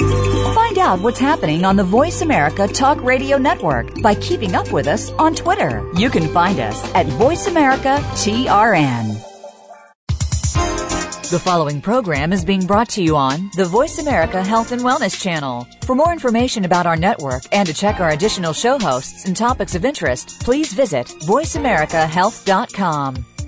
Find out what's happening on the Voice America Talk Radio Network by keeping up with us on Twitter. You can find us at Voice America TRN. The following program is being brought to you on the Voice America Health and Wellness Channel. For more information about our network and to check our additional show hosts and topics of interest, please visit voiceamericahealth.com.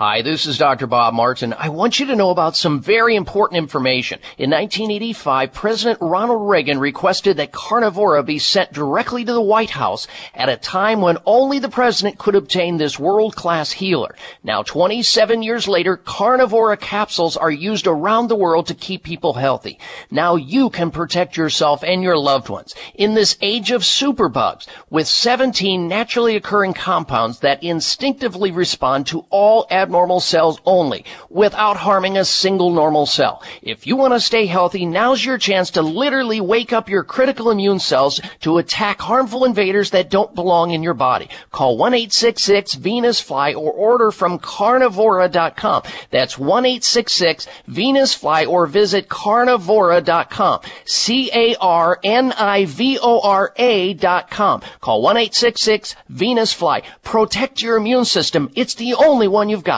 Hi, this is Dr. Bob Martin. I want you to know about some very important information. In 1985, President Ronald Reagan requested that Carnivora be sent directly to the White House at a time when only the president could obtain this world-class healer. Now, 27 years later, Carnivora capsules are used around the world to keep people healthy. Now you can protect yourself and your loved ones in this age of superbugs with 17 naturally occurring compounds that instinctively respond to all abnormal cells only without harming a single normal cell. If you want to stay healthy, now's your chance to literally wake up your critical immune cells to attack harmful invaders that don't belong in your body. Call 1-866-VENUS-FLY or order from carnivora.com. That's 1-866-VENUS-FLY or visit carnivora.com. C-A-R-N-I-V-O-R-A dot com. Call 1-866-VENUS-FLY. Protect your immune system. It's the only one you've got.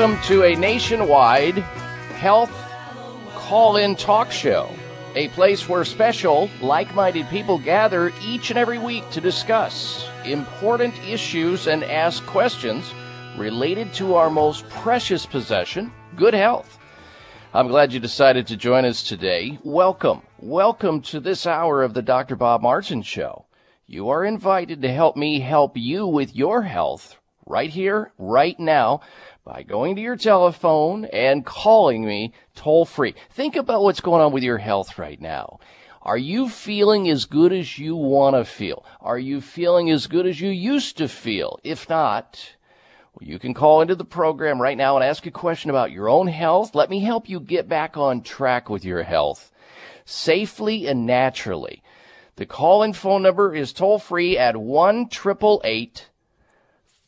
Welcome to a nationwide health call in talk show, a place where special, like minded people gather each and every week to discuss important issues and ask questions related to our most precious possession, good health. I'm glad you decided to join us today. Welcome. Welcome to this hour of the Dr. Bob Martin Show. You are invited to help me help you with your health right here, right now by going to your telephone and calling me toll free. Think about what's going on with your health right now. Are you feeling as good as you want to feel? Are you feeling as good as you used to feel? If not, well, you can call into the program right now and ask a question about your own health. Let me help you get back on track with your health safely and naturally. The call in phone number is toll free at 1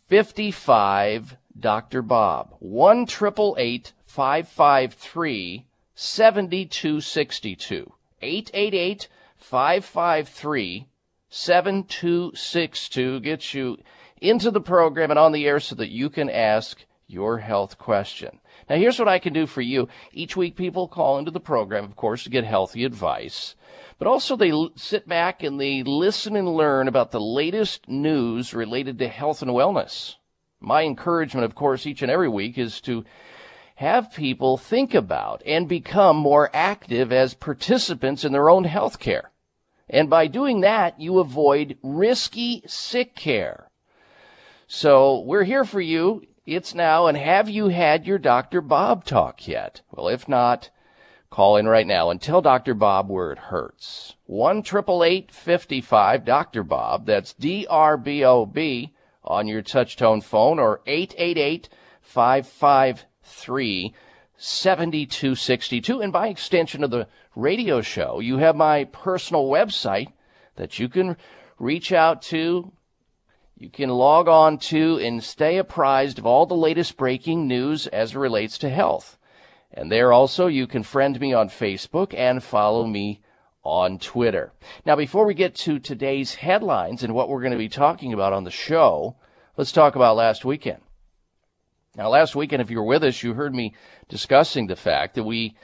55 Dr. Bob. 1 553 7262. 888 553 7262 gets you into the program and on the air so that you can ask your health question. Now, here's what I can do for you. Each week, people call into the program, of course, to get healthy advice. But also, they sit back and they listen and learn about the latest news related to health and wellness. My encouragement, of course, each and every week is to have people think about and become more active as participants in their own health care. And by doing that, you avoid risky sick care. So we're here for you. It's now, and have you had your Dr. Bob talk yet? Well, if not, Call in right now and tell Dr. Bob where it hurts. 1 55 Dr. Bob. That's D R B O B on your touchtone phone or 888 553 7262. And by extension of the radio show, you have my personal website that you can reach out to. You can log on to and stay apprised of all the latest breaking news as it relates to health. And there also you can friend me on Facebook and follow me on Twitter. Now, before we get to today's headlines and what we're going to be talking about on the show, let's talk about last weekend. Now, last weekend, if you were with us, you heard me discussing the fact that we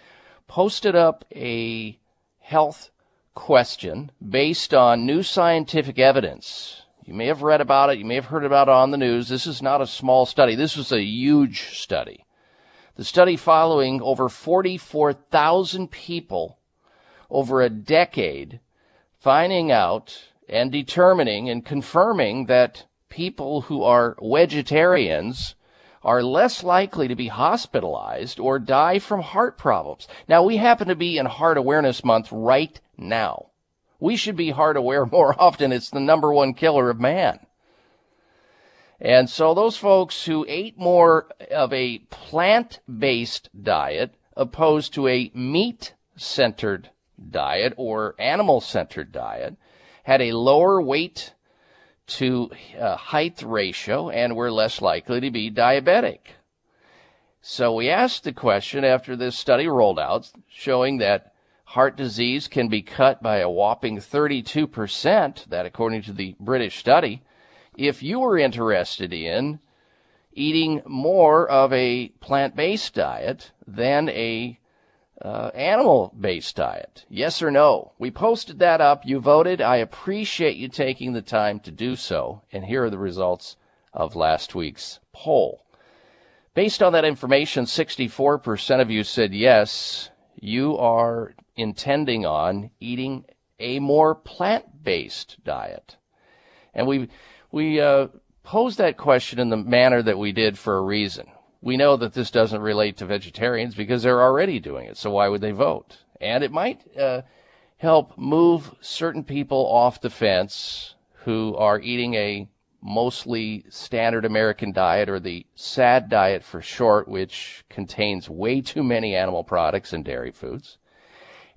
posted up a health question based on new scientific evidence. You may have read about it, you may have heard about it on the news. This is not a small study, this was a huge study. The study following over 44,000 people over a decade, finding out and determining and confirming that people who are vegetarians are less likely to be hospitalized or die from heart problems. Now, we happen to be in Heart Awareness Month right now. We should be heart aware more often. It's the number one killer of man. And so those folks who ate more of a plant-based diet opposed to a meat-centered diet or animal-centered diet had a lower weight to uh, height ratio and were less likely to be diabetic. So we asked the question after this study rolled out showing that heart disease can be cut by a whopping 32%, that according to the British study, if you were interested in eating more of a plant-based diet than a uh, animal-based diet. Yes or no? We posted that up. You voted. I appreciate you taking the time to do so. And here are the results of last week's poll. Based on that information, 64% of you said yes, you are intending on eating a more plant-based diet. And we we uh, posed that question in the manner that we did for a reason. We know that this doesn't relate to vegetarians because they're already doing it, so why would they vote? And it might uh, help move certain people off the fence who are eating a mostly standard American diet or the SAD diet for short, which contains way too many animal products and dairy foods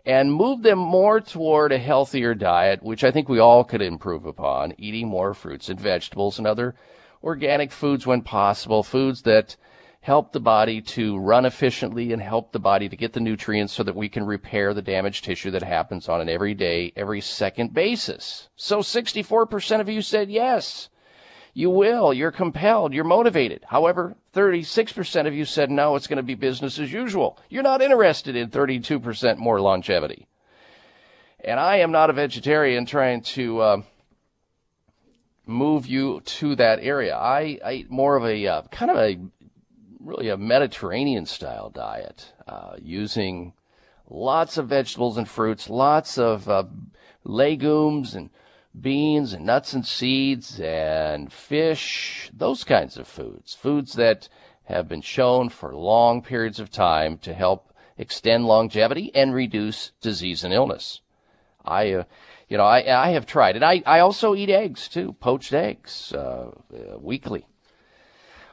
and move them more toward a healthier diet, which I think we all could improve upon, eating more fruits and vegetables and other organic foods when possible, foods that help the body to run efficiently and help the body to get the nutrients so that we can repair the damaged tissue that happens on an everyday, every second basis. So 64% of you said yes. You will. You're compelled. You're motivated. However, 36% of you said no, it's going to be business as usual. You're not interested in 32% more longevity. And I am not a vegetarian trying to uh, move you to that area. I, I eat more of a uh, kind of a really a Mediterranean style diet, uh, using lots of vegetables and fruits, lots of uh, legumes and beans and nuts and seeds and fish, those kinds of foods. Foods that have been shown for long periods of time to help extend longevity and reduce disease and illness. I, uh, you know, I, I have tried it. I, I also eat eggs too, poached eggs, uh, uh, weekly.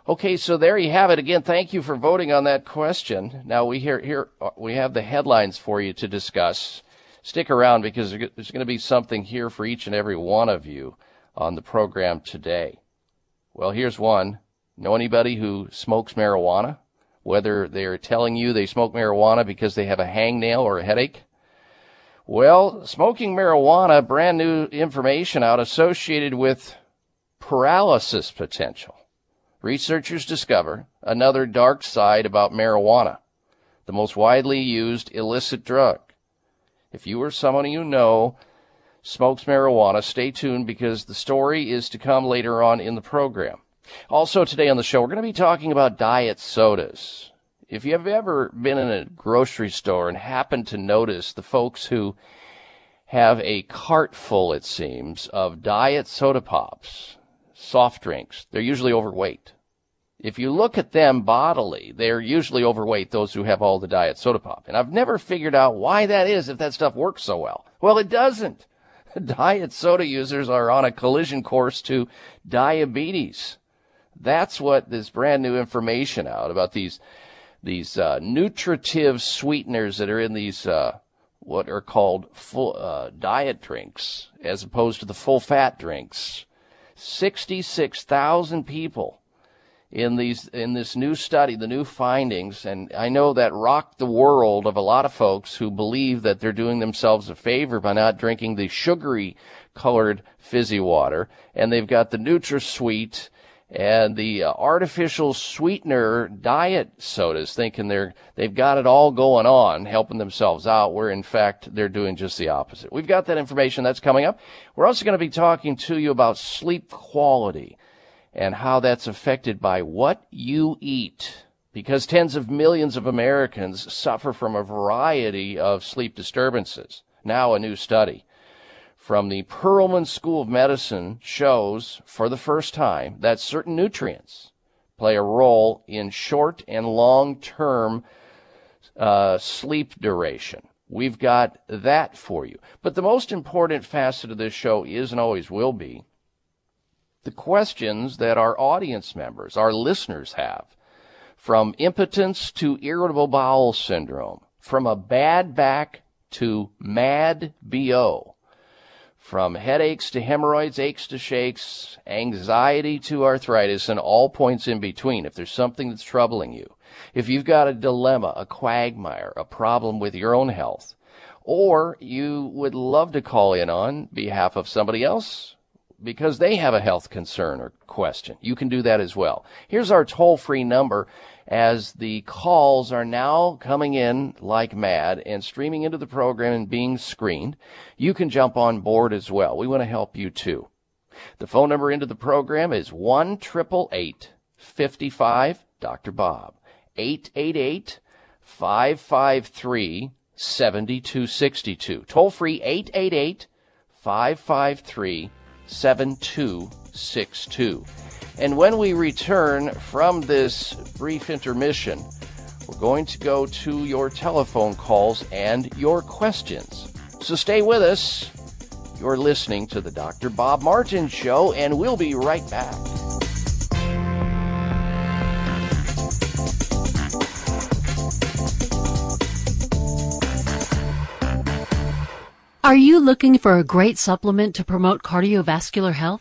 Okay, so there you have it. Again, thank you for voting on that question. Now we hear here uh, we have the headlines for you to discuss stick around because there's going to be something here for each and every one of you on the program today. Well, here's one. Know anybody who smokes marijuana? Whether they're telling you they smoke marijuana because they have a hangnail or a headache? Well, smoking marijuana, brand new information out associated with paralysis potential. Researchers discover another dark side about marijuana, the most widely used illicit drug. If you or someone you know smokes marijuana, stay tuned because the story is to come later on in the program. Also, today on the show, we're going to be talking about diet sodas. If you have ever been in a grocery store and happened to notice the folks who have a cart full, it seems, of diet soda pops, soft drinks, they're usually overweight. If you look at them bodily, they're usually overweight, those who have all the diet soda pop. And I've never figured out why that is if that stuff works so well. Well, it doesn't. Diet soda users are on a collision course to diabetes. That's what this brand new information out about these these uh, nutritive sweeteners that are in these uh, what are called full uh, diet drinks as opposed to the full fat drinks. 66,000 people in these in this new study, the new findings, and I know that rocked the world of a lot of folks who believe that they're doing themselves a favor by not drinking the sugary colored fizzy water, and they've got the NutraSweet and the uh, artificial sweetener diet sodas thinking they're they've got it all going on helping themselves out where in fact they're doing just the opposite. We've got that information that's coming up. We're also going to be talking to you about sleep quality and how that's affected by what you eat. Because tens of millions of Americans suffer from a variety of sleep disturbances. Now a new study from the Perelman School of Medicine shows for the first time that certain nutrients play a role in short and long term uh, sleep duration. We've got that for you. But the most important facet of this show is and always will be the questions that our audience members, our listeners have. From impotence to irritable bowel syndrome, from a bad back to mad BO from headaches to hemorrhoids, aches to shakes, anxiety to arthritis, and all points in between. If there's something that's troubling you, if you've got a dilemma, a quagmire, a problem with your own health, or you would love to call in on behalf of somebody else because they have a health concern or question, you can do that as well. Here's our toll free number as the calls are now coming in like mad and streaming into the program and being screened, you can jump on board as well. We want to help you too. The phone number into the program is 1 55 Dr. Bob. 888 553 7262. Toll free 888 553 7262. And when we return from this brief intermission, we're going to go to your telephone calls and your questions. So stay with us. You're listening to the Dr. Bob Martin Show, and we'll be right back. Are you looking for a great supplement to promote cardiovascular health?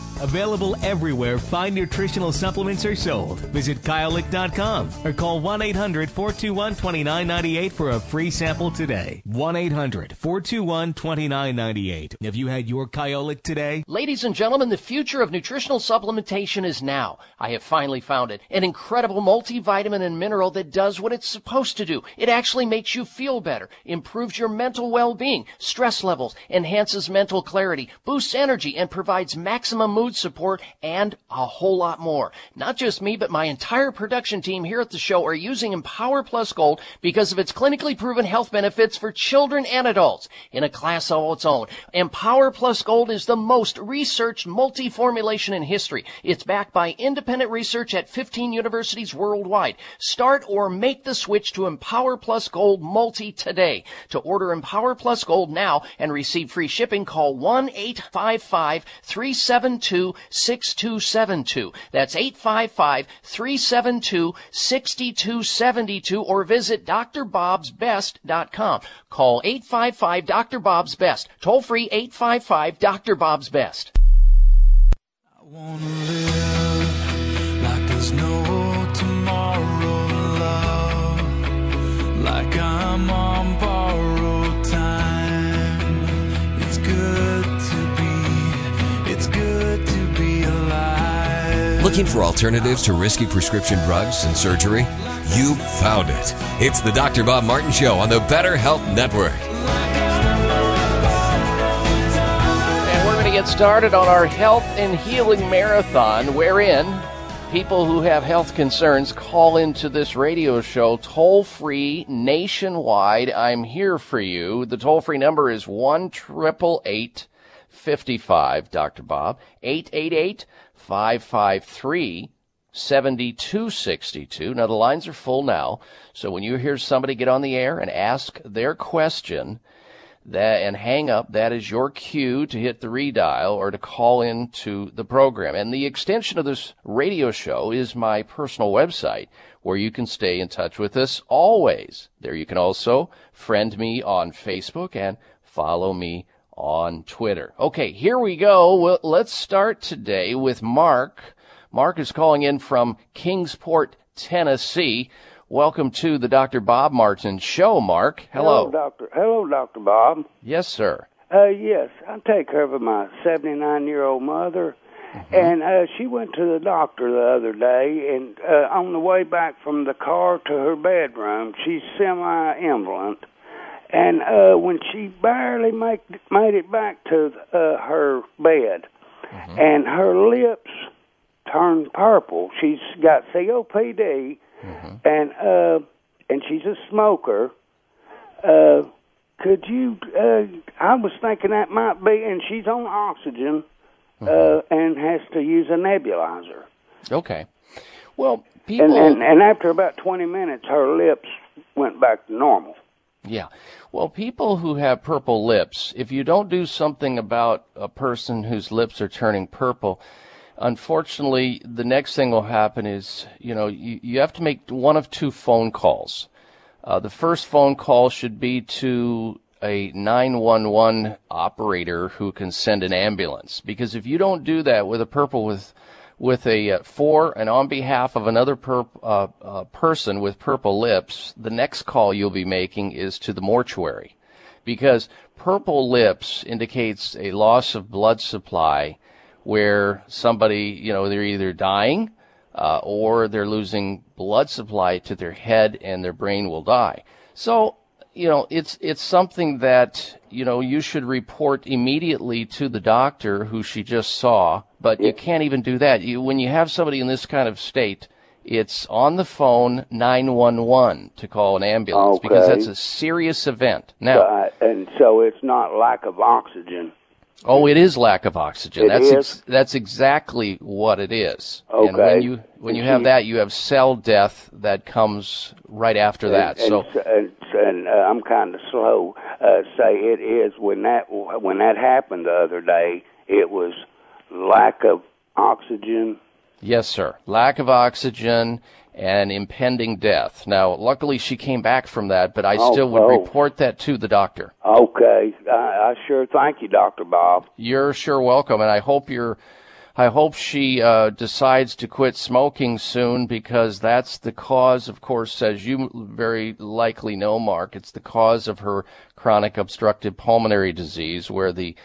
Available everywhere fine nutritional supplements are sold. Visit kyolic.com or call 1 800 421 2998 for a free sample today. 1 800 421 2998. Have you had your Kyolic today? Ladies and gentlemen, the future of nutritional supplementation is now. I have finally found it. An incredible multivitamin and mineral that does what it's supposed to do. It actually makes you feel better, improves your mental well-being, stress levels, enhances mental clarity, boosts energy, and provides maximum mood support and a whole lot more. Not just me, but my entire production team here at the show are using Empower Plus Gold because of its clinically proven health benefits for children and adults in a class all its own. Empower Plus Gold is the most researched multi-formulation in history. It's backed by independent research at 15 universities worldwide. Start or make the switch to Empower Plus Gold Multi today. To order Empower Plus Gold now and receive free shipping, call 1-855-372-6272. That's 855-372-6272 or visit drbobsbest.com. Call 855 Dr. Bob's Best. Toll free 855 Dr. Bob's Best. Looking for alternatives to risky prescription drugs and surgery? You found it. It's the Dr. Bob Martin Show on the Better Health Network. And we're going to get started on our health and healing marathon, wherein people who have health concerns call into this radio show toll free nationwide. I'm here for you. The toll free number is 1 55 Dr. Bob, 888 553 7262. Now, the lines are full now. So when you hear somebody get on the air and ask their question, that and hang up, that is your cue to hit the redial or to call into the program. And the extension of this radio show is my personal website where you can stay in touch with us always. There you can also friend me on Facebook and follow me on Twitter. Okay, here we go. Well, let's start today with Mark. Mark is calling in from Kingsport, Tennessee. Welcome to the Dr. Bob Martin Show, Mark. Hello. Hello, Doctor. Hello, Doctor Bob. Yes, sir. Uh, yes, I take care of my 79 year old mother, Mm-hmm. and uh, she went to the doctor the other day, and uh, on the way back from the car to her bedroom, she's semi-invalent, and uh, when she barely make, made it back to uh, her bed, Mm-hmm. and her lips turned purple. She's got COPD, Mm-hmm. and uh, and she's a smoker. Uh, could you? Uh, I was thinking that might be, and she's on oxygen, Mm-hmm. uh, and has to use a nebulizer. Okay. Well, people. And, and and after about twenty minutes, her lips went back to normal. Yeah. Well, people who have purple lips, if you don't do something about a person whose lips are turning purple, unfortunately, the next thing will happen is, you know, you, you have to make one of two phone calls. Uh, the first phone call should be to a 911 operator who can send an ambulance. Because if you don't do that with a purple with with a uh, for and on behalf of another per, uh, uh, person with purple lips, the next call you'll be making is to the mortuary, because purple lips indicates a loss of blood supply, where somebody you know they're either dying uh, or they're losing blood supply to their head and their brain will die. So you know it's it's something that you know you should report immediately to the doctor who she just saw but you can't even do that you when you have somebody in this kind of state it's on the phone 911 to call an ambulance because that's a serious event now Uh, and so it's not lack of oxygen. oh it is lack of oxygen It that's? Ex- that's exactly what it is and when you when you have that you have cell death that comes right after that and, so and, and uh, I'm kind of slow. Uh, say it is when that when that happened the other day. It was lack of oxygen. Yes, sir. Lack of oxygen and impending death. Now, luckily she came back from that, but I Oh, still would oh. report that to the doctor. Okay, I, I sure thank you, Doctor Bob. You're sure welcome, and I hope your I hope she uh, decides to quit smoking soon because that's the cause, of course, as you very likely know, Mark. It's the cause of her chronic obstructive pulmonary disease, where the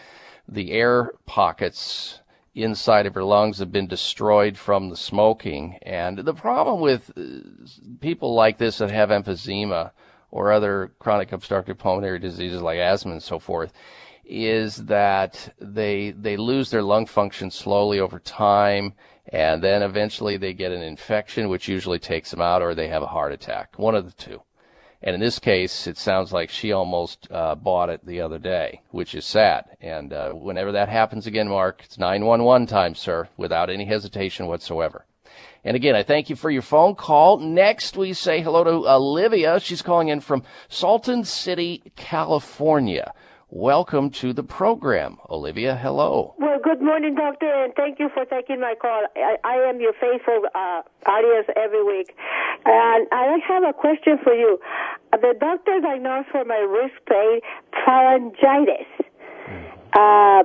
the air pockets inside of her lungs have been destroyed from the smoking. And the problem with uh, people like this that have emphysema or other chronic obstructive pulmonary diseases like asthma and so forth is that they they lose their lung function slowly over time and then eventually they get an infection which usually takes them out or they have a heart attack one of the two and in this case it sounds like she almost uh, bought it the other day which is sad and uh, whenever that happens again mark it's 911 time sir without any hesitation whatsoever and again, I thank you for your phone call. Next, we say hello to Olivia. She's calling in from Salton City, California. Welcome to the program, Olivia. Hello. Well, good morning, doctor, and thank you for taking my call. I, I am your faithful uh, audience every week, and I have a question for you. The doctor diagnosed for my wrist pain pharyngitis. Uh,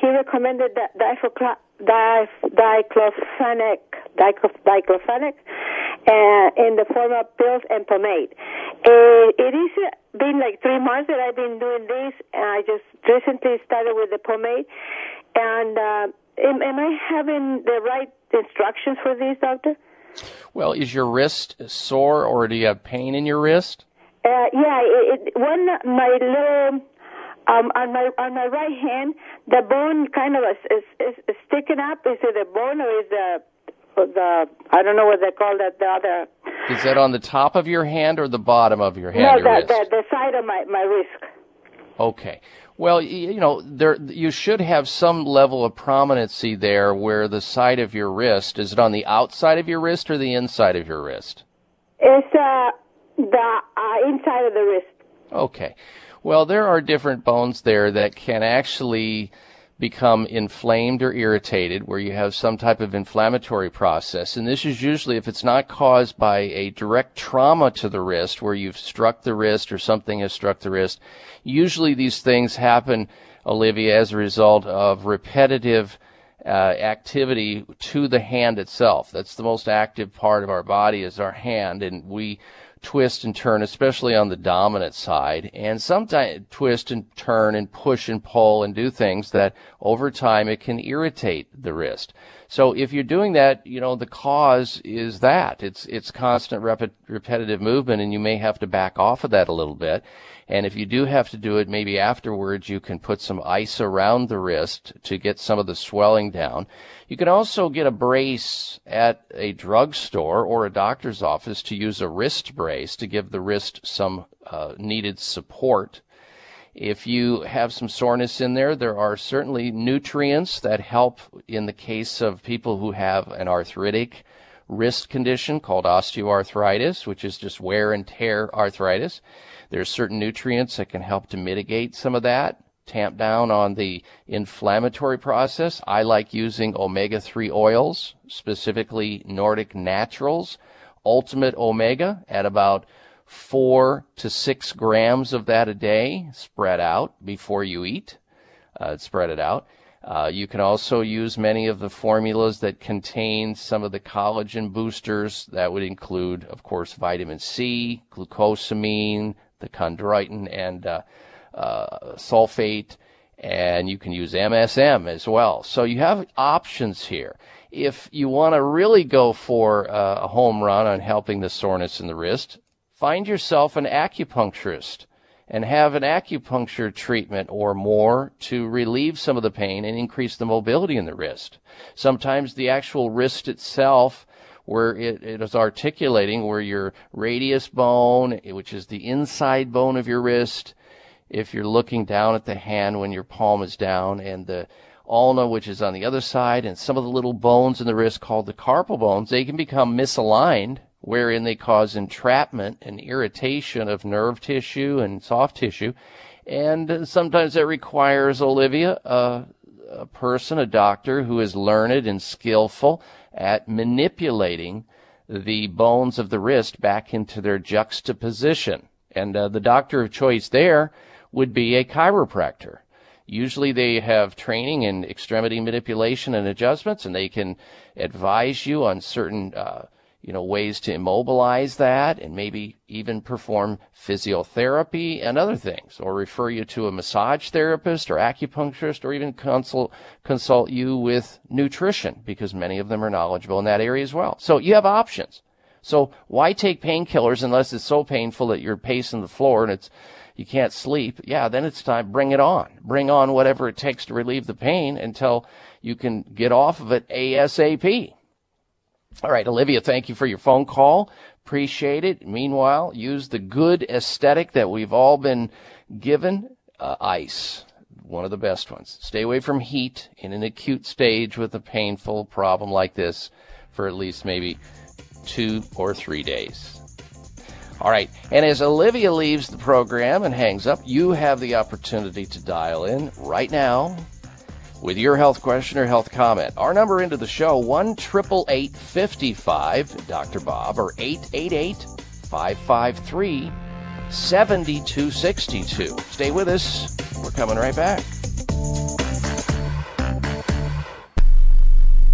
he recommended that diclofenac, diclofenac, uh, in the form of pills and pomade. Uh, it is been like three months that I've been doing this, and I just recently started with the pomade. And uh, am, am I having the right instructions for this, doctor? Well, is your wrist sore, or do you have pain in your wrist? Uh, yeah, it, it, one my little um, on my on my right hand, the bone kind of is, is, is sticking up. Is it a bone or is the the I don't know what they call that the other. Is that on the top of your hand or the bottom of your hand? No, the, the the side of my my wrist. Okay. Well, you know, there you should have some level of prominency there where the side of your wrist is it on the outside of your wrist or the inside of your wrist? It's uh the uh, inside of the wrist. Okay. Well, there are different bones there that can actually become inflamed or irritated where you have some type of inflammatory process. And this is usually if it's not caused by a direct trauma to the wrist where you've struck the wrist or something has struck the wrist. Usually these things happen, Olivia, as a result of repetitive uh, activity to the hand itself. That's the most active part of our body is our hand and we twist and turn, especially on the dominant side, and sometimes twist and turn and push and pull and do things that over time it can irritate the wrist. So if you're doing that, you know, the cause is that. It's, it's constant rep- repetitive movement and you may have to back off of that a little bit. And if you do have to do it, maybe afterwards you can put some ice around the wrist to get some of the swelling down. You can also get a brace at a drugstore or a doctor's office to use a wrist brace to give the wrist some uh, needed support. If you have some soreness in there, there are certainly nutrients that help in the case of people who have an arthritic wrist condition called osteoarthritis, which is just wear and tear arthritis. There are certain nutrients that can help to mitigate some of that, tamp down on the inflammatory process. I like using omega 3 oils, specifically Nordic Naturals, Ultimate Omega at about four to six grams of that a day, spread out before you eat. Uh, spread it out. Uh, you can also use many of the formulas that contain some of the collagen boosters. That would include, of course, vitamin C, glucosamine, the chondroitin, and uh, uh, sulfate. And you can use MSM as well. So you have options here. If you want to really go for uh, a home run on helping the soreness in the wrist, find yourself an acupuncturist and have an acupuncture treatment or more to relieve some of the pain and increase the mobility in the wrist. Sometimes the actual wrist itself where it, it is articulating where your radius bone, which is the inside bone of your wrist, if you're looking down at the hand when your palm is down, and the ulna, which is on the other side, and some of the little bones in the wrist called the carpal bones, they can become misaligned wherein they cause entrapment and irritation of nerve tissue and soft tissue. And sometimes that requires, Olivia, a, a person, a doctor who is learned and skillful at manipulating the bones of the wrist back into their juxtaposition. And uh, the doctor of choice there would be a chiropractor. Usually they have training in extremity manipulation and adjustments, and they can advise you on certain, uh, you know, ways to immobilize that and maybe even perform physiotherapy and other things, or refer you to a massage therapist or acupuncturist, or even consult, consult you with nutrition because many of them are knowledgeable in that area as well. So you have options. So why take painkillers unless it's so painful that you're pacing the floor and it's you can't sleep, yeah, then it's time, bring it on. Bring on whatever it takes to relieve the pain until you can get off of it ASAP. All right, Olivia, thank you for your phone call. Appreciate it. Meanwhile, use the good aesthetic that we've all been given. Uh, ice, one of the best ones. Stay away from heat in an acute stage with a painful problem like this for at least maybe two or three days. All right. And as Olivia leaves the program and hangs up, you have the opportunity to dial in right now with your health question or health comment. Our number into the show, 1 55 Dr. Bob, or 888 553 7262. Stay with us. We're coming right back.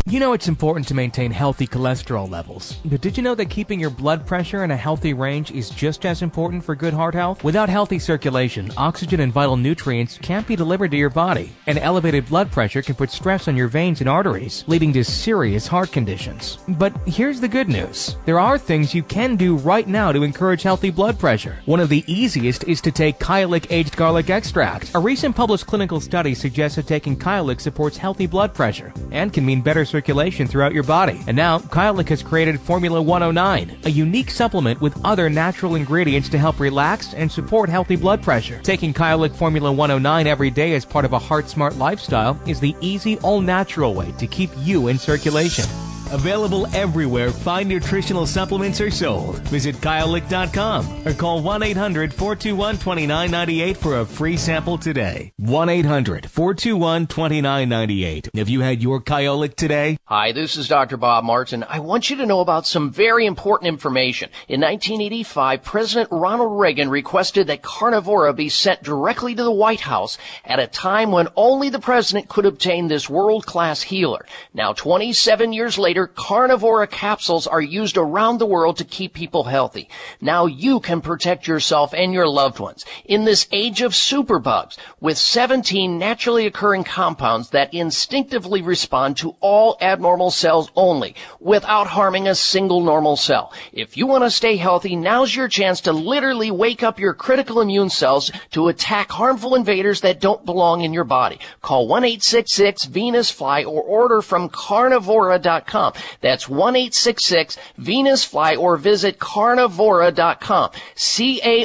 You know it's important to maintain healthy cholesterol levels. But did you know that keeping your blood pressure in a healthy range is just as important for good heart health? Without healthy circulation, oxygen and vital nutrients can't be delivered to your body. And elevated blood pressure can put stress on your veins and arteries, leading to serious heart conditions. But here's the good news. There are things you can do right now to encourage healthy blood pressure. One of the easiest is to take Kyolic aged garlic extract. A recent published clinical study suggests that taking Kyolic supports healthy blood pressure and can mean better circulation throughout your body. And now, Kyolic has created Formula 109, a unique supplement with other natural ingredients to help relax and support healthy blood pressure. Taking Kyolic Formula 109 every day as part of a heart smart lifestyle is the easy, all natural way to keep you in circulation. Available everywhere fine nutritional supplements are sold. Visit Kyolic.com or call 1 800 421 2998 for a free sample today. 1 800 421 2998. Have you had your Kyolic today? Hi, this is Dr. Bob Martin. I want you to know about some very important information. In 1985, President Ronald Reagan requested that Carnivora be sent directly to the White House at a time when only the president could obtain this world-class healer. Now, 27 years later, Carnivora capsules are used around the world to keep people healthy. Now you can protect yourself and your loved ones in this age of superbugs with 17 naturally occurring compounds that instinctively respond to all abnormal cells only without harming a single normal cell. If you want to stay healthy, now's your chance to literally wake up your critical immune cells to attack harmful invaders that don't belong in your body. Call 1-866-VENUS-FLY or order from carnivora.com. That's 1-866-VENUS-FLY or visit carnivora.com. C-A-R-N-I-V-O-R-A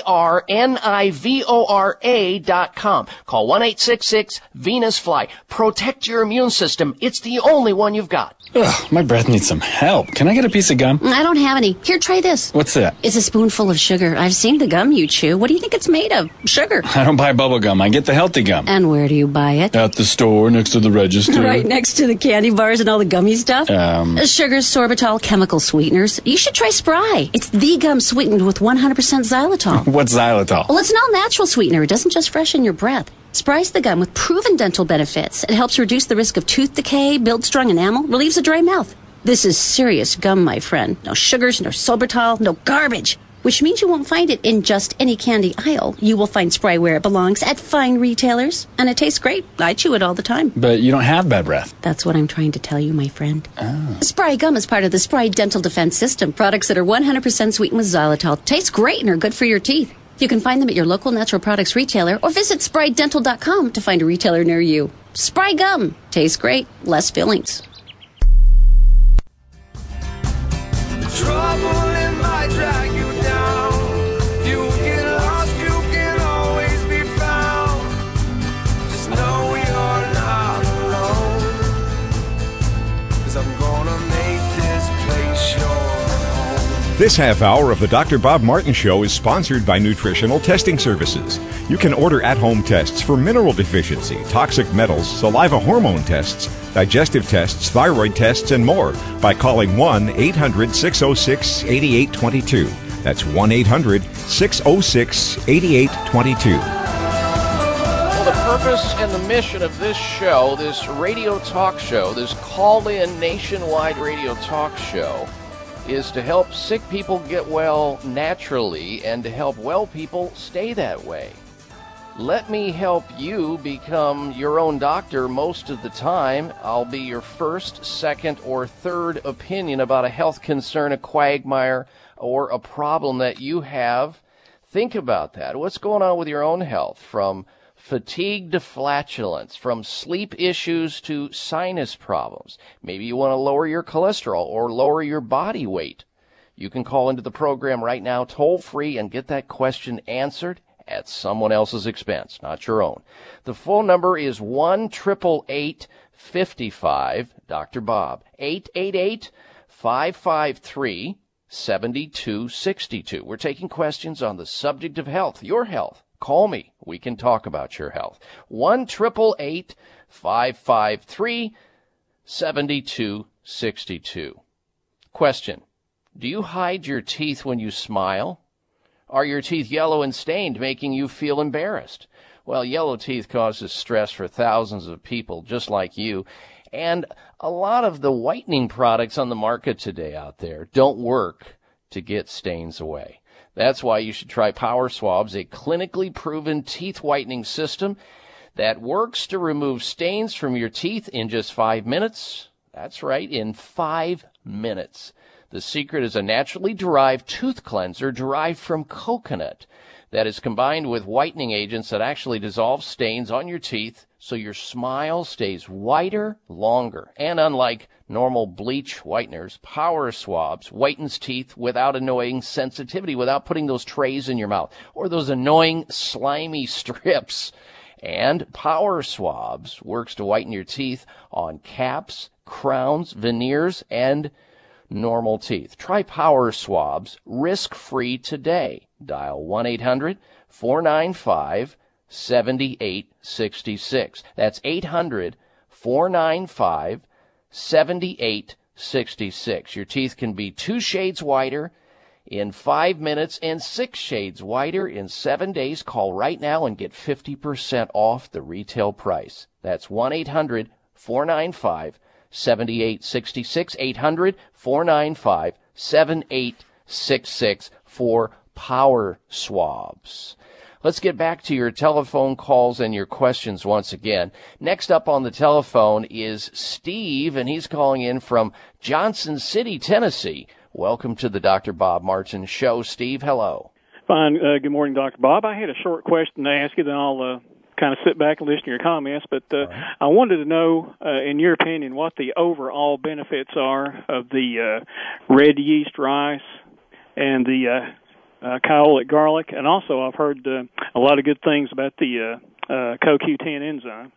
dot com. Call 1-866-VENUS-FLY. Protect your immune system. It's the only one you've got. Ugh, my breath needs some help. Can I get a piece of gum? I don't have any. Here, try this. What's that? It's a spoonful of sugar. I've seen the gum you chew. What do you think it's made of? Sugar. I don't buy bubble gum. I get the healthy gum. And where do you buy it? At the store next to the register. Right next to the candy bars and all the gummy stuff. Um, Sugar, sorbitol, chemical sweeteners. You should try Spry. It's the gum sweetened with 100% xylitol. What's xylitol? Well, it's an all-natural sweetener. It doesn't just freshen your breath. Spry's the gum with proven dental benefits. It helps reduce the risk of tooth decay, builds strong enamel, relieves a dry mouth. This is serious gum, my friend. No sugars, no sorbitol, no garbage. Which means you won't find it in just any candy aisle. You will find Spry where it belongs at fine retailers. And it tastes great. I chew it all the time. But you don't have bad breath. That's what I'm trying to tell you, my friend. Oh. Spry gum is part of the Spry Dental Defense System. Products that are 100% sweetened with xylitol taste great and are good for your teeth. You can find them at your local natural products retailer or visit sprydental.com to find a retailer near you. Spry gum tastes great, less fillings. Trouble it might drag This half hour of the Dr. Bob Martin Show is sponsored by Nutritional Testing Services. You can order at home tests for mineral deficiency, toxic metals, saliva hormone tests, digestive tests, thyroid tests, and more by calling 1 800 606 8822. That's 1 800 606 8822. Well, the purpose and the mission of this show, this radio talk show, this call in nationwide radio talk show, is to help sick people get well naturally and to help well people stay that way. Let me help you become your own doctor most of the time. I'll be your first, second, or third opinion about a health concern, a quagmire, or a problem that you have. Think about that. What's going on with your own health from fatigue to flatulence, from sleep issues to sinus problems. Maybe you want to lower your cholesterol or lower your body weight. You can call into the program right now, toll free, and get that question answered at someone else's expense, not your own. The phone number is 1 55 Dr. Bob. 888 553 7262. We're taking questions on the subject of health, your health. Call me. We can talk about your health. 1 553 7262. Question Do you hide your teeth when you smile? Are your teeth yellow and stained, making you feel embarrassed? Well, yellow teeth causes stress for thousands of people just like you. And a lot of the whitening products on the market today out there don't work to get stains away. That's why you should try Power Swabs, a clinically proven teeth whitening system that works to remove stains from your teeth in just five minutes. That's right, in five minutes. The secret is a naturally derived tooth cleanser derived from coconut that is combined with whitening agents that actually dissolve stains on your teeth so your smile stays whiter longer. And unlike normal bleach whiteners, Power Swabs whitens teeth without annoying sensitivity, without putting those trays in your mouth or those annoying slimy strips. And Power Swabs works to whiten your teeth on caps, crowns, veneers, and normal teeth. Try Power Swabs risk free today. Dial 1 800 495 7866. That's 800 495 7866. Your teeth can be two shades whiter in five minutes and six shades whiter in seven days. Call right now and get 50% off the retail price. That's 1 800 495 7866 800 495 7866 for power swabs. Let's get back to your telephone calls and your questions once again. Next up on the telephone is Steve, and he's calling in from Johnson City, Tennessee. Welcome to the Dr. Bob Martin Show. Steve, hello. Fine. Uh, good morning, Dr. Bob. I had a short question to ask you, then I'll uh, kind of sit back and listen to your comments. But uh, right. I wanted to know, uh, in your opinion, what the overall benefits are of the uh, red yeast rice and the uh, uh, garlic, and also I've heard uh, a lot of good things about the uh, uh, CoQ10 enzyme.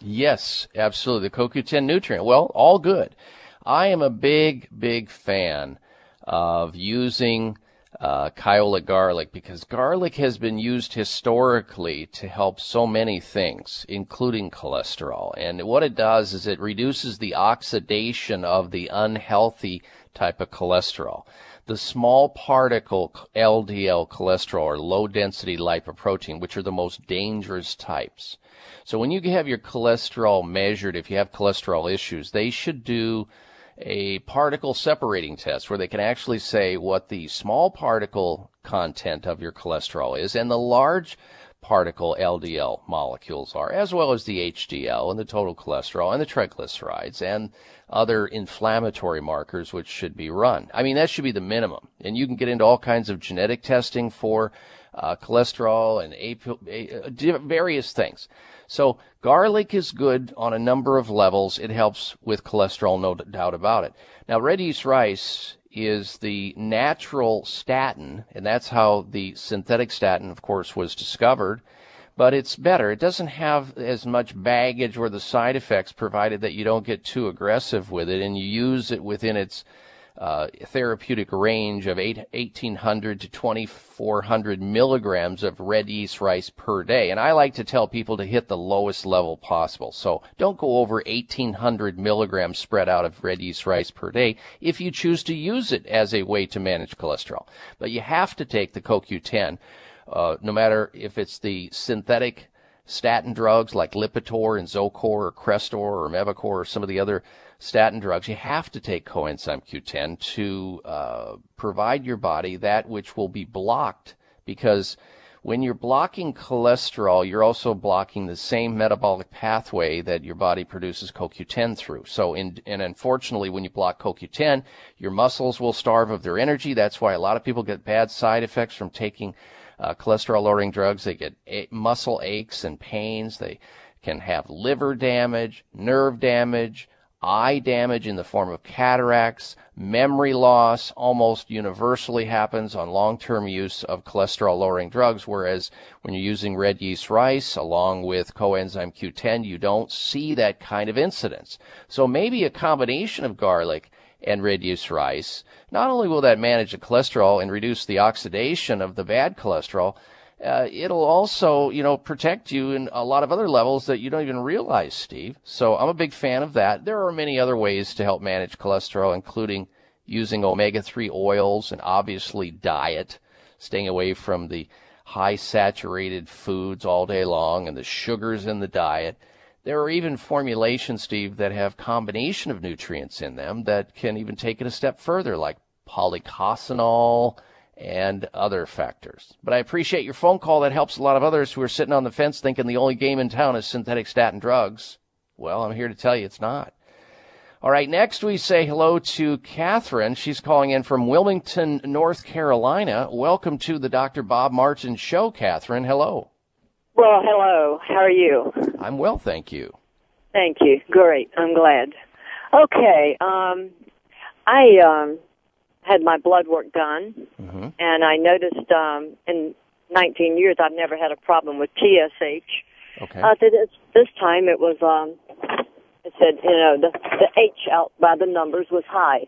Yes, absolutely. The CoQ10 nutrient. Well, all good. I am a big, big fan of using uh, garlic because garlic has been used historically to help so many things, including cholesterol. And what it does is it reduces the oxidation of the unhealthy type of cholesterol the small particle LDL cholesterol or low density lipoprotein, which are the most dangerous types. So when you have your cholesterol measured, if you have cholesterol issues, they should do a particle separating test where they can actually say what the small particle content of your cholesterol is and the large particle LDL molecules are, as well as the HDL and the total cholesterol and the triglycerides and other inflammatory markers which should be run. I mean, that should be the minimum. And you can get into all kinds of genetic testing for uh, cholesterol and uh, various things. So garlic is good on a number of levels. It helps with cholesterol, no doubt about it. Now, red yeast rice is the natural statin, and that's how the synthetic statin, of course, was discovered. But it's better. It doesn't have as much baggage or the side effects, provided that you don't get too aggressive with it and you use it within its uh, therapeutic range of 8, 1800 to 2400 milligrams of red yeast rice per day. And I like to tell people to hit the lowest level possible. So don't go over 1800 milligrams spread out of red yeast rice per day if you choose to use it as a way to manage cholesterol. But you have to take the CoQ10, uh, no matter if it's the synthetic statin drugs like Lipitor and Zocor or Crestor or Mevacor or some of the other statin drugs, you have to take coenzyme Q10 to uh, provide your body that which will be blocked because when you're blocking cholesterol, you're also blocking the same metabolic pathway that your body produces CoQ10 through. So, in, and unfortunately, when you block CoQ10, your muscles will starve of their energy. That's why a lot of people get bad side effects from taking uh, cholesterol lowering drugs. They get a- muscle aches and pains. They can have liver damage, nerve damage, eye damage in the form of cataracts, memory loss almost universally happens on long-term use of cholesterol lowering drugs, whereas when you're using red yeast rice along with coenzyme Q10, you don't see that kind of incidence. So maybe a combination of garlic and red yeast rice, not only will that manage the cholesterol and reduce the oxidation of the bad cholesterol, uh, it'll also, you know, protect you in a lot of other levels that you don't even realize, Steve. So I'm a big fan of that. There are many other ways to help manage cholesterol, including using omega-3 oils and obviously diet, staying away from the high saturated foods all day long and the sugars in the diet. There are even formulations, Steve, that have combination of nutrients in them that can even take it a step further, like policosanol, and other factors. But I appreciate your phone call. That helps a lot of others who are sitting on the fence thinking the only game in town is synthetic statin drugs. Well, I'm here to tell you it's not. All right, next we say hello to Catherine. She's calling in from Wilmington, North Carolina. Welcome to the Dr. Bob Martin Show, Catherine. Hello. Well, hello. How are you? I'm well, thank you. Thank you. Great. I'm glad. Okay. Um, I um, had my blood work done, mm-hmm. and I noticed um, in 19 years I've never had a problem with TSH. Okay. Uh, this, this time it was, um, it said, you know, the, the H out by the numbers was high.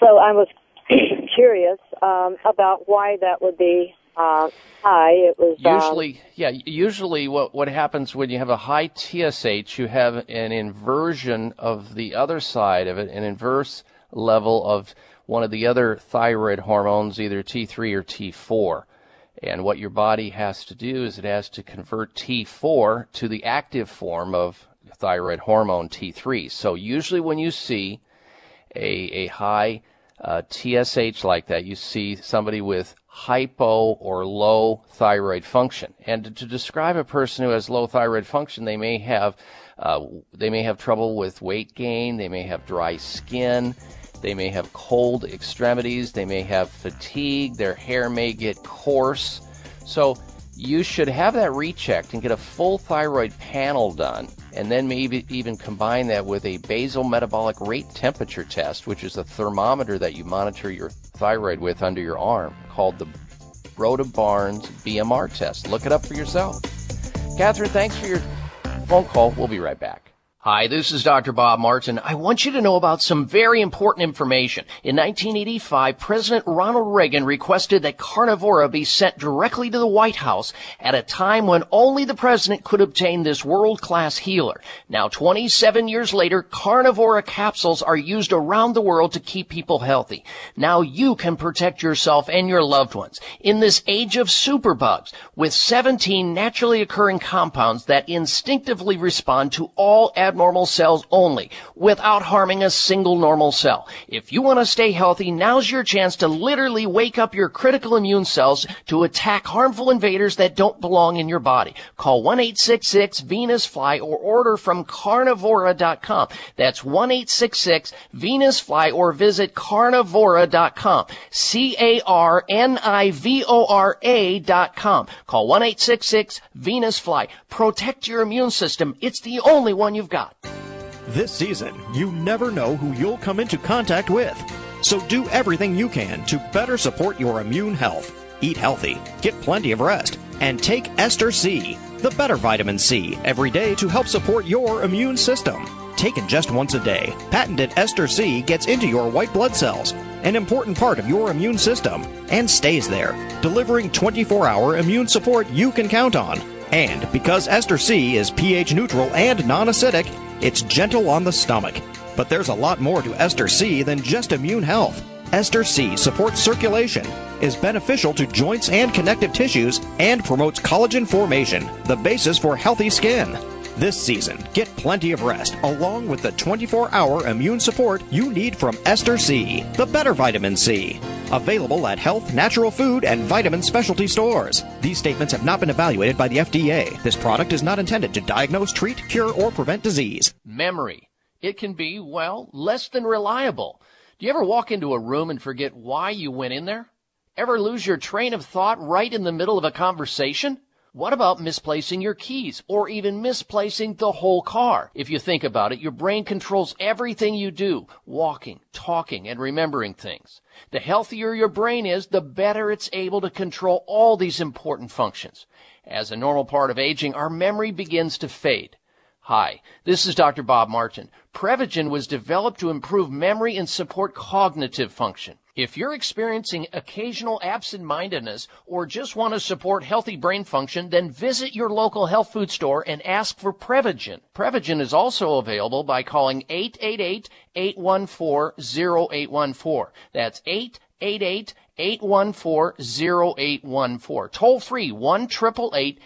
So I was curious um, about why that would be uh. It was um, Usually, yeah, usually what, what happens when you have a high TSH, you have an inversion of the other side of it, an inverse level of one of the other thyroid hormones, either T3 or T4. And what your body has to do is it has to convert T4 to the active form of thyroid hormone T3. So usually when you see a, a high uh, TSH like that, you see somebody with hypo or low thyroid function. And to, describe a person who has low thyroid function, they may have uh, they may have trouble with weight gain, they may have dry skin, they may have cold extremities. They may have fatigue. Their hair may get coarse. So you should have that rechecked and get a full thyroid panel done. And then maybe even combine that with a basal metabolic rate temperature test, which is a thermometer that you monitor your thyroid with under your arm, called the Broda Barnes BMR test. Look it up for yourself. Catherine, thanks for your phone call. We'll be right back. Hi, this is Dr. Bob Martin. I want you to know about some very important information. In 1985, President Ronald Reagan requested that Carnivora be sent directly to the White House at a time when only the president could obtain this world-class healer. Now, 27 years later, Carnivora capsules are used around the world to keep people healthy. Now you can protect yourself and your loved ones in this age of superbugs with 17 naturally occurring compounds that instinctively respond to all abnormal cells only without harming a single normal cell. If you want to stay healthy, now's your chance to literally wake up your critical immune cells to attack harmful invaders that don't belong in your body. Call 1-866-VENUS-FLY or order from carnivora.com. That's 1-866-VENUS-FLY or visit carnivora.com. C-A-R-N-I-V-O-R-A dot com. Call 1-866-VENUS-FLY. Protect your immune system. It's the only one you've got. This season, you never know who you'll come into contact with. So do everything you can to better support your immune health. Eat healthy, get plenty of rest, and take Ester C, the better vitamin C, every day to help support your immune system. Taken just once a day, patented Ester C gets into your white blood cells, an important part of your immune system, and stays there, delivering 24 hour immune support you can count on. And because Ester C is pH neutral and non acidic, it's gentle on the stomach. But there's a lot more to Ester C than just immune health. Ester C supports circulation, is beneficial to joints and connective tissues, and promotes collagen formation, the basis for healthy skin. This season, get plenty of rest along with the 24 hour immune support you need from Ester C, the better vitamin C. Available at health, natural food, and vitamin specialty stores. These statements have not been evaluated by the FDA. This product is not intended to diagnose, treat, cure, or prevent disease. Memory. It can be, well, less than reliable. Do you ever walk into a room and forget why you went in there? Ever lose your train of thought right in the middle of a conversation? What about misplacing your keys or even misplacing the whole car? If you think about it, your brain controls everything you do, walking, talking, and remembering things. The healthier your brain is, the better it's able to control all these important functions. As a normal part of aging, our memory begins to fade. Hi, this is Dr. Bob Martin. Prevagen was developed to improve memory and support cognitive function. If you're experiencing occasional absent-mindedness or just want to support healthy brain function, then visit your local health food store and ask for Prevagen. Prevagen is also available by calling 888-814-0814. That's 888 814-0814. Toll free 1 814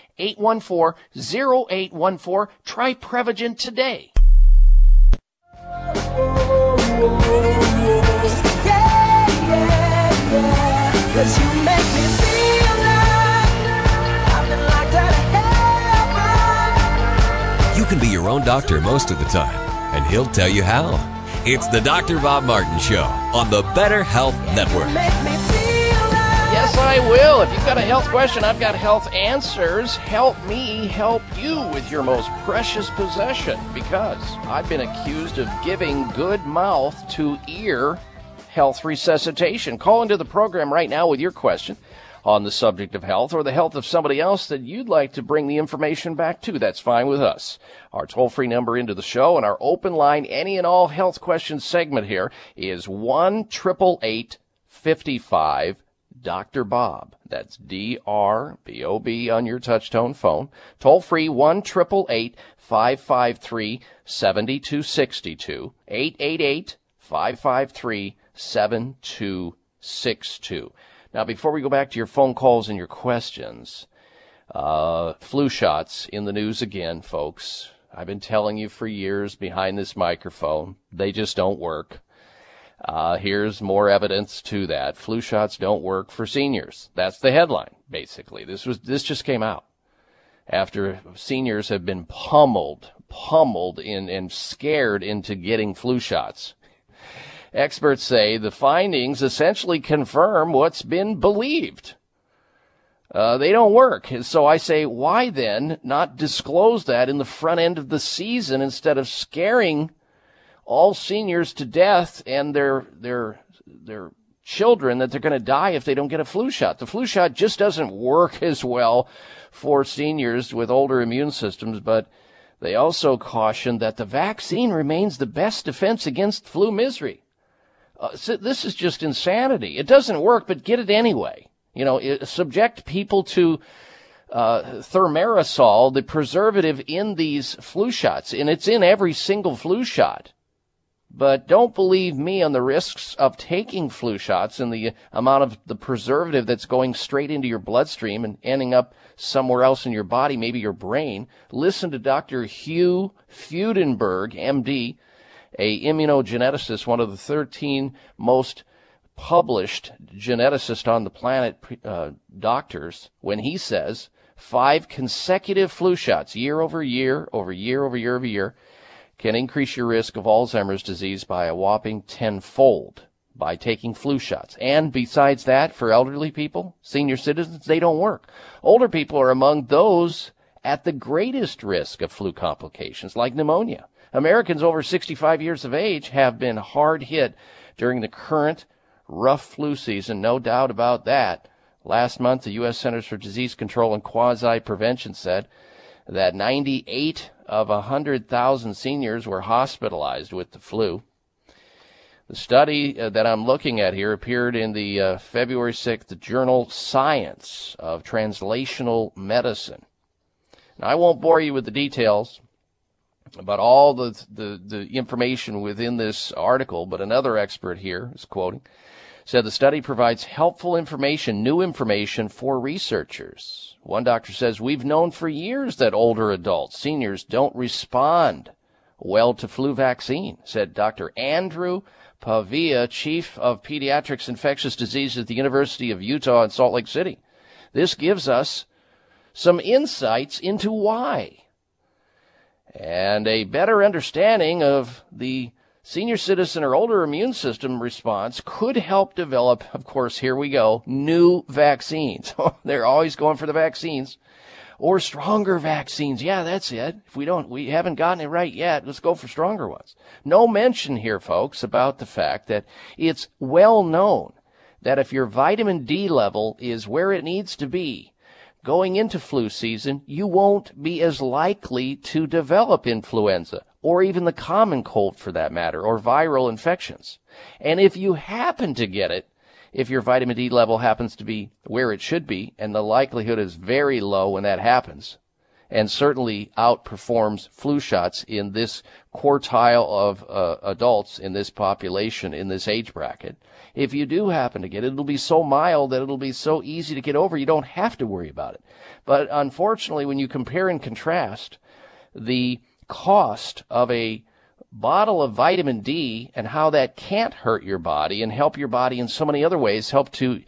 0814 Try Prevagen today. You can be your own doctor most of the time, and he'll tell you how. It's the Dr. Bob Martin Show on the Better Health Network. Yes, I will. If you've got a health question, I've got health answers. Help me help you with your most precious possession because I've been accused of giving good mouth to ear health resuscitation. Call into the program right now with your question on the subject of health or the health of somebody else that you'd like to bring the information back to. That's fine with us. Our toll free number into the show and our open line any and all health questions segment here is 1 55 Dr. Bob. That's D R B O B on your touchtone phone. Toll free 1 553 7262 888 553 7262. Now, before we go back to your phone calls and your questions, uh, flu shots in the news again, folks. I've been telling you for years behind this microphone, they just don't work. Uh, here's more evidence to that. Flu shots don't work for seniors. That's the headline, basically. This was, this just came out after seniors have been pummeled, pummeled in, and scared into getting flu shots. Experts say the findings essentially confirm what's been believed. Uh, they don't work. So I say, why then not disclose that in the front end of the season instead of scaring all seniors to death and their their their children that they're going to die if they don't get a flu shot. The flu shot just doesn't work as well for seniors with older immune systems, but they also caution that the vaccine remains the best defense against flu misery. Uh, this is just insanity. It doesn't work, but get it anyway. You know, it, subject people to uh, the preservative in these flu shots, and it's in every single flu shot. But don't believe me on the risks of taking flu shots and the amount of the preservative that's going straight into your bloodstream and ending up somewhere else in your body, maybe your brain. Listen to Dr. Hugh Fudenberg, MD, a immunogeneticist, one of the 13 most published geneticists on the planet, uh, doctors, when he says five consecutive flu shots year over year, over year, over year, over year, can increase your risk of Alzheimer's disease by a whopping tenfold by taking flu shots. And besides that, for elderly people, senior citizens, they don't work. Older people are among those at the greatest risk of flu complications like pneumonia. Americans over 65 years of age have been hard hit during the current rough flu season, no doubt about that. Last month, the U.S. Centers for Disease Control and Quasi Prevention said that 98 of 100,000 seniors were hospitalized with the flu. The study uh, that I'm looking at here appeared in the uh, February 6th journal Science of Translational Medicine. Now, I won't bore you with the details about all the, the, the information within this article, but another expert here is quoting said the study provides helpful information, new information for researchers. One doctor says, We've known for years that older adults, seniors, don't respond well to flu vaccine, said Dr. Andrew Pavia, Chief of Pediatrics Infectious Diseases at the University of Utah in Salt Lake City. This gives us some insights into why and a better understanding of the senior citizen or older immune system response could help develop, of course, here we go, new vaccines. They're always going for the vaccines or stronger vaccines. Yeah, that's it. If we don't, we haven't gotten it right yet, let's go for stronger ones. No mention here, folks, about the fact that it's well known that if your vitamin D level is where it needs to be, going into flu season, you won't be as likely to develop influenza or even the common cold for that matter or viral infections. And if you happen to get it, if your vitamin D level happens to be where it should be, and the likelihood is very low when that happens, and certainly outperforms flu shots in this quartile of uh, adults in this population in this age bracket. If you do happen to get it, it'll be so mild that it'll be so easy to get over, you don't have to worry about it. But unfortunately, when you compare and contrast the cost of a bottle of vitamin D and how that can't hurt your body and help your body in so many other ways, help to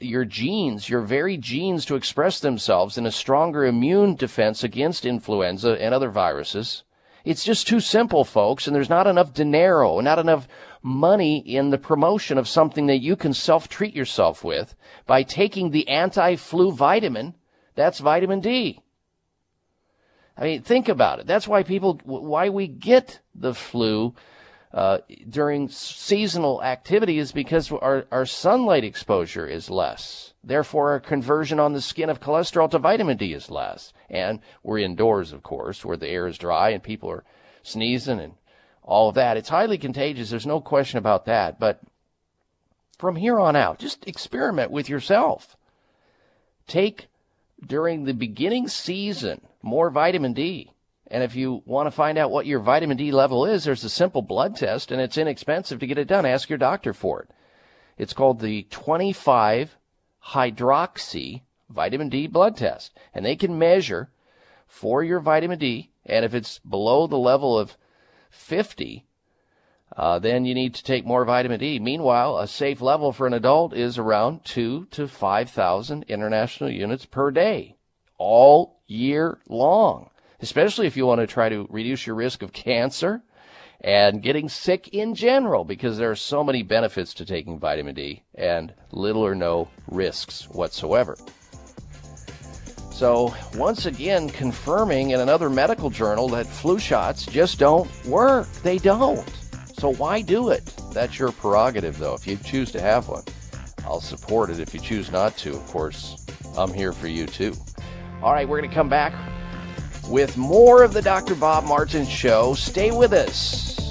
your genes, your very genes to express themselves in a stronger immune defense against influenza and other viruses. It's just too simple, folks, and there's not enough dinero, not enough money in the promotion of something that you can self-treat yourself with by taking the anti-flu vitamin. That's vitamin D. I mean, think about it. That's why people, why we get the flu uh, during seasonal activity is because our, our sunlight exposure is less. Therefore, our conversion on the skin of cholesterol to vitamin D is less. And we're indoors, of course, where the air is dry and people are sneezing and all of that. It's highly contagious. There's no question about that. But from here on out, just experiment with yourself. Take during the beginning season more vitamin D. And if you want to find out what your vitamin D level is, there's a simple blood test and it's inexpensive to get it done. Ask your doctor for it. It's called the 25 hydroxy vitamin D blood test. And they can measure for your vitamin D. And if it's below the level of 50, uh, then you need to take more vitamin D. Meanwhile, a safe level for an adult is around two to 5,000 international units per day, all year long, especially if you want to try to reduce your risk of cancer and getting sick in general, because there are so many benefits to taking vitamin D and little or no risks whatsoever. So, once again, confirming in another medical journal that flu shots just don't work. They don't. So, why do it? That's your prerogative, though. If you choose to have one, I'll support it. If you choose not to, of course, I'm here for you too. All right, we're going to come back with more of the Dr. Bob Martin Show. Stay with us.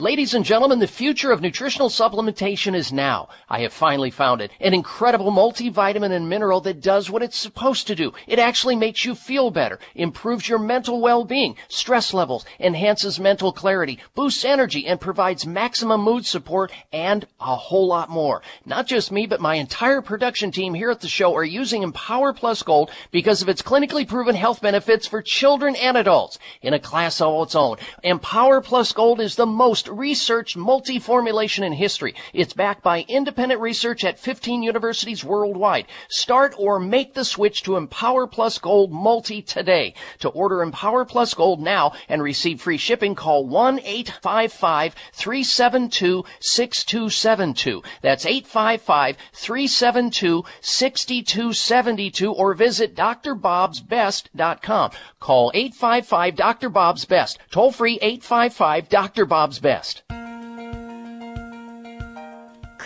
Ladies and gentlemen, the future of nutritional supplementation is now. I have finally found it. An incredible multivitamin and mineral that does what it's supposed to do. It actually makes you feel better, improves your mental well-being, stress levels, enhances mental clarity, boosts energy, and provides maximum mood support and a whole lot more. Not just me, but my entire production team here at the show are using Empower Plus Gold because of its clinically proven health benefits for children and adults in a class all its own. Empower Plus Gold is the most researched multi-formulation in history. It's backed by independent research at 15 universities worldwide. Start or make the switch to Empower Plus Gold Multi today. To order Empower Plus Gold now and receive free shipping, call 1-855-372-6272. That's 855-372-6272 or visit drbobsbest.com. Call 855 Dr. Best. Toll free 855 Dr. Best best.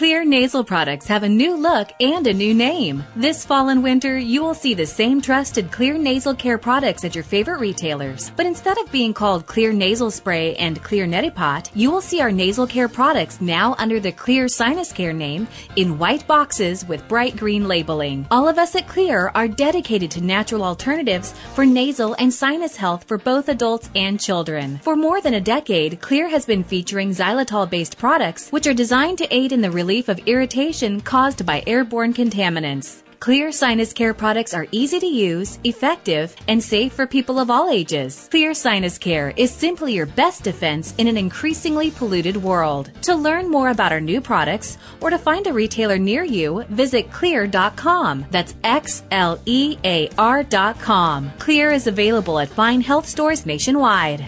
Xlear nasal products have a new look and a new name. This fall and winter, you will see the same trusted Xlear nasal care products at your favorite retailers. But instead of being called Xlear nasal spray and Xlear neti pot, you will see our nasal care products now under the Xlear sinus care name in white boxes with bright green labeling. All of us at Xlear are dedicated to natural alternatives for nasal and sinus health for both adults and children. For more than a decade, Xlear has been featuring xylitol based products which are designed to aid in the relief of irritation caused by airborne contaminants. Xlear sinus care products are easy to use, effective, and safe for people of all ages. Xlear sinus care is simply your best defense in an increasingly polluted world. To learn more about our new products or to find a retailer near you, visit xlear.com. That's X L E A R.com. Xlear is available at fine health stores nationwide.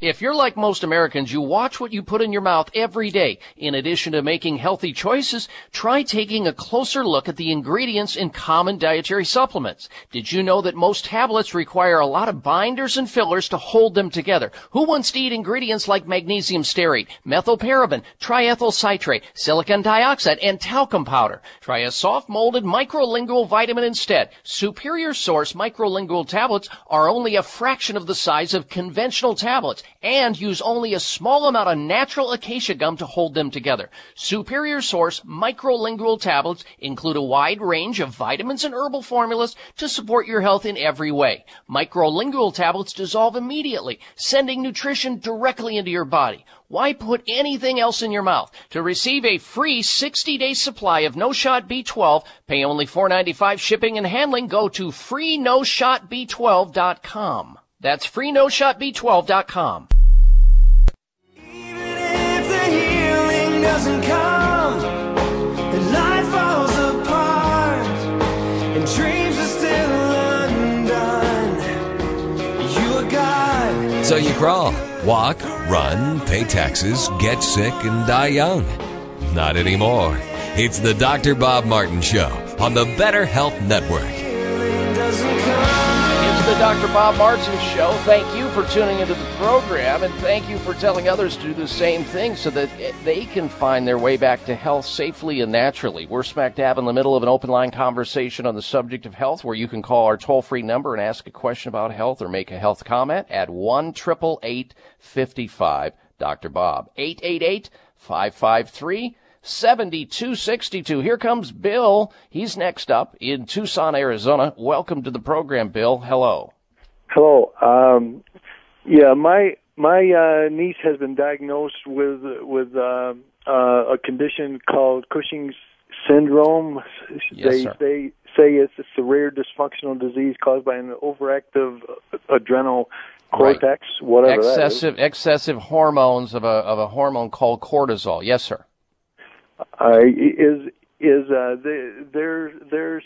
If you're like most Americans, you watch what you put in your mouth every day. In addition to making healthy choices, try taking a closer look at the ingredients in common dietary supplements. Did you know that most tablets require a lot of binders and fillers to hold them together? Who wants to eat ingredients like magnesium stearate, methylparaben, triethyl citrate, silicon dioxide, and talcum powder? Try a soft molded microlingual vitamin instead. Superior Source microlingual tablets are only a fraction of the size of conventional tablets and use only a small amount of natural acacia gum to hold them together. Superior Source microlingual tablets include a wide range of vitamins and herbal formulas to support your health in every way. Microlingual tablets dissolve immediately, sending nutrition directly into your body. Why put anything else in your mouth? To receive a free 60-day supply of No Shot B12, pay only $4.95 shipping and handling. Go to freenoshotb12.com. That's freenoshotb12.com. If the healing doesn't come, and life falls apart, and dreams are still undone, you are God. So you crawl, walk, run, pay taxes, get sick, and die young. Not anymore. It's the Dr. Bob Martin Show on the Better Health Network. The Dr. Bob Martin Show. Thank you for tuning into the program, and thank you for telling others to do the same thing so that they can find their way back to health safely and naturally. We're smack dab in the middle of an open line conversation on the subject of health where you can call our toll free number and ask a question about health or make a health comment at 1 55 Dr. Bob. 888 553 7262. Here comes Bill. He's next up in Tucson, Arizona. Welcome to the program, Bill. Hello. Hello. Um, yeah, my my uh, niece has been diagnosed with with uh, uh, a condition called Cushing's syndrome. Yes, they sir. they say it's it's a rare dysfunctional disease caused by an overactive adrenal cortex, whatever that is. excessive excessive hormones of a of a hormone called cortisol. Yes, sir. Uh, is is uh, the, there there's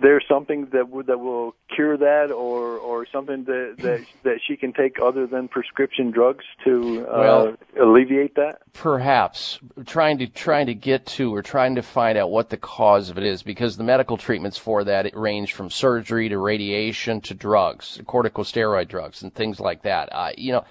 there's something that would that will cure that, or or something that that that she can take other than prescription drugs to uh, Well- alleviate that? Perhaps trying to trying to get to or trying to find out what the cause of it is because the medical treatments for that it range from surgery to radiation to drugs, corticosteroid drugs and things like that. Uh, you know,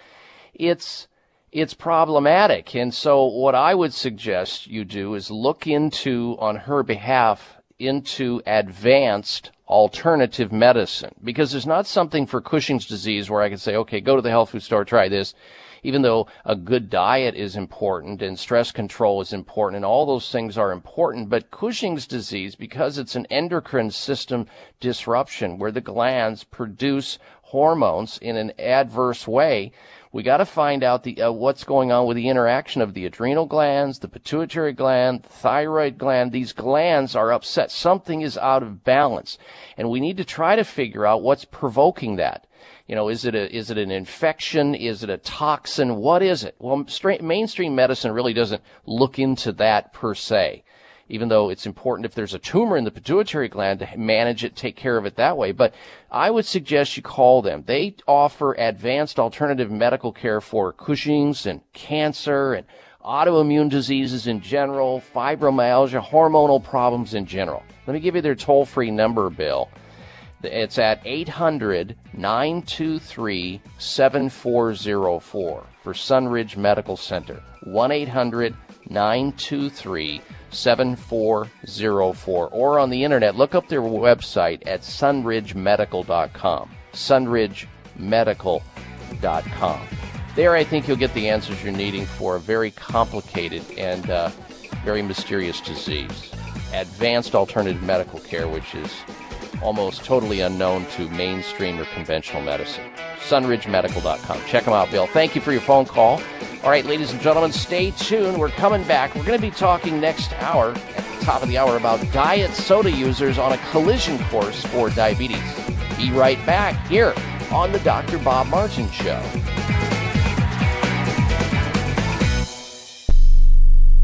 it's it's problematic. And so what I would suggest you do is look into on her behalf into advanced alternative medicine because there's not something for Cushing's disease where I can say, okay, go to the health food store, try this. Even though a good diet is important and stress control is important and all those things are important, but Cushing's disease, because it's an endocrine system disruption where the glands produce hormones in an adverse way, we got to find out the uh, what's going on with the interaction of the adrenal glands, the pituitary gland, the thyroid gland. These glands are upset. Something is out of balance, and we need to try to figure out what's provoking that. You know, is it a is it an infection? Is it a toxin? What is it? Well, mainstream medicine really doesn't look into that per se even though it's important if there's a tumor in the pituitary gland to manage it, take care of it that way. But I would suggest you call them. They offer advanced alternative medical care for Cushing's and cancer and autoimmune diseases in general, fibromyalgia, hormonal problems in general. Let me give you their toll free number, Bill. It's at 800 923 7404 for Sunridge Medical Center. 1 800 923 7404. Or on the internet, look up their website at sunridgemedical.com. Sunridgemedical.com. There, I think you'll get the answers you're needing for a very complicated and uh, very mysterious disease. Advanced alternative medical care, which is almost totally unknown to mainstream or conventional medicine. SunridgeMedical.com. Check them out, Bill. Thank you for your phone call. All right, ladies and gentlemen, stay tuned. We're coming back. We're going to be talking next hour, at the top of the hour, about diet soda users on a collision course for diabetes. Be right back here on the Dr. Bob Martin Show.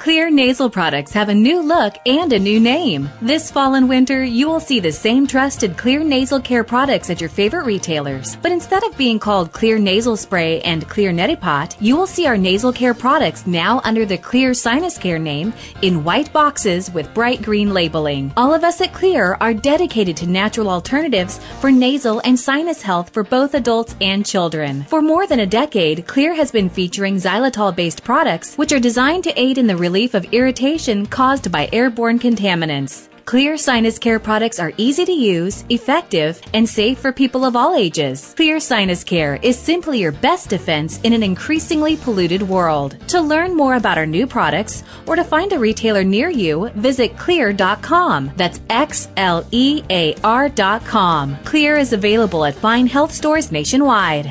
Xlear nasal products have a new look and a new name. This fall and winter, you will see the same trusted Xlear nasal care products at your favorite retailers. But instead of being called Xlear nasal spray and Xlear neti you will see our nasal care products now under the Xlear sinus care name in white boxes with bright green labeling. All of us at Xlear are dedicated to natural alternatives for nasal and sinus health for both adults and children. For more than a decade, Xlear has been featuring xylitol based products which are designed to aid in the relief of irritation caused by airborne contaminants. Xlear sinus care products are easy to use, effective, and safe for people of all ages. Xlear sinus care is simply your best defense in an increasingly polluted world. To learn more about our new products or to find a retailer near you, visit xlear.com. That's X L E A R.com. Xlear is available at fine health stores nationwide.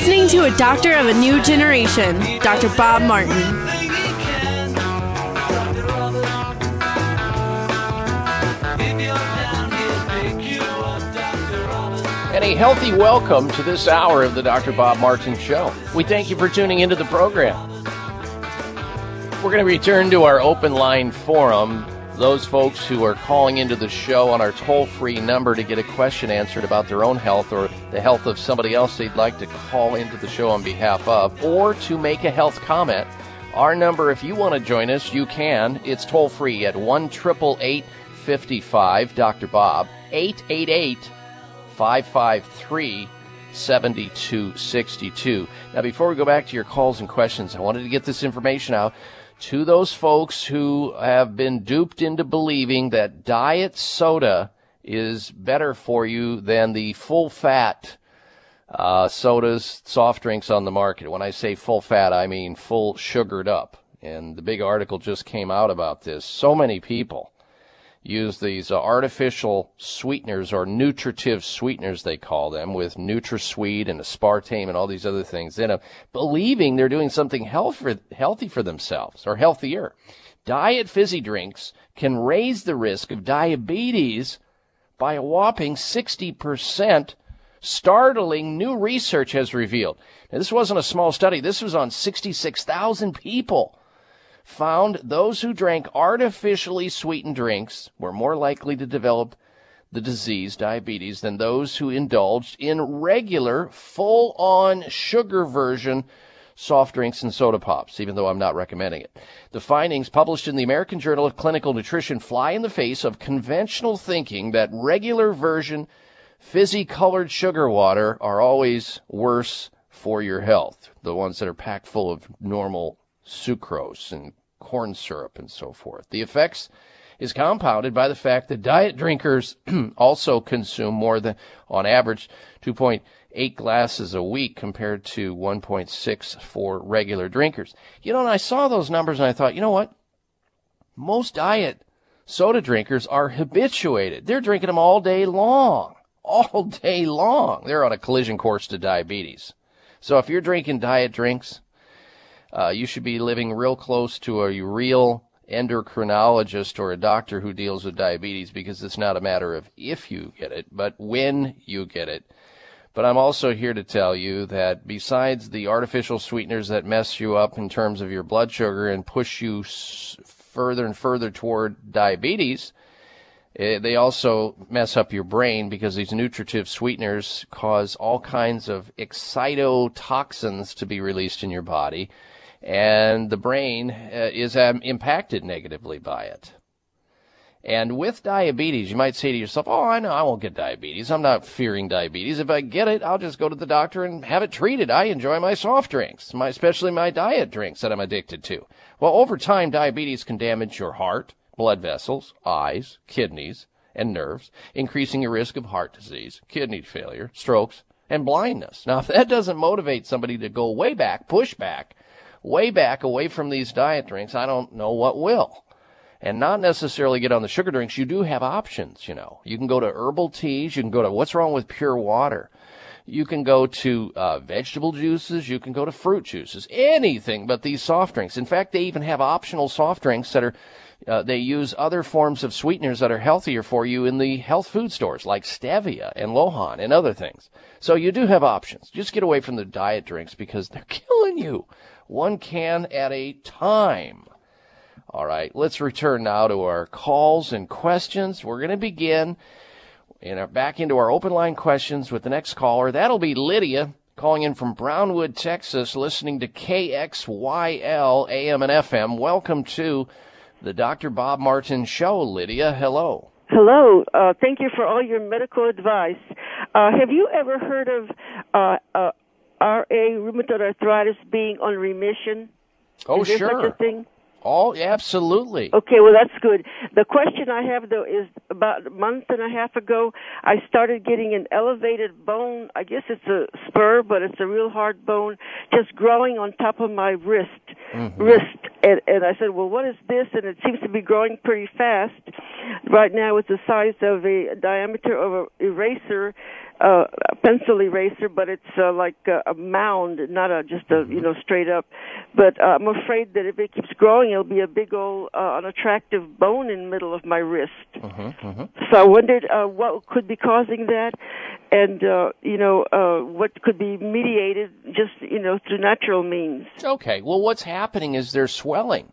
Listening to a doctor of a new generation, Dr. Bob Martin. And a healthy welcome to this hour of the Dr. Bob Martin Show. We thank you for tuning into the program. We're going to return to our open line forum. Those folks who are calling into the show on our toll free number to get a question answered about their own health or the health of somebody else they'd like to call into the show on behalf of, or to make a health comment. Our number, if you want to join us, you can. It's toll free at 1 55 Dr. Bob, 888 553 7262. Now, before we go back to your calls and questions, I wanted to get this information out to those folks who have been duped into believing that diet soda is better for you than the full fat uh, sodas, soft drinks on the market. When I say full fat, I mean full sugared up. And the big article just came out about this. So many people use these uh, artificial sweeteners or nutritive sweeteners they call them with NutraSweet and aspartame and all these other things in them, believing they're doing something health for, healthy for themselves or healthier. Diet fizzy drinks can raise the risk of diabetes by a whopping 60%. Startling new research has revealed. Now, this wasn't a small study. This was on 66,000 people found those who drank artificially sweetened drinks were more likely to develop the disease, diabetes, than those who indulged in regular, full on sugar version soft drinks and soda pops, even though I'm not recommending it. The findings published in the American Journal of Clinical Nutrition fly in the face of conventional thinking that regular version fizzy colored sugar water are always worse for your health. The ones that are packed full of normal sucrose and corn syrup and so forth. The effects is compounded by the fact that diet drinkers also consume more than, on average, 2.8 glasses a week compared to 1.6 for regular drinkers. You know, and I saw those numbers and I thought, you know what? Most diet soda drinkers are habituated. They're drinking them all day long. All day long. They're on a collision course to diabetes. So if you're drinking diet drinks, uh, you should be living real close to a real endocrinologist or a doctor who deals with diabetes because it's not a matter of if you get it, but when you get it. But I'm also here to tell you that besides the artificial sweeteners that mess you up in terms of your blood sugar and push you s- further and further toward diabetes, eh, they also mess up your brain because these nutritive sweeteners cause all kinds of excitotoxins to be released in your body and the brain uh, is um, impacted negatively by it. And with diabetes, you might say to yourself, Oh, I know I won't get diabetes. I'm not fearing diabetes. If I get it, I'll just go to the doctor and have it treated. I enjoy my soft drinks, my, especially my diet drinks that I'm addicted to. Well, over time, diabetes can damage your heart, blood vessels, eyes, kidneys, and nerves, increasing your risk of heart disease, kidney failure, strokes, and blindness. Now, if that doesn't motivate somebody to go way back, push back, way back away from these diet drinks, I don't know what will. And not necessarily get on the sugar drinks. You do have options, you know. You can go to herbal teas. You can go to what's wrong with pure water. You can go to uh, vegetable juices. You can go to fruit juices. Anything but these soft drinks. In fact, they even have optional soft drinks that are uh, they use other forms of sweeteners that are healthier for you in the health food stores, like stevia and Lo Han and other things. So you do have options. Just get away from the diet drinks because they're killing you one can at a time. All right, let's return now to our calls and questions. We're going to begin in our, back into our open line questions with the next caller. That'll be Lydia calling in from Brownwood, Texas, listening to KXYL AM and FM. Welcome to the Dr. Bob Martin Show, Lydia. Hello. Hello. Uh, thank you for all your medical advice. Uh, have you ever heard of uh, uh RA rheumatoid arthritis being on remission? Oh, Is sure. Such a thing? Oh, absolutely. Okay, well that's good. The question I have though is about a month and a half ago, I started getting an elevated bone. I guess it's a spur, but it's a real hard bone, just growing on top of my wrist. Mm-hmm. Wrist, and, and I said, "Well, what is this?" And it seems to be growing pretty fast. Right now, it's the size of a diameter of an eraser, uh, a pencil eraser, but it's uh, like a, a mound, not a just a you know straight up. But uh, I'm afraid that if it keeps growing, it'll be a big old uh, unattractive bone in the middle of my wrist. Mm-hmm, mm-hmm. So I wondered uh, what could be causing that, and uh, you know uh, what could be mediated just you know through natural means. Okay. Well, what's happening is there's swelling.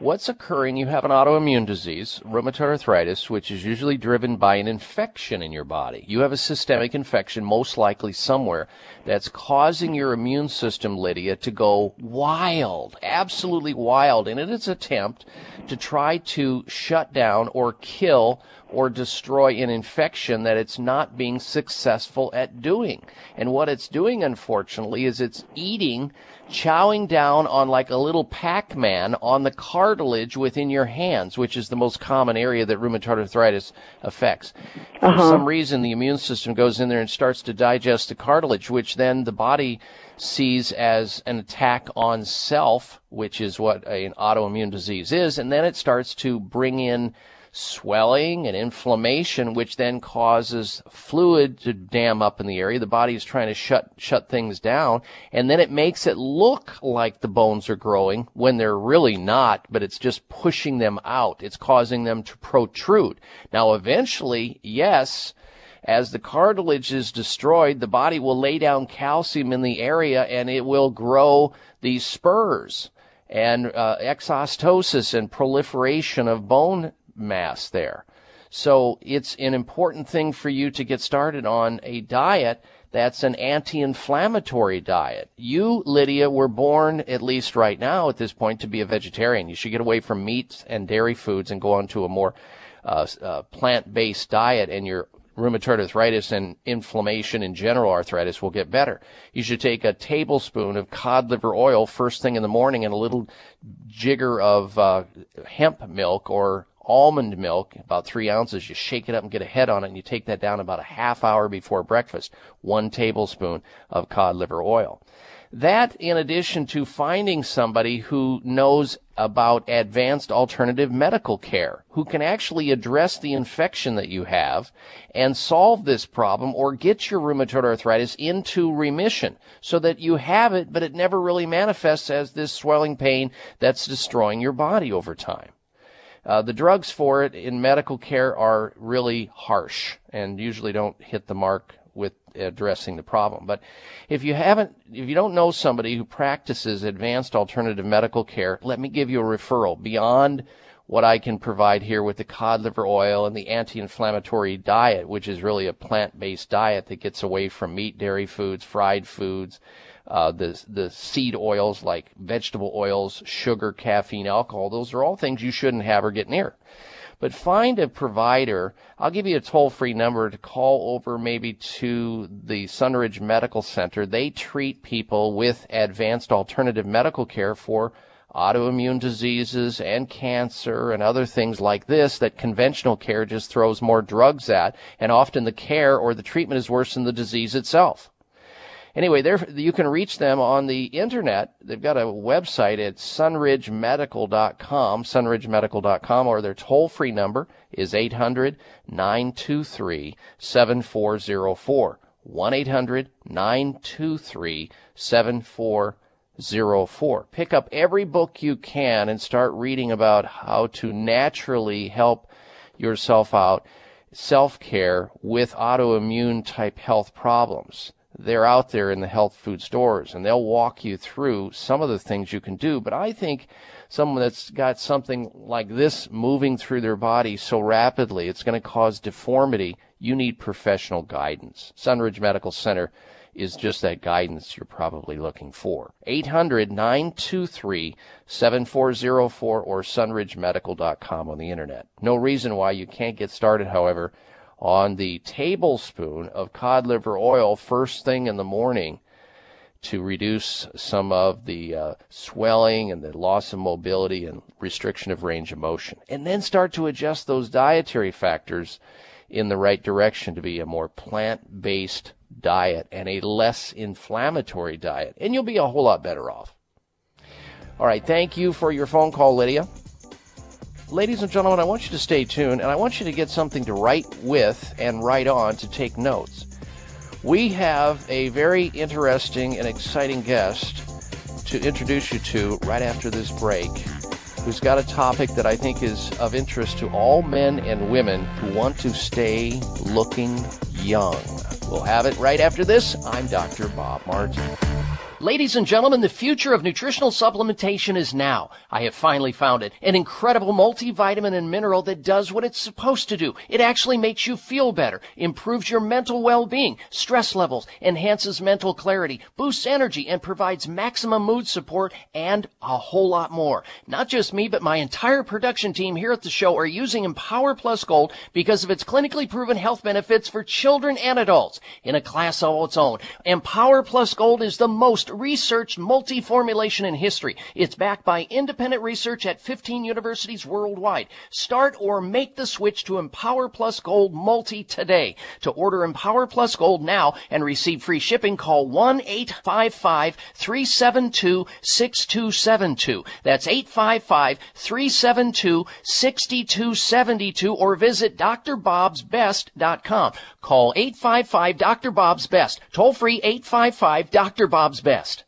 What's occurring? You have an autoimmune disease, rheumatoid arthritis, which is usually driven by an infection in your body. You have a systemic infection, most likely somewhere, that's causing your immune system, Lydia, to go wild, absolutely wild in its attempt to try to shut down or kill or destroy an infection that it's not being successful at doing. And what it's doing, unfortunately, is it's eating, chowing down on like a little Pac-Man on the cartilage within your hands, which is the most common area that rheumatoid arthritis affects. For Uh-huh. some reason, the immune system goes in there and starts to digest the cartilage, which then the body sees as an attack on self, which is what an autoimmune disease is, and then it starts to bring in swelling and inflammation, which then causes fluid to dam up in the area. The body is trying to shut shut things down, and then it makes it look like the bones are growing when they're really not, but it's just pushing them out. It's causing them to protrude. Now, eventually, yes. As the cartilage is destroyed, the body will lay down calcium in the area and it will grow these spurs and uh, exostosis and proliferation of bone mass there. So it's an important thing for you to get started on a diet that's an anti-inflammatory diet. You, Lydia, were born, at least right now at this point, to be a vegetarian. You should get away from meats and dairy foods and go on to a more uh, uh, plant-based diet and your rheumatoid arthritis and inflammation in general arthritis will get better. You should take a tablespoon of cod liver oil first thing in the morning and a little jigger of uh, hemp milk or almond milk, about three ounces. You shake it up and get a head on it, and you take that down about a half hour before breakfast. One tablespoon of cod liver oil. That, in addition to finding somebody who knows about advanced alternative medical care, who can actually address the infection that you have and solve this problem or get your rheumatoid arthritis into remission so that you have it, but it never really manifests as this swelling pain that's destroying your body over time. Uh, the drugs for it in medical care are really harsh and usually don't hit the mark addressing the problem. But if you haven't, if you don't know somebody who practices advanced alternative medical care, let me give you a referral beyond what I can provide here with the cod liver oil and the anti-inflammatory diet, which is really a plant-based diet that gets away from meat, dairy foods, fried foods, uh, the the seed oils like vegetable oils, sugar, caffeine, alcohol. Those are all things you shouldn't have or get near. But find a provider. I'll give you a toll free number to call over maybe to the Sunridge Medical Center. They treat people with advanced alternative medical care for autoimmune diseases and cancer and other things like this that conventional care just throws more drugs at. And often the care or the treatment is worse than the disease itself. Anyway, you can reach them on the internet. They've got a website at sunridgemedical.com, sunridgemedical.com, or their toll free number is 800 923 7404. 1 800 923 7404. Pick up every book you can and start reading about how to naturally help yourself out self care with autoimmune type health problems they're out there in the health food stores and they'll walk you through some of the things you can do. But I think someone that's got something like this moving through their body so rapidly, it's going to cause deformity. You need professional guidance. Sunridge Medical Center is just that guidance you're probably looking for. 800 923 7404 or sunridgemedical.com on the internet. No reason why you can't get started, however, on the tablespoon of cod liver oil first thing in the morning to reduce some of the uh, swelling and the loss of mobility and restriction of range of motion. And then start to adjust those dietary factors in the right direction to be a more plant based diet and a less inflammatory diet. And you'll be a whole lot better off. All right. Thank you for your phone call, Lydia ladies and gentlemen, I want you to stay tuned and I want you to get something to write with and write on to take notes. We have a very interesting and exciting guest to introduce you to right after this break who's got a topic that I think is of interest to all men and women who want to stay looking young. We'll have it right after this. I'm Dr. Bob Martin. Ladies and gentlemen, the future of nutritional supplementation is now. I have finally found it. An incredible multivitamin and mineral that does what it's supposed to do. It actually makes you feel better, improves your mental well-being, stress levels, enhances mental clarity, boosts energy, and provides maximum mood support and a whole lot more. Not just me, but my entire production team here at the show are using Empower Plus Gold because of its clinically proven health benefits for children and adults in a class all its own. Empower Plus Gold is the most most researched multi-formulation in history. It's backed by independent research at 15 universities worldwide. Start or make the switch to Empower Plus Gold Multi today. To order Empower Plus Gold now and receive free shipping, call 1-855-372-6272. That's 855-372-6272 or visit drbobsbest.com. Call 855 Dr. Best. Toll free 855 Dr. Best best.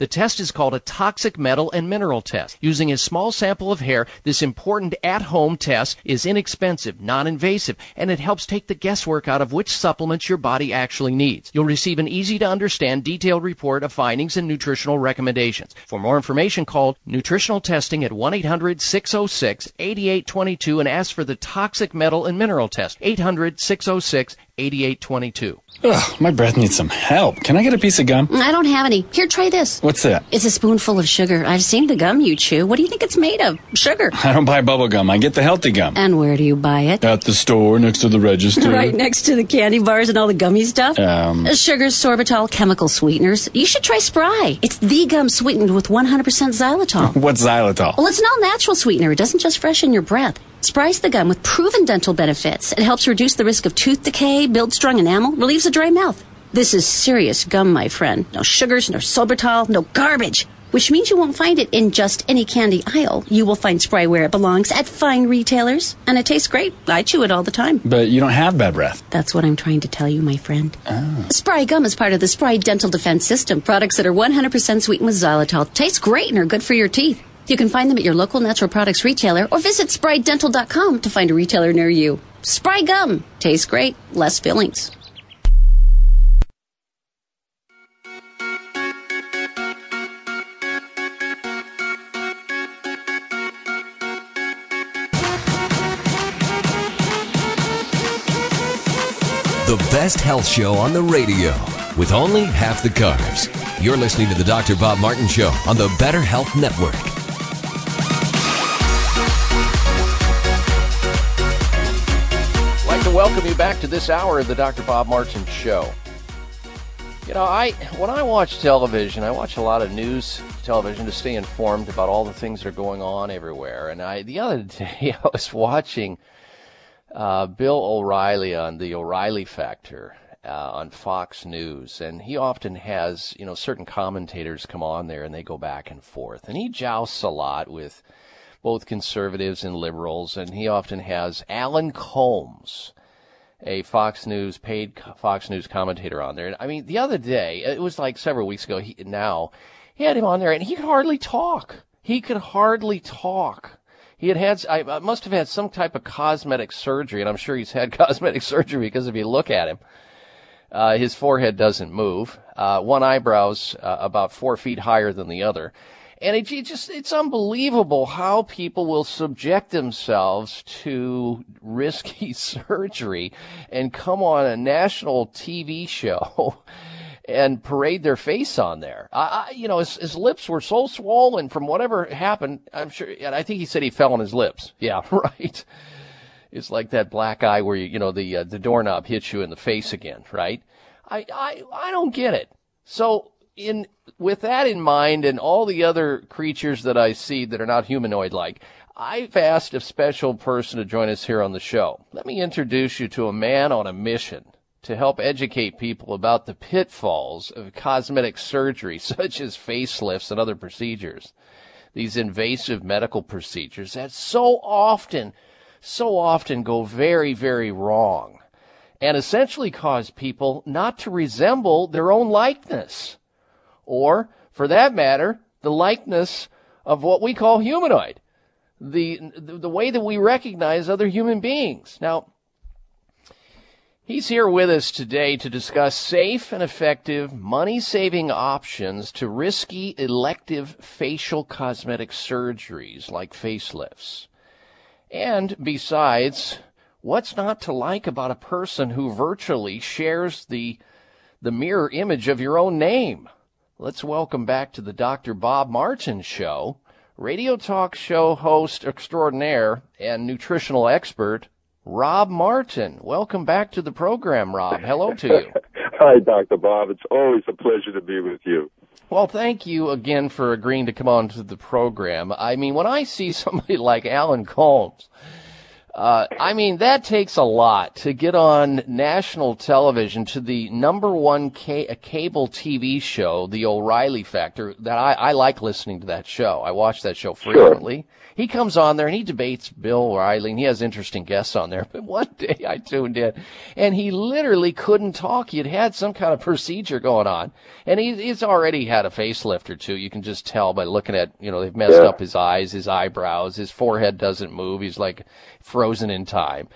The test is called a toxic metal and mineral test. Using a small sample of hair, this important at-home test is inexpensive, non-invasive, and it helps take the guesswork out of which supplements your body actually needs. You'll receive an easy to understand detailed report of findings and nutritional recommendations. For more information, call nutritional testing at 1-800-606-8822 and ask for the toxic metal and mineral test. 800-606-8822. Ugh, my breath needs some help. Can I get a piece of gum? I don't have any. Here, try this. What's that? It's a spoonful of sugar. I've seen the gum you chew. What do you think it's made of? Sugar. I don't buy bubble gum. I get the healthy gum. And where do you buy it? At the store next to the register. Right next to the candy bars and all the gummy stuff. Um. Sugars, sorbitol, chemical sweeteners. You should try Spry. It's the gum sweetened with 100% xylitol. What's xylitol? Well, it's an all-natural sweetener. It doesn't just freshen your breath. Spry's the gum with proven dental benefits. It helps reduce the risk of tooth decay, builds strong enamel, relieves a dry mouth. This is serious gum, my friend. No sugars, no sorbitol, no garbage. Which means you won't find it in just any candy aisle. You will find Spry where it belongs at fine retailers. And it tastes great. I chew it all the time. But you don't have bad breath. That's what I'm trying to tell you, my friend. Oh. Spry gum is part of the Spry Dental Defense System. Products that are 100% sweetened with xylitol taste great and are good for your teeth. You can find them at your local natural products retailer or visit sprydental.com to find a retailer near you. Spry gum. Tastes great. Less fillings. The best health show on the radio with only half the carbs. You're listening to the Dr. Bob Martin Show on the Better Health Network. I'd like to welcome you back to this hour of the Dr. Bob Martin Show. You know, I when I watch television, I watch a lot of news television to stay informed about all the things that are going on everywhere. And I the other day I was watching uh, Bill O'Reilly on the O'Reilly Factor uh, on Fox News, and he often has you know certain commentators come on there and they go back and forth, and he jousts a lot with both conservatives and liberals, and he often has Alan Colmes, a Fox News paid Fox News commentator on there. And I mean, the other day, it was like several weeks ago. He, now he had him on there, and he could hardly talk. He could hardly talk. He had had, I must have had some type of cosmetic surgery, and I'm sure he's had cosmetic surgery because if you look at him, uh, his forehead doesn't move. Uh, one eyebrow's uh, about four feet higher than the other. And it, it just, it's unbelievable how people will subject themselves to risky surgery and come on a national TV show and parade their face on there. I, I, you know, his, his lips were so swollen from whatever happened. I'm sure, and I think he said he fell on his lips. Yeah, right. It's like that black eye where you, you know, the uh, the doorknob hits you in the face again, right? I, I, I don't get it. So in with that in mind, and all the other creatures that I see that are not humanoid like, I've asked a special person to join us here on the show. Let me introduce you to a man on a mission to help educate people about the pitfalls of cosmetic surgery, such as facelifts and other procedures. These invasive medical procedures that so often, so often go very, very wrong and essentially cause people not to resemble their own likeness. Or, for that matter, the likeness of what we call humanoid. The, the way that we recognize other human beings. Now, He's here with us today to discuss safe and effective money saving options to risky elective facial cosmetic surgeries like facelifts. And besides, what's not to like about a person who virtually shares the the mirror image of your own name? Let's welcome back to the Dr. Bob Martin show, radio talk show host extraordinaire and nutritional expert Rob Martin. Welcome back to the program, Rob. Hello to you. Hi, Dr. Bob. It's always a pleasure to be with you. Well, thank you again for agreeing to come on to the program. I mean, when I see somebody like Alan Colmes, uh, I mean, that takes a lot to get on national television to the number one ca- cable TV show, The O'Reilly Factor, that I, I like listening to that show. I watch that show frequently. He comes on there and he debates Bill O'Reilly and he has interesting guests on there. But one day I tuned in and he literally couldn't talk. He had had some kind of procedure going on and he, he's already had a facelift or two. You can just tell by looking at, you know, they've messed Yeah. up his eyes, his eyebrows, his forehead doesn't move. He's like frozen in time.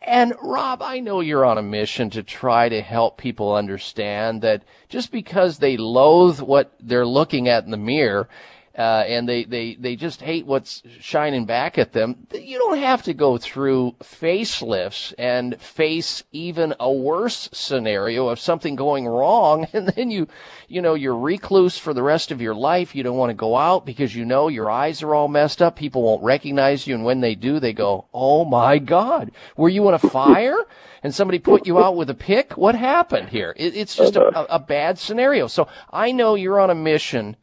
And Rob, I know you're on a mission to try to help people understand that just because they loathe what they're looking at in the mirror, uh, and they, they, they just hate what's shining back at them, you don't have to go through facelifts and face even a worse scenario of something going wrong. And then you, you know, you're recluse for the rest of your life. You don't want to go out because you know your eyes are all messed up. People won't recognize you. And when they do, they go, Oh my God, were you in a fire? And somebody put you out with a pick? What happened here? It, it's just a, a, a bad scenario. So I know you're on a mission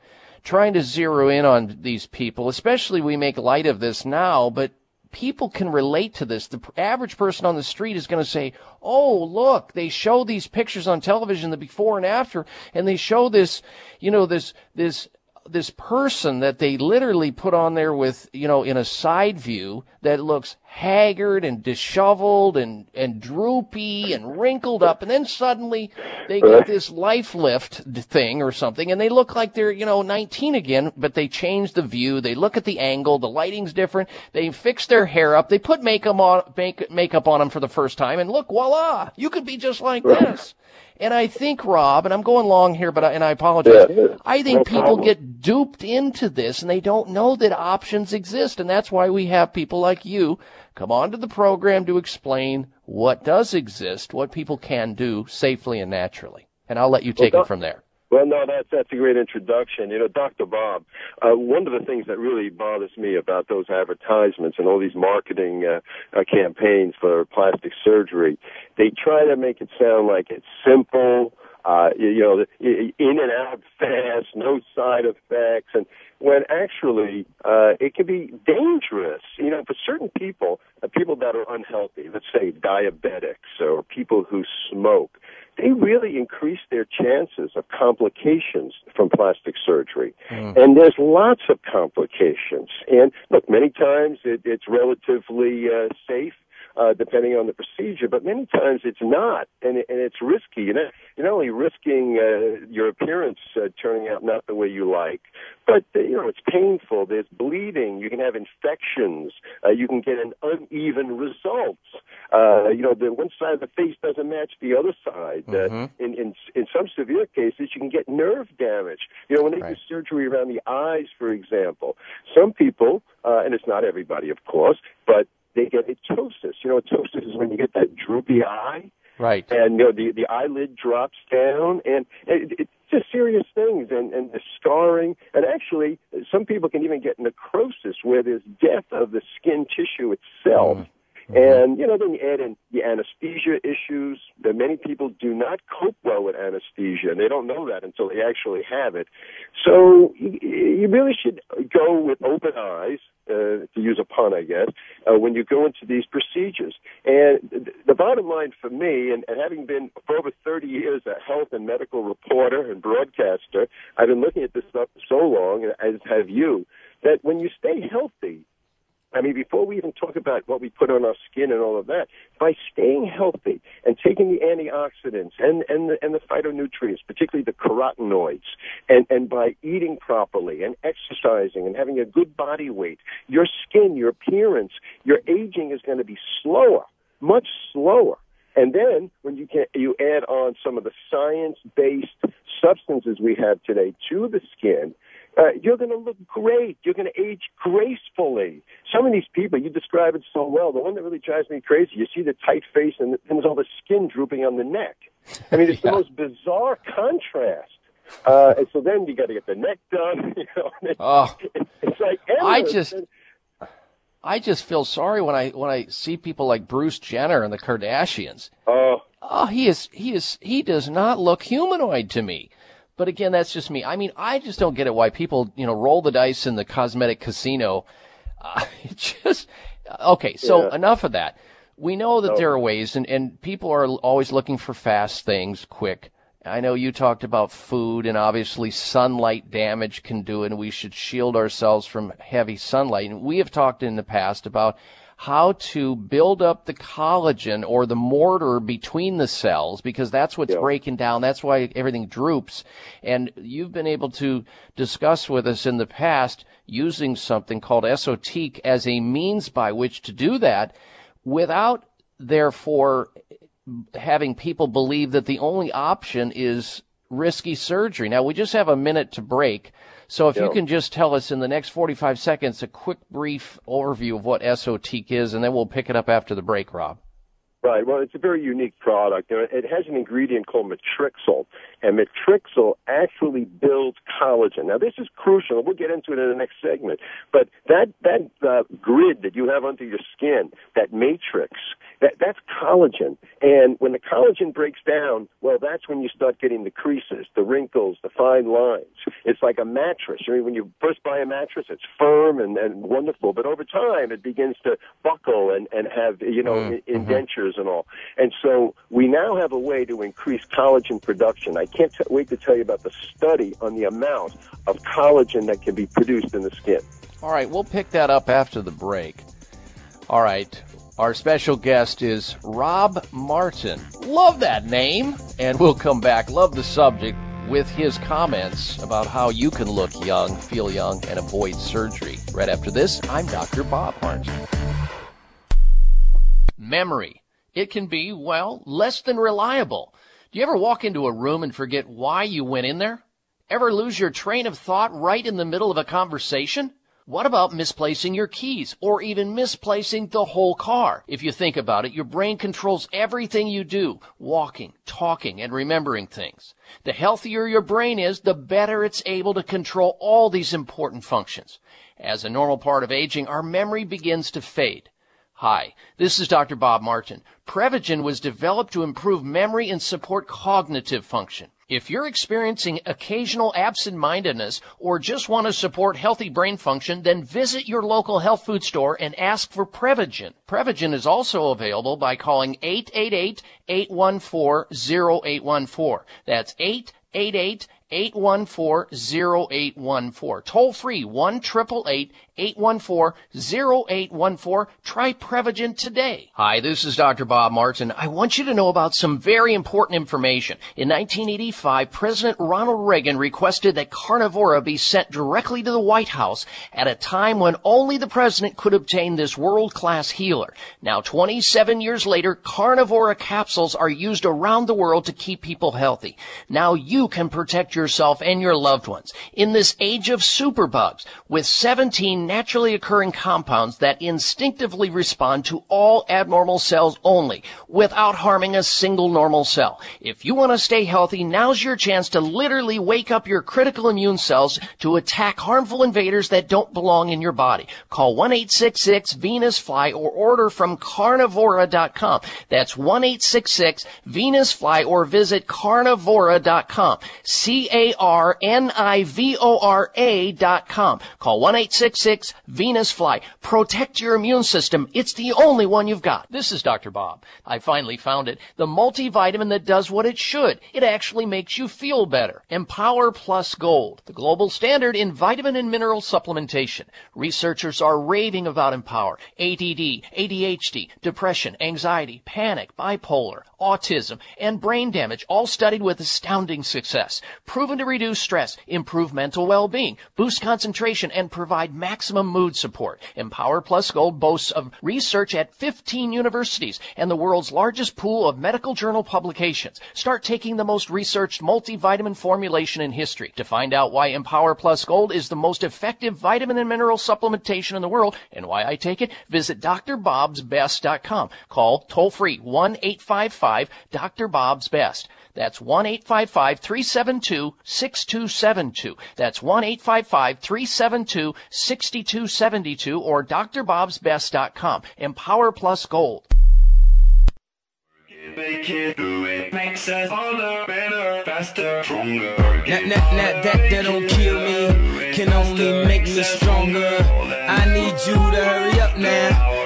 trying to zero in on these people, especially we make light of this now, but people can relate to this. The average person on the street is going to say, "Oh, look, they show these pictures on television, the before and after, and they show this, you know, this this this person that they literally put on there with, you know, in a side view that looks haggard and disheveled and, and droopy and wrinkled up. And then suddenly they get this life lift thing or something and they look like they're, you know, 19 again, but they change the view. They look at the angle. The lighting's different. They fix their hair up. They put makeup on, make, makeup on them for the first time and look, voila, you could be just like this. And I think, Rob, and I'm going long here, but I, and I apologize. Yeah, I think no people problem. get duped into this and they don't know that options exist. And that's why we have people like you come onto the program to explain what does exist, what people can do safely and naturally. And I'll let you take Well, it from there. Well, no, that's that's a great introduction. You know, Dr. Bob, uh, one of the things that really bothers me about those advertisements and all these marketing uh, uh, campaigns for plastic surgery, they try to make it sound like it's simple, uh, you, know, in and out fast, no side effects, and when actually uh, it can be dangerous. You know, for certain people, uh, people that are unhealthy, let's say diabetics or people who smoke, they really increase their chances of complications from plastic surgery. And there's lots of complications. And look, many times it, it's relatively uh, safe. Uh, depending on the procedure, but many times it's not, and, and it's risky. You're not, you're not only risking uh, your appearance uh, turning out not the way you like, but uh, you know it's painful. There's bleeding. You can have infections. Uh, you can get an uneven result. Uh, you know, the one side of the face doesn't match the other side. Uh, in, in in some severe cases, you can get nerve damage. You know, when they do surgery around the eyes, for example, some people, uh, and it's not everybody, of course, but they get ptosis. You know, ptosis is when you get that droopy eye. Right. And you know the the eyelid drops down, and it, it's just serious things, and and the scarring, and actually some people can even get necrosis where there's death of the skin tissue itself. Mm. And you know, then you add in the anesthesia issues. That many people do not cope well with anesthesia, and they don't know that until they actually have it. So you, really should go with open eyes, uh, to use a pun, I guess, uh, when you go into these procedures. And the bottom line for me, and, and having been for over 30 years a health and medical reporter and broadcaster, I've been looking at this stuff so long, as have you, that when you stay healthy, I mean, before we even talk about what we put on our skin and all of that, by staying healthy and taking the antioxidants and, and, the, and the phytonutrients, particularly the carotenoids, and, and by eating properly and exercising and having a good body weight, your skin, your appearance, your aging is going to be slower, much slower. And then when you can, you add on some of the science-based substances we have today to the skin, uh, you're going to look great. You're going to age gracefully. Some of these people, you describe it so well. The one that really drives me crazy, you see the tight face and then there's all the skin drooping on the neck. I mean, it's the most bizarre contrast. Uh, and so then you got to get the neck done. You know, and it- Oh. it's like I just, I just feel sorry when I when I see people like Bruce Jenner and the Kardashians. Oh, oh, he is he is he does not look humanoid to me. But again, that's just me. I mean, I just don't get it why people you know roll the dice in the cosmetic casino. Uh, it just okay. So Yeah. enough of that. We know that No. there are ways, and and people are always looking for fast things, quick. I know you talked about food and obviously sunlight damage can do it and we should shield ourselves from heavy sunlight. And we have talked in the past about how to build up the collagen or the mortar between the cells because that's what's breaking down. That's why everything droops. And you've been able to discuss with us in the past using something called esotique as a means by which to do that without therefore having people believe that the only option is risky surgery. Now we just have a minute to break. So if you can just tell us in the next 45 seconds a quick brief overview of what esotique is and then we'll pick it up after the break, Rob. Right. Well, it's a very unique product. It has an ingredient called matrixyl, and matrixyl actually builds collagen. Now, this is crucial, we'll get into it in the next segment. But that that uh, grid that you have under your skin, that matrix, that that's collagen. And when the collagen breaks down, well, that's when you start getting the creases, the wrinkles, the fine lines. It's like a mattress. I mean, when you first buy a mattress, it's firm and, and wonderful, but over time, it begins to buckle and and have you know Mm, i- indentures and all. And so we now have a way to increase collagen production. I can't t- wait to tell you about the study on the amount of collagen that can be produced in the skin. All right, we'll pick that up after the break. All right, our special guest is Rob Martin. Love that name. And we'll come back, love the subject, with his comments about how you can look young, feel young, and avoid surgery. Right after this, I'm Dr. Bob Martin. Memory. It can be, well, less than reliable. Do you ever walk into a room and forget why you went in there? Ever lose your train of thought right in the middle of a conversation? What about misplacing your keys or even misplacing the whole car? If you think about it, your brain controls everything you do, walking, talking, and remembering things. The healthier your brain is, the better it's able to control all these important functions. As a normal part of aging, our memory begins to fade. Hi, this is Dr. Bob Martin. Prevagen was developed to improve memory and support cognitive function. If you're experiencing occasional absent-mindedness or just want to support healthy brain function, then visit your local health food store and ask for Prevagen. Prevagen is also available by calling 888-814-0814. That's 888 814-0814. Toll free 1-888-814-0814. Try Prevagen today. Hi, this is Dr. Bob Martin. I want you to know about some very important information. In 1985, President Ronald Reagan requested that Carnivora be sent directly to the White House at a time when only the president could obtain this world-class healer. Now, 27 years later, Carnivora capsules are used around the world to keep people healthy. Now you can protect yourself and your loved ones in this age of superbugs with 17 naturally occurring compounds that instinctively respond to all abnormal cells only without harming a single normal cell. If you want to stay healthy, now's your chance to literally wake up your critical immune cells to attack harmful invaders that don't belong in your body. Call 1-866-VENUS-FLY or order from carnivora.com. That's 1-866-VENUS-FLY or visit carnivora.com. C-A-R-N-I-V-O-R-A dot com. Call 1-866-VENUS-FLY. Protect your immune system. It's the only one you've got. This is Dr. Bob. I finally found it. The multivitamin that does what it should. It actually makes you feel better. Empower Plus Gold. The global standard in vitamin and mineral supplementation. Researchers are raving about Empower. ADD, ADHD, depression, anxiety, panic, bipolar, autism, and brain damage all studied with astounding success. proven to reduce stress, improve mental well-being, boost concentration, and provide maximum mood support. Empower Plus Gold boasts of research at 15 universities and the world's largest pool of medical journal publications. Start taking the most researched multivitamin formulation in history. To find out why Empower Plus Gold is the most effective vitamin and mineral supplementation in the world and why I take it, visit drbobsbest.com. Call toll free 1-855 Dr. Bob's Best. That's 1-855-372-6272. That's 1-855-372-6272 or drbobsbest.com. Empower Plus Gold. Make it do it makes us harder, better, faster, stronger. That, that, that, that, that don't kill me, can only make me stronger. I need you to hurry up now,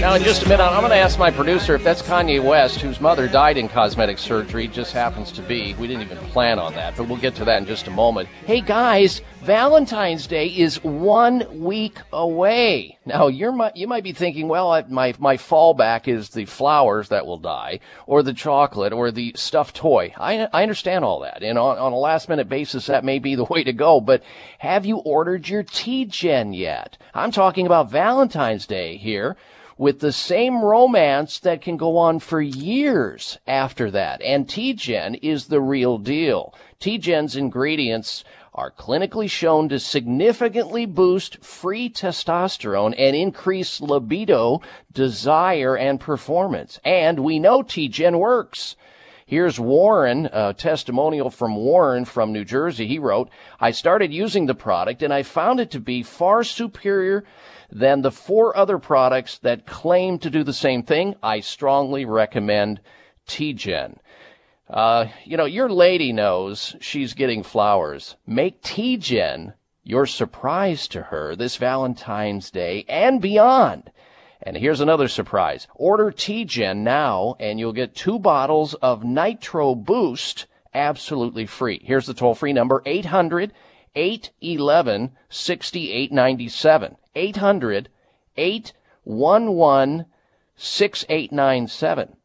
Now, in just a minute, I'm going to ask my producer if that's Kanye West, whose mother died in cosmetic surgery, just happens to be. We didn't even plan on that, but we'll get to that in just a moment. Hey, guys, Valentine's Day is one week away. Now, you're you might be thinking, well, my my fallback is the flowers that will die, or the chocolate, or the stuffed toy. I I understand all that, and on on a last minute basis, that may be the way to go. But have you ordered your T-Gen yet? I'm talking about Valentine's Day here with the same romance that can go on for years after that. And T-Gen is the real deal. T-Gen's ingredients are clinically shown to significantly boost free testosterone and increase libido, desire, and performance. And we know T-Gen works. Here's Warren, a testimonial from Warren from New Jersey. He wrote, I started using the product and I found it to be far superior than the four other products that claim to do the same thing. I strongly recommend T-Gen. Uh, you know, your lady knows she's getting flowers. Make T-Gen your surprise to her this Valentine's Day and beyond. And here's another surprise. Order T-Gen now and you'll get two bottles of Nitro Boost absolutely free. Here's the toll free number 800 811 6897. 800 811 6897.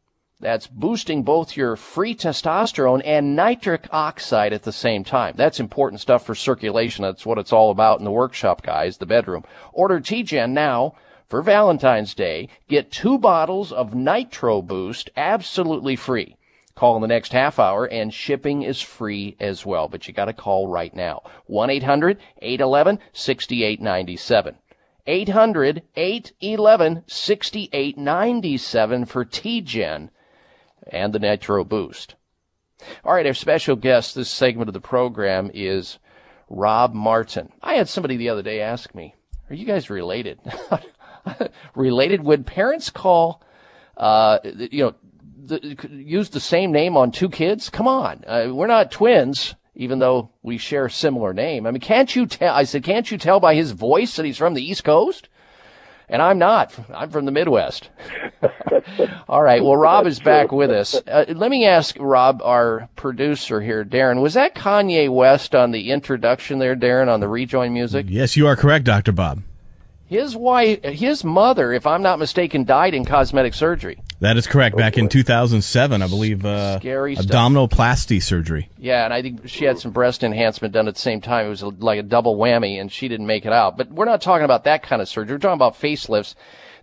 That's boosting both your free testosterone and nitric oxide at the same time. That's important stuff for circulation. That's what it's all about in the workshop, guys, the bedroom. Order T-Gen now for Valentine's Day. Get two bottles of Nitro Boost absolutely free. Call in the next half hour and shipping is free as well, but you gotta call right now. 1-800-811-6897. for T-Gen and the Nitro Boost. All right, our special guest this segment of the program is Rob Martin. I had somebody the other day ask me, "Are you guys related?" related? Would parents call, uh, you know, the, use the same name on two kids? Come on, uh, we're not twins, even though we share a similar name. I mean, can't you tell? I said, can't you tell by his voice that he's from the East Coast? And I'm not. I'm from the Midwest. All right. Well, Rob is back with us. Uh, let me ask Rob, our producer here, Darren. Was that Kanye West on the introduction there, Darren, on the rejoin music? Yes, you are correct, Dr. Bob. His wife, his mother, if I'm not mistaken, died in cosmetic surgery. That is correct. Back in 2007, I believe, uh, Scary stuff. abdominoplasty surgery. Yeah, and I think she had some breast enhancement done at the same time. It was like a double whammy, and she didn't make it out. But we're not talking about that kind of surgery. We're talking about facelifts.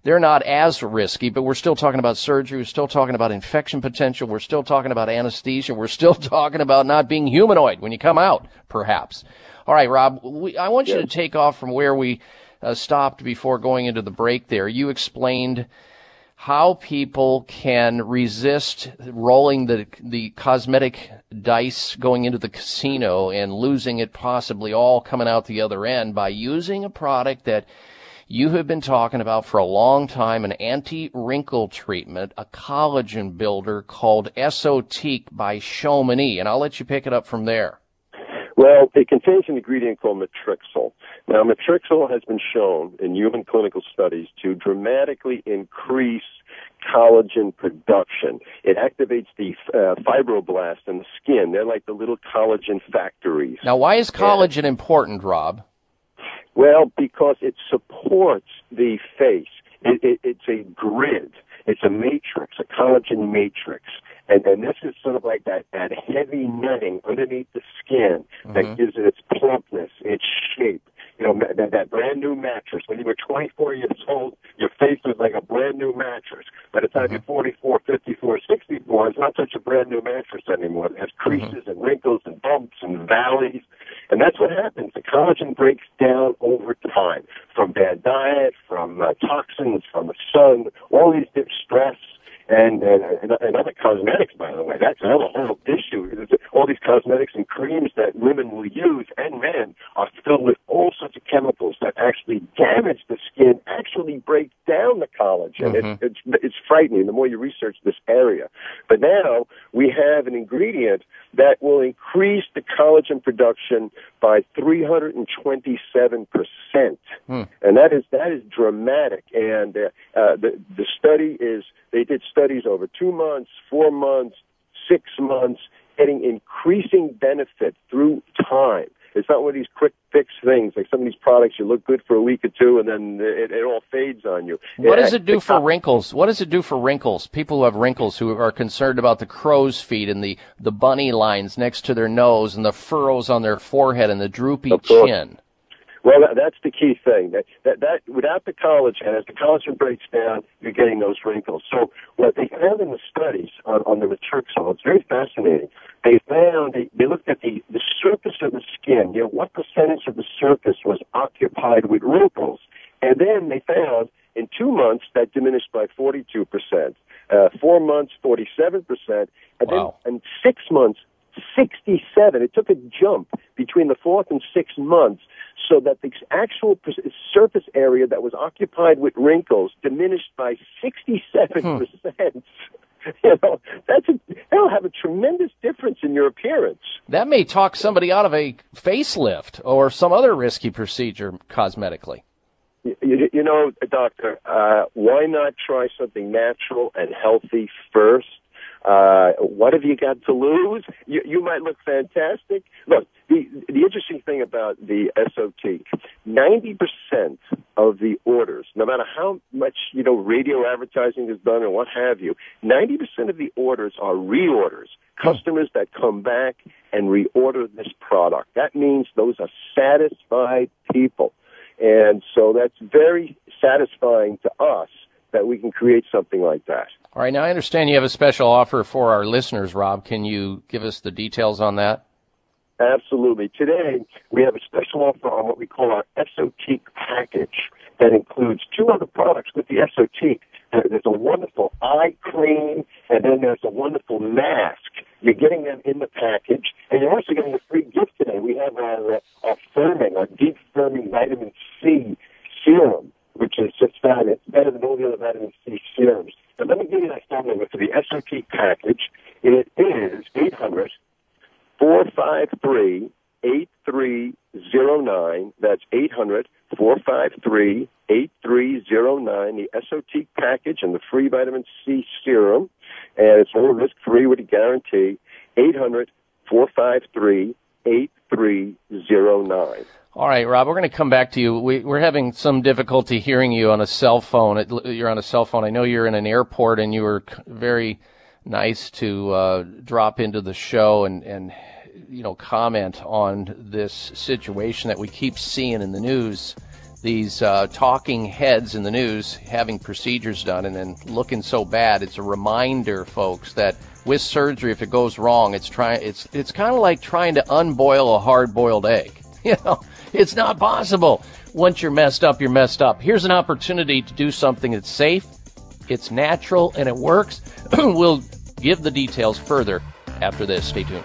They're not as risky, but we're still talking about surgery. We're still talking about infection potential. We're still talking about anesthesia. We're still talking about not being humanoid when you come out, perhaps. All right, Rob, we, I want you to take off from where we uh, stopped before going into the break there. You explained how people can resist rolling the the cosmetic dice going into the casino and losing it possibly all coming out the other end by using a product that you have been talking about for a long time an anti-wrinkle treatment, a collagen builder called Esotique by Chamonix, and I'll let you pick it up from there. Well, it contains an ingredient called matrixyl. Now, matrixyl has been shown in human clinical studies to dramatically increase collagen production. It activates the uh, fibroblasts in the skin. They're like the little collagen factories. Now, why is collagen important, Rob? Well, because it supports the face. It, it, it's a grid. It's a matrix, a collagen matrix. And then this is sort of like that, that heavy netting underneath the skin that mm-hmm. gives it its plumpness, its shape. You know, that, that brand new mattress. When you were 24 years old, your face was like a brand new mattress. By the time mm-hmm. you're 44, 54, 64, it's not such a brand new mattress anymore. It has mm-hmm. creases and wrinkles and bumps and valleys. And that's what happens. The collagen breaks down over time from bad diet, from uh, toxins, from the sun, all these different stress and, and, and and other cosmetics, by the way. That's another whole issue. All these cosmetics and creams that women will use and men are filled with all sorts of chemicals that actually damage the skin, actually break down the collagen. It's, mm-hmm. it's, it's frightening the more you research this area. But now we have an ingredient that will increase the collagen production by 327 percent and that is that is dramatic. And uh, uh, the the study is they did studies over two months, four months, six months, getting increasing benefit through time. It's not one of these quick fix things like some of these products. You look good for a week or two, and then it, it all fades on you. What does it do for wrinkles? What does it do for wrinkles? People who have wrinkles who are concerned about the crow's feet and the, the bunny lines next to their nose and the furrows on their forehead and the droopy chin. Well, that, that's the key thing. That, that that without the collagen, as the collagen breaks down, you're getting those wrinkles. So what they found in the studies on, on the matrixyl, it's very fascinating. They found they, they looked at the the surface of the skin. You know, what percentage of the surface was occupied with wrinkles, and then they found in two months that diminished by 42 percent. Uh, four months, 47 percent, and then in six months, 67. It took a jump between the fourth and sixth months so that the actual surface area that was occupied with wrinkles diminished by 67%. You know, that's a, that'll have a tremendous difference in your appearance. That may talk somebody out of a facelift or some other risky procedure cosmetically. You, you, you know, doctor, uh, why not try something natural and healthy first? Uh, what have you got to lose? You, you might look fantastic. Look, the, the interesting thing about the SOT, 90% of the orders, no matter how much, you know, radio advertising is done and what have you, 90% of the orders are reorders. Customers that come back and reorder this product. That means those are satisfied people. And so that's very satisfying to us that we can create something like that. All right, now I understand you have a special offer for our listeners, Rob. Can you give us the details on that? Absolutely. Today, we have a special offer on what we call our Esotique package that includes two other products with the Esotique. There- There's a wonderful eye cream, and then there's a wonderful mask. You're getting them in the package, and you're also getting a free gift today. We have our, uh, our firming, our deep firming vitamin C serum, which is just fabulous. It's better than all the other vitamin C serums. But let me give you that phone number for the Esotique package. It is 800 453 8309. That's 800 453 8309. The SOT package and the free vitamin C serum. And it's all risk free with a guarantee. 800 453 8309. All right, Rob, we're going to come back to you. We, we're having some difficulty hearing you on a cell phone. It, you're on a cell phone. I know you're in an airport, and you were very nice to uh, drop into the show and, and you know comment on this situation that we keep seeing in the news. These uh, talking heads in the news having procedures done and then looking so bad. It's a reminder, folks, that with surgery, if it goes wrong, it's trying. It's it's kind of like trying to unboil a hard-boiled egg. You know, it's not possible. Once you're messed up, you're messed up. Here's an opportunity to do something that's safe, it's natural, and it works. we'll give the details further after this. Stay tuned.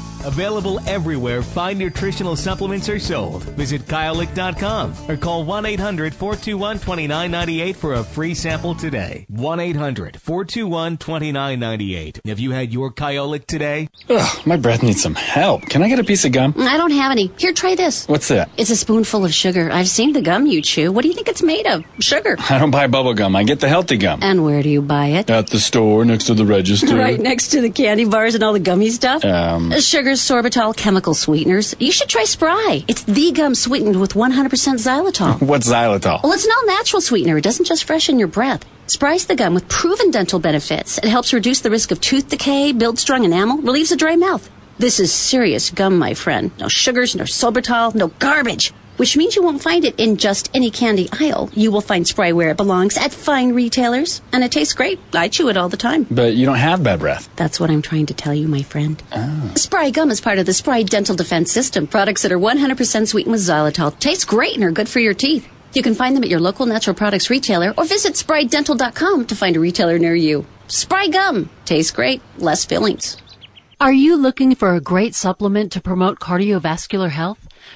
Available everywhere fine nutritional supplements are sold. Visit Kyolic.com or call 1 800 421 2998 for a free sample today. 1 800 421 2998. Have you had your Kyolic today? Ugh, my breath needs some help. Can I get a piece of gum? I don't have any. Here, try this. What's that? It's a spoonful of sugar. I've seen the gum you chew. What do you think it's made of? Sugar. I don't buy bubble gum. I get the healthy gum. And where do you buy it? At the store next to the register. Right next to the candy bars and all the gummy stuff. Um, Sugar, sorbitol, chemical sweeteners. You should try Spry. It's the gum sweetened with 100% xylitol. What's xylitol? Well, it's an all-natural sweetener. It doesn't just freshen your breath. Spry's the gum with proven dental benefits. It helps reduce the risk of tooth decay, builds strong enamel, relieves a dry mouth. This is serious gum, my friend. No sugars, no sorbitol, no garbage. Which means you won't find it in just any candy aisle. You will find Spry where it belongs at fine retailers. And it tastes great. I chew it all the time. But you don't have bad breath. That's what I'm trying to tell you, my friend. Oh. Spry gum is part of the Spry Dental Defense System. Products that are 100% sweetened with xylitol. Taste great and are good for your teeth. You can find them at your local natural products retailer or visit sprydental.com to find a retailer near you. Spry gum. Tastes great. Less fillings. Are you looking for a great supplement to promote cardiovascular health?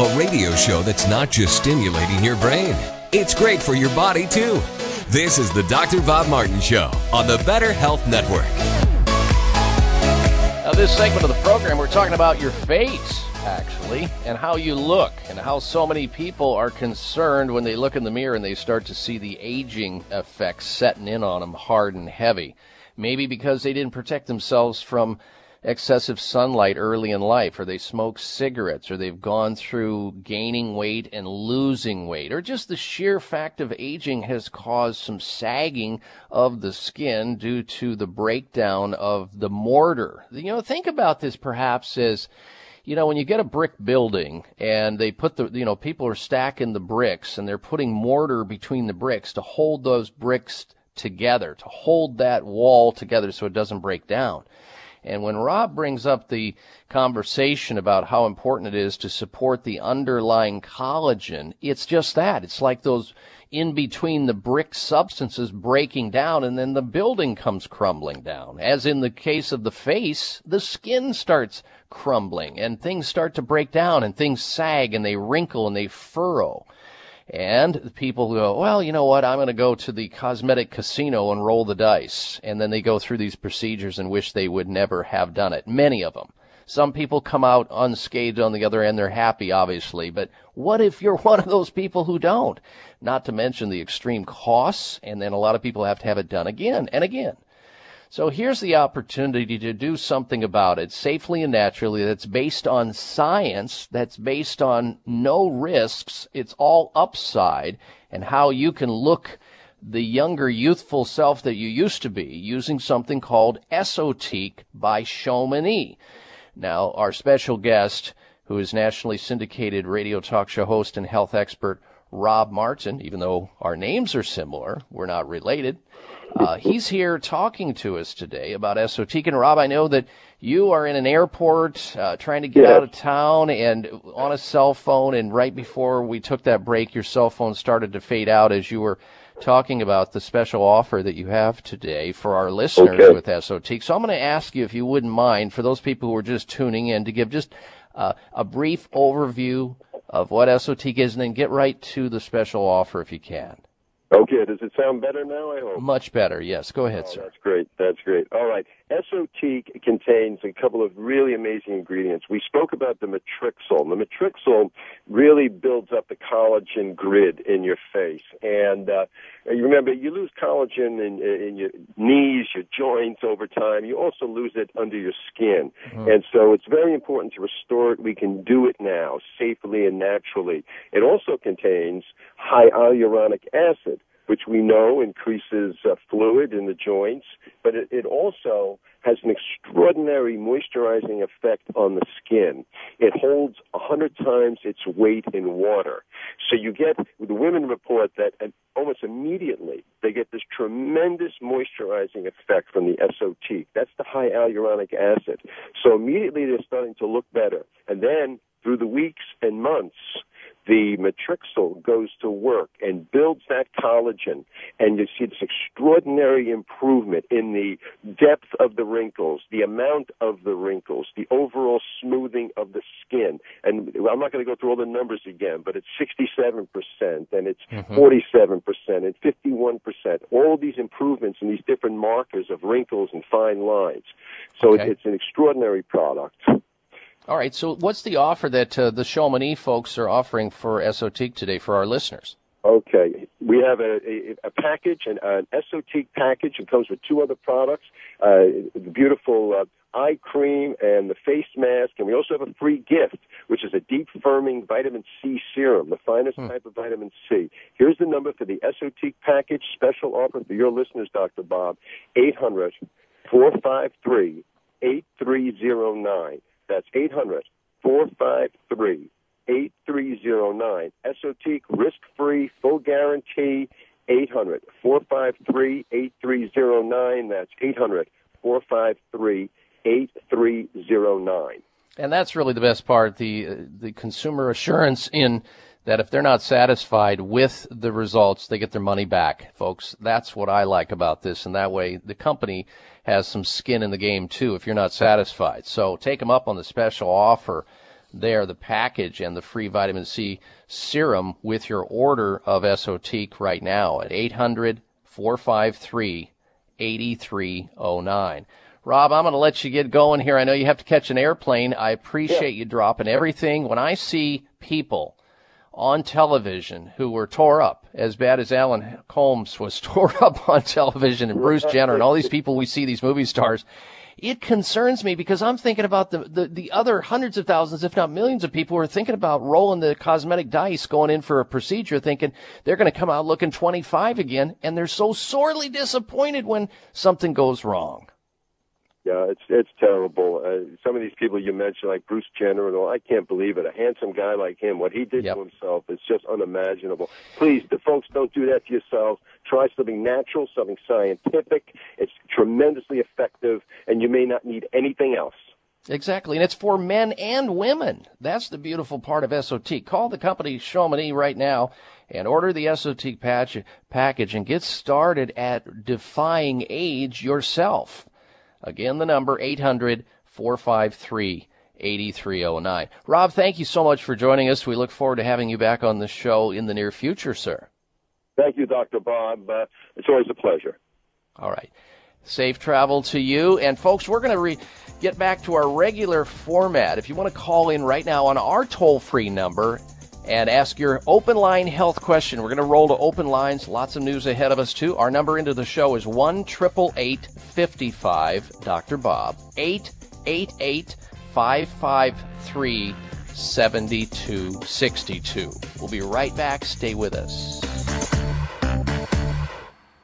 A radio show that's not just stimulating your brain, it's great for your body too. This is the Dr. Bob Martin Show on the Better Health Network. Now, this segment of the program, we're talking about your face, actually, and how you look, and how so many people are concerned when they look in the mirror and they start to see the aging effects setting in on them hard and heavy. Maybe because they didn't protect themselves from excessive sunlight early in life, or they smoke cigarettes, or they've gone through gaining weight and losing weight, or just the sheer fact of aging has caused some sagging of the skin due to the breakdown of the mortar. You know, think about this perhaps as you know, when you get a brick building and they put the, you know, people are stacking the bricks and they're putting mortar between the bricks to hold those bricks together, to hold that wall together so it doesn't break down. And when Rob brings up the conversation about how important it is to support the underlying collagen, it's just that. It's like those in between the brick substances breaking down and then the building comes crumbling down. As in the case of the face, the skin starts crumbling and things start to break down and things sag and they wrinkle and they furrow. And people go, well, you know what? I'm going to go to the cosmetic casino and roll the dice. And then they go through these procedures and wish they would never have done it. Many of them. Some people come out unscathed on the other end. They're happy, obviously. But what if you're one of those people who don't? Not to mention the extreme costs. And then a lot of people have to have it done again and again. So here's the opportunity to do something about it safely and naturally that's based on science, that's based on no risks, it's all upside, and how you can look the younger, youthful self that you used to be using something called Esotique by Chamonix. Now, our special guest, who is nationally syndicated radio talk show host and health expert Rob Martin, even though our names are similar, we're not related. Uh, he's here talking to us today about Esotique. And Rob, I know that you are in an airport uh, trying to get Yes. out of town and on a cell phone. And right before we took that break, your cell phone started to fade out as you were talking about the special offer that you have today for our listeners Okay. with Esotique. So I'm going to ask you, if you wouldn't mind, for those people who are just tuning in, to give just uh, a brief overview of what Esotique is, and then get right to the special offer if you can. Okay, does it sound better now? I hope. Much better. Yes. Go ahead, Oh, sir. That's great. That's great. All right. Esotique contains a couple of really amazing ingredients. We spoke about the matrixyl. The matrixyl really builds up the collagen grid in your face. And uh, you remember, you lose collagen in, in your knees, your joints over time. You also lose it under your skin. And so it's very important to restore it. We can do it now safely and naturally. It also contains high hyaluronic acid which we know increases uh, fluid in the joints, but it, it also has an extraordinary moisturizing effect on the skin. It holds a hundred times its weight in water. So you get, the women report that almost immediately they get this tremendous moisturizing effect from the SOT. That's the high hyaluronic acid. So immediately they're starting to look better. And then through the weeks and months, the matrixyl goes to work and builds that collagen, and you see this extraordinary improvement in the depth of the wrinkles, the amount of the wrinkles, the overall smoothing of the skin. And I'm not going to go through all the numbers again, but it's 67% and it's Mm-hmm. 47% and 51%. All these improvements in these different markers of wrinkles and fine lines. So Okay. it's an extraordinary product. All right. So, what's the offer that uh, the Chamonix folks are offering for Esotique today for our listeners? Okay, we have a, a, a package, an, an Esotique package. It comes with two other products: uh, the beautiful uh, eye cream and the face mask, and we also have a free gift, which is a deep firming vitamin C serum, the finest type of vitamin C. Here's the number for the Esotique package special offer for your listeners, Dr. Bob: eight hundred four five three eight three zero nine. That's eight hundred four five three. 8309. Esotique, risk free, full guarantee. 800 453 8309. That's 800 453 8309. And that's really the best part the uh, the consumer assurance in that if they're not satisfied with the results, they get their money back, folks. That's what I like about this, and that way the company has some skin in the game too. If you're not satisfied, so take them up on the special offer there, the package and the free vitamin C serum with your order of Esotique right now at 800 453 8309. Rob, I'm going to let you get going here. I know you have to catch an airplane. I appreciate you dropping everything. When I see people on television who were tore up, as bad as Alan Colmes was tore up on television and Bruce Jenner and all these people we see, these movie stars, it concerns me because I'm thinking about the, the, the other hundreds of thousands, if not millions of people who are thinking about rolling the cosmetic dice going in for a procedure thinking they're going to come out looking 25 again and they're so sorely disappointed when something goes wrong. Yeah, it's it's terrible. Uh, some of these people you mentioned, like Bruce Jenner and all, I can't believe it. A handsome guy like him, what he did to himself is just unimaginable. Please, the folks, don't do that to yourselves. Try something natural, something scientific. It's tremendously effective, and you may not need anything else. Exactly, and it's for men and women. That's the beautiful part of SOT. Call the company Chamonix right now and order the SOT patch, package and get started at defying age yourself. Again, the number 800 453 8309. Rob, thank you so much for joining us. We look forward to having you back on the show in the near future, sir. Thank you, Dr. Bob. Uh, it's always a pleasure. All right. Safe travel to you. And folks, we're going to re- get back to our regular format. If you want to call in right now on our toll free number and ask your open line health question, we're going to roll to open lines. Lots of news ahead of us, too. Our number into the show is 1 55 Dr. Bob, 888 553 7262. We'll be right back. Stay with us.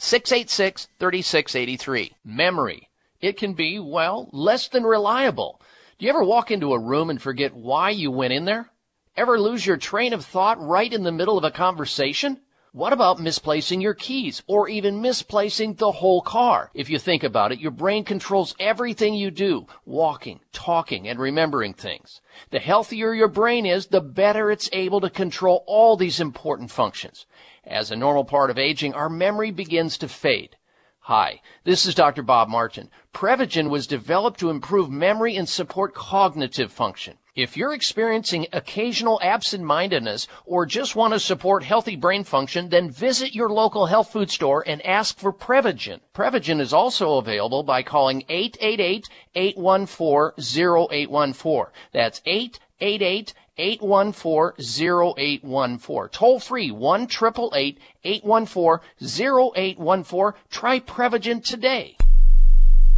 686 3683. Memory. It can be, well, less than reliable. Do you ever walk into a room and forget why you went in there? Ever lose your train of thought right in the middle of a conversation? What about misplacing your keys or even misplacing the whole car? If you think about it, your brain controls everything you do, walking, talking, and remembering things. The healthier your brain is, the better it's able to control all these important functions. As a normal part of aging, our memory begins to fade. Hi, this is Dr. Bob Martin. Prevagen was developed to improve memory and support cognitive function. If you're experiencing occasional absent-mindedness or just want to support healthy brain function, then visit your local health food store and ask for Prevagen. Prevagen is also available by calling 888-814-0814. That's 888 814-0814. Toll free 1 814 Try Prevagen today.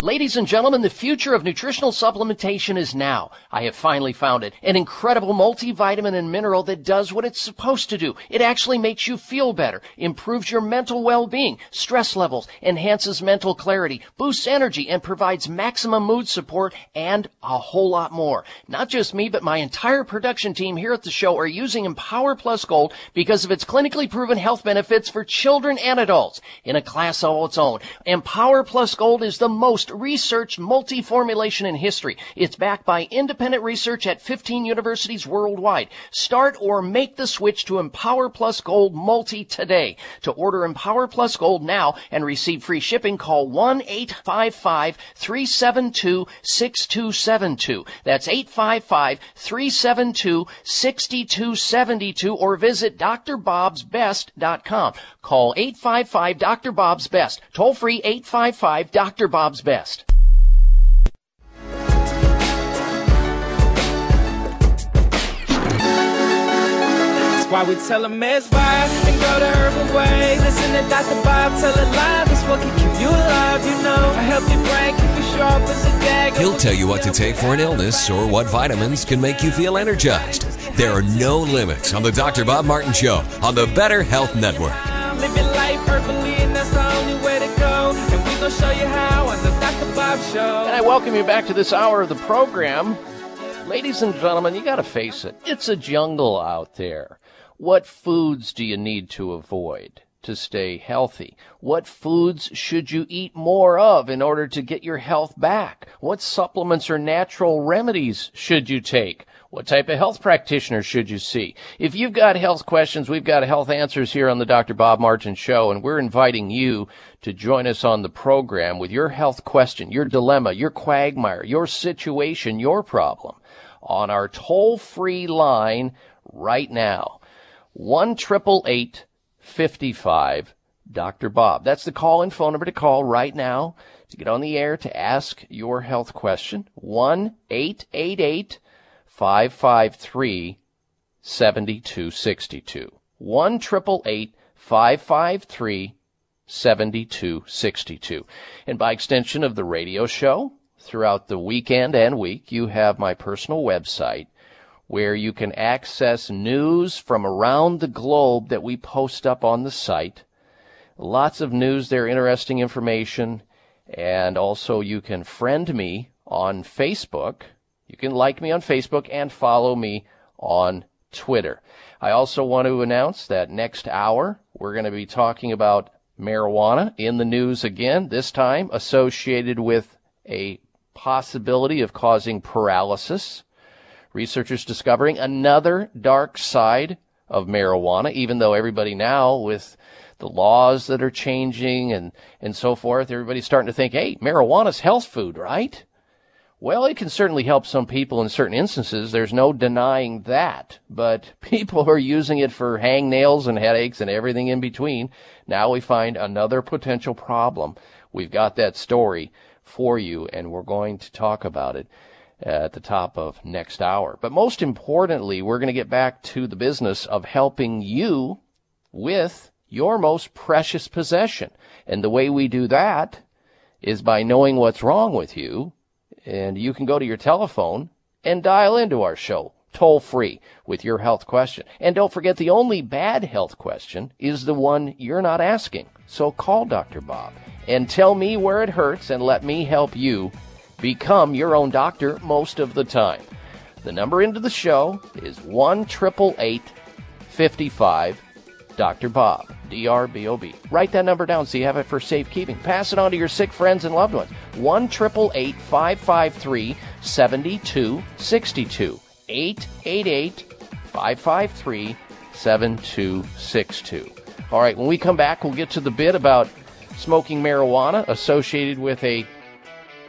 Ladies and gentlemen, the future of nutritional supplementation is now. I have finally found it. An incredible multivitamin and mineral that does what it's supposed to do. It actually makes you feel better, improves your mental well-being, stress levels, enhances mental clarity, boosts energy, and provides maximum mood support and a whole lot more. Not just me, but my entire production team here at the show are using Empower Plus Gold because of its clinically proven health benefits for children and adults. In a class all its own, Empower Plus Gold is the most researched multi-formulation in history. It's backed by independent research at 15 universities worldwide. Start or make the switch to Empower Plus Gold Multi today. To order Empower Plus Gold now and receive free shipping, call 1-855-372-6272. That's 855-372-6272 or visit drbobsbest.com. Call 855 Dr. Best. Toll free 855 Dr. Best. That's why we tell them it's fine and go the herbal way. Listen to Dr. Bob tell it live. It's what can keep you alive, you know. I help your brain keep you sharp as a dagger. He'll tell you what to take for an illness or what vitamins can make you feel energized. There are no limits on the Dr. Bob Martin Show on the Better Health Network. Living life herbally, and that's the only way to go. And we gonna show you how Bob Show. And I welcome you back to this hour of the program. Ladies and gentlemen, you gotta face it. It's a jungle out there. What foods do you need to avoid to stay healthy? What foods should you eat more of in order to get your health back? What supplements or natural remedies should you take? What type of health practitioner should you see? If you've got health questions, we've got health answers here on the Dr. Bob Martin Show, and we're inviting you to join us on the program with your health question, your dilemma, your quagmire, your situation, your problem on our toll free line right now. 1 55 Dr. Bob. That's the call in phone number to call right now to get on the air to ask your health question. 1 888 553 7262. 1 553 7262. And by extension of the radio show, throughout the weekend and week, you have my personal website where you can access news from around the globe that we post up on the site. Lots of news there, interesting information, and also you can friend me on Facebook. You can like me on Facebook and follow me on Twitter. I also want to announce that next hour we're going to be talking about marijuana in the news again, this time associated with a possibility of causing paralysis. Researchers discovering another dark side of marijuana, even though everybody now with the laws that are changing and, and so forth, everybody's starting to think, hey, marijuana's health food, right? Well, it can certainly help some people in certain instances. There's no denying that. But people are using it for hangnails and headaches and everything in between. Now we find another potential problem. We've got that story for you and we're going to talk about it at the top of next hour. But most importantly, we're going to get back to the business of helping you with your most precious possession. And the way we do that is by knowing what's wrong with you and you can go to your telephone and dial into our show toll free with your health question. And don't forget the only bad health question is the one you're not asking. So call Dr. Bob and tell me where it hurts and let me help you become your own doctor most of the time. The number into the show is 1 55 Dr. Bob. D-R-B-O-B. Write that number down so you have it for safekeeping. Pass it on to your sick friends and loved ones. 1 553 7262. 888 553 7262. All right, when we come back, we'll get to the bit about smoking marijuana associated with a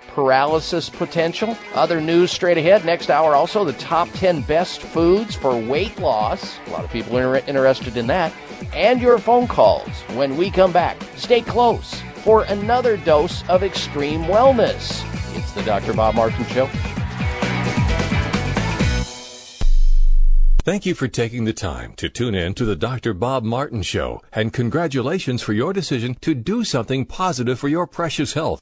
paralysis potential. Other news straight ahead. Next hour, also the top 10 best foods for weight loss. A lot of people are interested in that and your phone calls when we come back. Stay close for another dose of extreme wellness. It's the Dr. Bob Martin Show. Thank you for taking the time to tune in to the Dr. Bob Martin Show, and congratulations for your decision to do something positive for your precious health.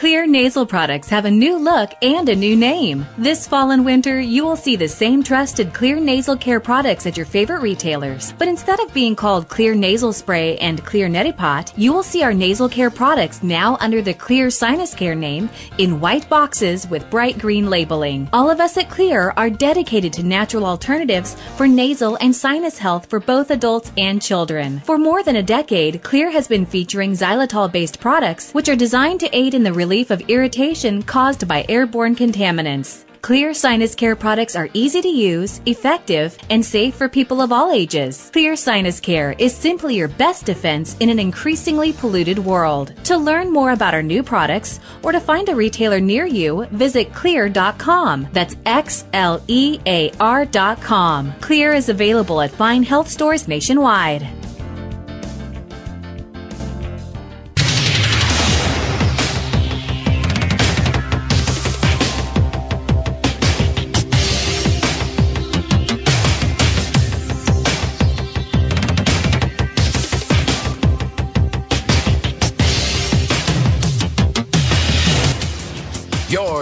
Xlear nasal products have a new look and a new name. This fall and winter, you will see the same trusted Xlear nasal care products at your favorite retailers. But instead of being called Xlear nasal spray and Xlear neti pot, you will see our nasal care products now under the Xlear sinus care name in white boxes with bright green labeling. All of us at Xlear are dedicated to natural alternatives for nasal and sinus health for both adults and children. For more than a decade, Xlear has been featuring xylitol based products which are designed to aid in the relief of irritation caused by airborne contaminants. Xlear sinus care products are easy to use, effective, and safe for people of all ages. Xlear sinus care is simply your best defense in an increasingly polluted world. To learn more about our new products or to find a retailer near you, visit xlear.com. That's X L E A R.com. Xlear is available at fine health stores nationwide.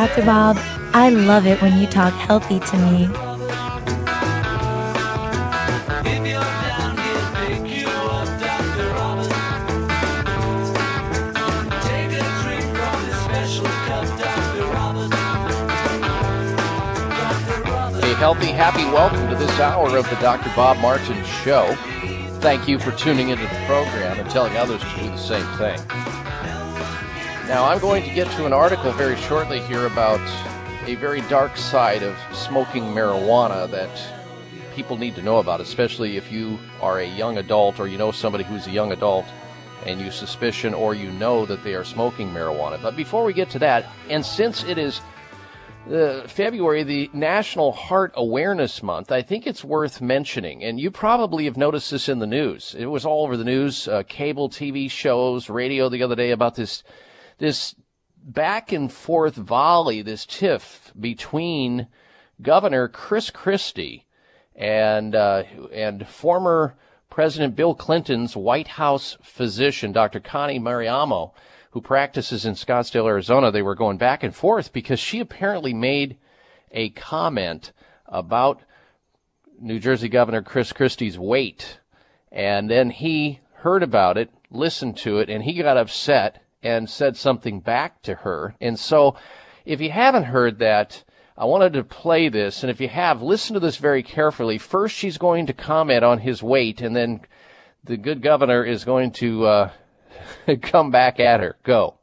Dr. Bob. I love it when you talk healthy to me. A healthy, happy welcome to this hour of the Dr. Bob Martin Show. Thank you for tuning into the program and telling others to do the same thing. Now, I'm going to get to an article very shortly here about a very dark side of smoking marijuana that people need to know about, especially if you are a young adult or you know somebody who's a young adult and you suspicion or you know that they are smoking marijuana. But before we get to that, and since it is uh, February, the National Heart Awareness Month, I think it's worth mentioning, and you probably have noticed this in the news. It was all over the news, uh, cable TV shows, radio the other day about this, this back and forth volley, this tiff between Governor Chris Christie and uh, and former President Bill Clinton's White House physician, Dr. Connie Mariano who practices in Scottsdale, Arizona, they were going back and forth because she apparently made a comment about New Jersey Governor Chris Christie's weight. And then he heard about it, listened to it, and he got upset and said something back to her. And so, if you haven't heard that, I wanted to play this, and if you have, listen to this very carefully. First, she's going to comment on his weight, and then the good governor is going to uh, come back at her. Go.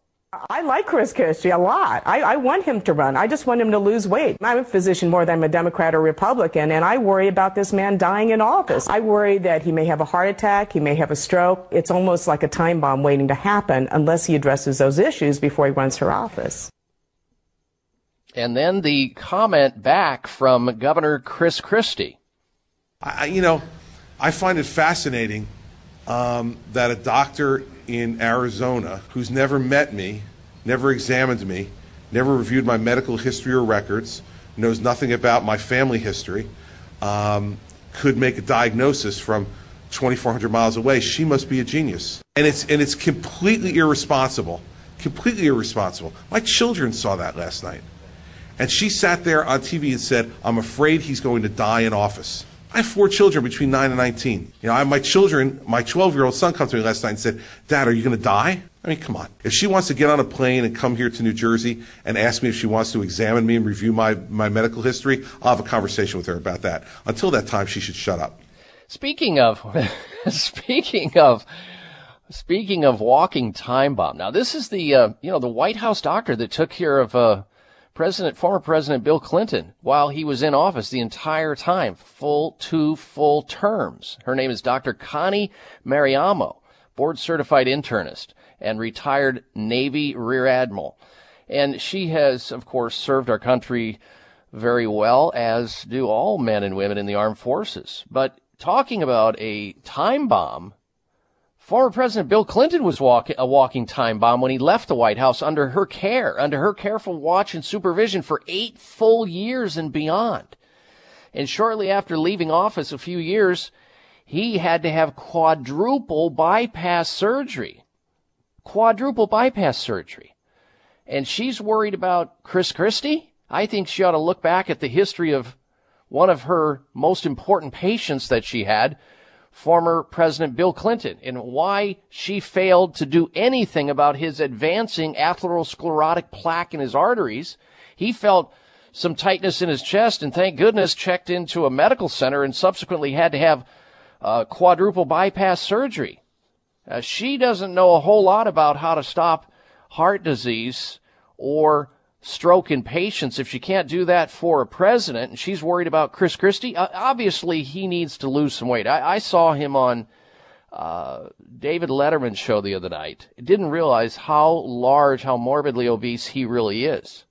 I like Chris Christie a lot. I, I want him to run. I just want him to lose weight. I'm a physician more than I'm a Democrat or Republican, and I worry about this man dying in office. I worry that he may have a heart attack, he may have a stroke. It's almost like a time bomb waiting to happen unless he addresses those issues before he runs for office. And then the comment back from Governor Chris Christie. I, you know, I find it fascinating um, that a doctor in Arizona who's never met me, never examined me, never reviewed my medical history or records, knows nothing about my family history, um, could make a diagnosis from 2,400 miles away. She must be a genius, and it's and it's completely irresponsible, completely irresponsible. My children saw that last night, and she sat there on TV and said, "I'm afraid he's going to die in office." I have four children between 9 and 19. You know, I my children, my 12 year old son comes to me last night and said, Dad, are you going to die? I mean, come on. If she wants to get on a plane and come here to New Jersey and ask me if she wants to examine me and review my, my medical history, I'll have a conversation with her about that. Until that time, she should shut up. Speaking of, speaking of, speaking of walking time bomb. Now, this is the, uh, you know, the White House doctor that took care of, uh, President, former President Bill Clinton, while he was in office the entire time, full two full terms. Her name is Dr. Connie Mariano, board certified internist and retired Navy Rear Admiral. And she has, of course, served our country very well, as do all men and women in the armed forces. But talking about a time bomb Former President Bill Clinton was walk, a walking time bomb when he left the White House under her care, under her careful watch and supervision for eight full years and beyond. And shortly after leaving office a few years, he had to have quadruple bypass surgery. Quadruple bypass surgery. And she's worried about Chris Christie? I think she ought to look back at the history of one of her most important patients that she had, former President Bill Clinton and why she failed to do anything about his advancing atherosclerotic plaque in his arteries. He felt some tightness in his chest and thank goodness checked into a medical center and subsequently had to have uh, quadruple bypass surgery. Uh, she doesn't know a whole lot about how to stop heart disease or stroke in patients if she can't do that for a president and she's worried about Chris Christie. Obviously, he needs to lose some weight. I, I saw him on uh, David Letterman's show the other night. Didn't realize how large, how morbidly obese he really is.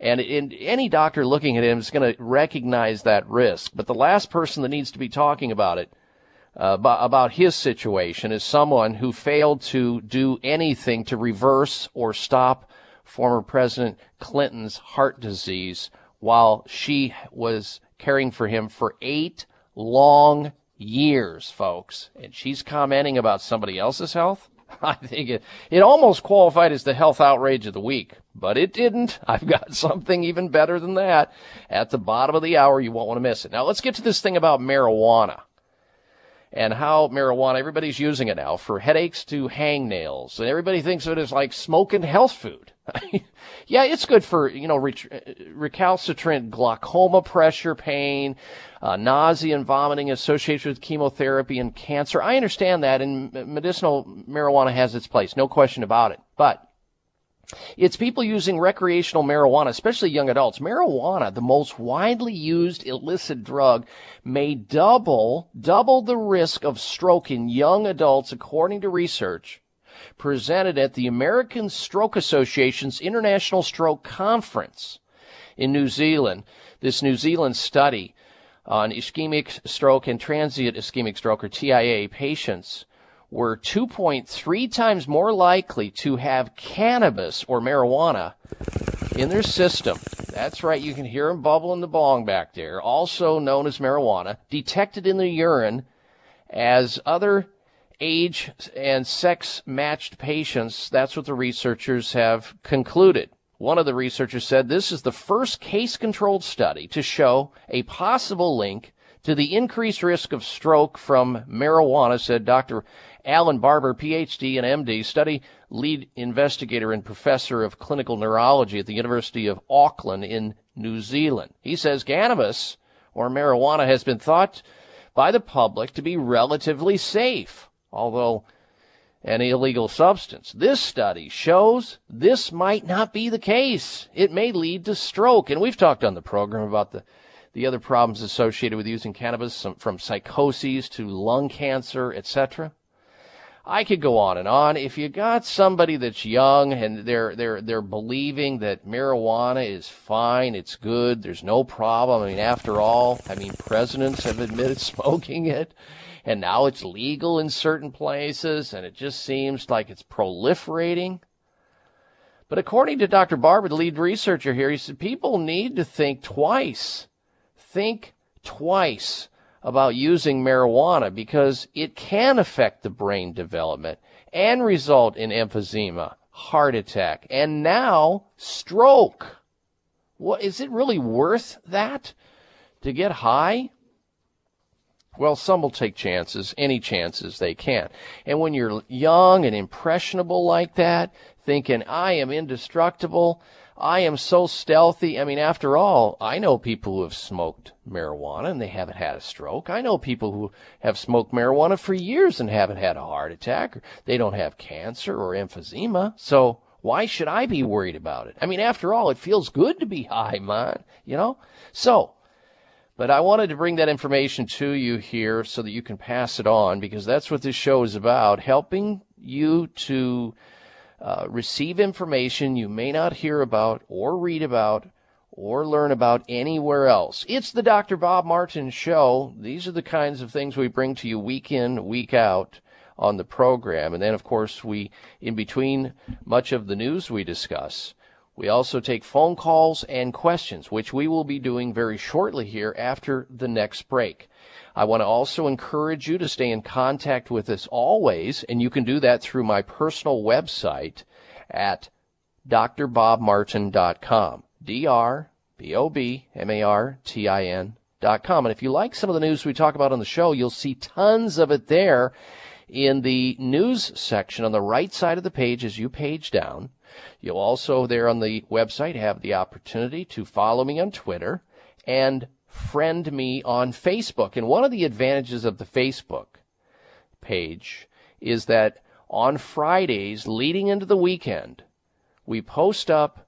And in, any doctor looking at him is going to recognize that risk. But the last person that needs to be talking about it, uh, about his situation, is someone who failed to do anything to reverse or stop former President Clinton's heart disease while she was caring for him for eight long years, folks. And she's commenting about somebody else's health? I think it, it almost qualified as the health outrage of the week, but it didn't. I've got something even better than that at the bottom of the hour. You won't want to miss it. Now let's get to this thing about marijuana. And how marijuana, everybody's using it now for headaches to hangnails, and everybody thinks of it as like smoking health food. yeah, it's good for, you know, recalcitrant glaucoma pressure, pain, uh, nausea and vomiting associated with chemotherapy and cancer. I understand that, and medicinal marijuana has its place, no question about it. But it's people using recreational marijuana, especially young adults. Marijuana, the most widely used illicit drug, may double, double the risk of stroke in young adults according to research presented at the American Stroke Association's International Stroke Conference in New Zealand. This New Zealand study on ischemic stroke and transient ischemic stroke or TIA patients were 2.3 times more likely to have cannabis or marijuana in their system. That's right, you can hear them bubbling the bong back there, also known as marijuana, detected in the urine as other age and sex matched patients. That's what the researchers have concluded. One of the researchers said this is the first case controlled study to show a possible link to the increased risk of stroke from marijuana, said Dr. Alan Barber, PhD and MD, study lead investigator and professor of clinical neurology at the University of Auckland in New Zealand. He says cannabis or marijuana has been thought by the public to be relatively safe, although an illegal substance. This study shows this might not be the case. It may lead to stroke. And we've talked on the program about the, the other problems associated with using cannabis, from psychoses to lung cancer, etc. I could go on and on. If you got somebody that's young and they're they're they're believing that marijuana is fine, it's good, there's no problem. I mean, after all, I mean, presidents have admitted smoking it, and now it's legal in certain places, and it just seems like it's proliferating. But according to Dr. Barber, the lead researcher here, he said people need to think twice. Think twice about using marijuana because it can affect the brain development and result in emphysema, heart attack, and now stroke. What is it really worth that to get high? Well, some will take chances, any chances they can. And when you're young and impressionable like that, thinking, I am indestructible, I am so stealthy. I mean, after all, I know people who have smoked marijuana and they haven't had a stroke. I know people who have smoked marijuana for years and haven't had a heart attack. Or they don't have cancer or emphysema. So why should I be worried about it? I mean, after all, it feels good to be high, man, you know? So, but I wanted to bring that information to you here so that you can pass it on because that's what this show is about, helping you to uh, receive information you may not hear about or read about or learn about anywhere else. It's the Dr. Bob Martin Show. These are the kinds of things we bring to you week in, week out on the program. And then, of course, we, in between much of the news we discuss, we also take phone calls and questions, which we will be doing very shortly here after the next break. I want to also encourage you to stay in contact with us always, and you can do that through my personal website at drbobmartin.com. D-R-B-O-B-M-A-R-T-I-N dot com. And if you like some of the news we talk about on the show, you'll see tons of it there in the news section on the right side of the page as you page down. You'll also there on the website have the opportunity to follow me on Twitter and friend me on Facebook. And one of the advantages of the Facebook page is that on Fridays leading into the weekend, we post up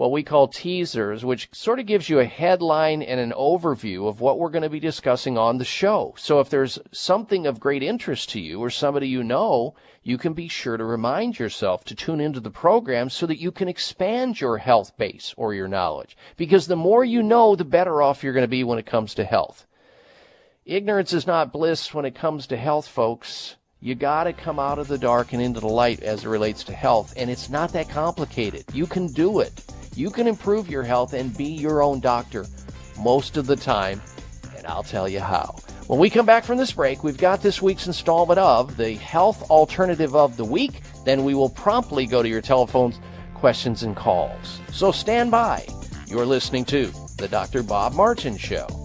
what we call teasers, which sort of gives you a headline and an overview of what we're going to be discussing on the show. So if there's something of great interest to you or somebody you know, you can be sure to remind yourself to tune into the program so that you can expand your health base or your knowledge. Because the more you know, the better off you're going to be when it comes to health. Ignorance is not bliss when it comes to health, folks. You got to come out of the dark and into the light as it relates to health, and it's not that complicated. You can do it. You can improve your health and be your own doctor most of the time, and I'll tell you how. When we come back from this break, we've got this week's installment of the Health Alternative of the Week. Then we will promptly go to your telephones, questions, and calls. So stand by. You're listening to The Dr. Bob Martin Show.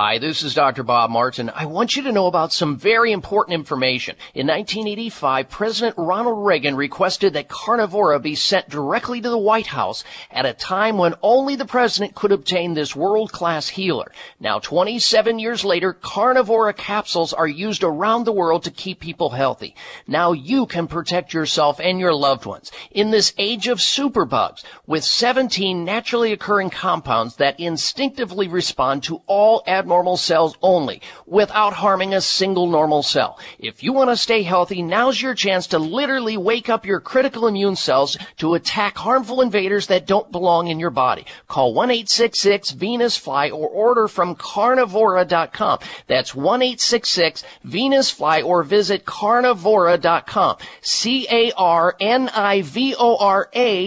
Hi, this is Dr. Bob Martin. I want you to know about some very important information. In 1985, President Ronald Reagan requested that Carnivora be sent directly to the White House at a time when only the president could obtain this world-class healer. Now, 27 years later, Carnivora capsules are used around the world to keep people healthy. Now you can protect yourself and your loved ones. In this age of superbugs, with 17 naturally occurring compounds that instinctively respond to all abnormal cells only without harming a single normal cell. If you want to stay healthy, now's your chance to literally wake up your critical immune cells to attack harmful invaders that don't belong in your body. Call 1-866-VENUS-FLY or order from carnivora.com. That's 1-866-VENUS-FLY or visit carnivora.com. C-A-R-N-I-V-O-R-A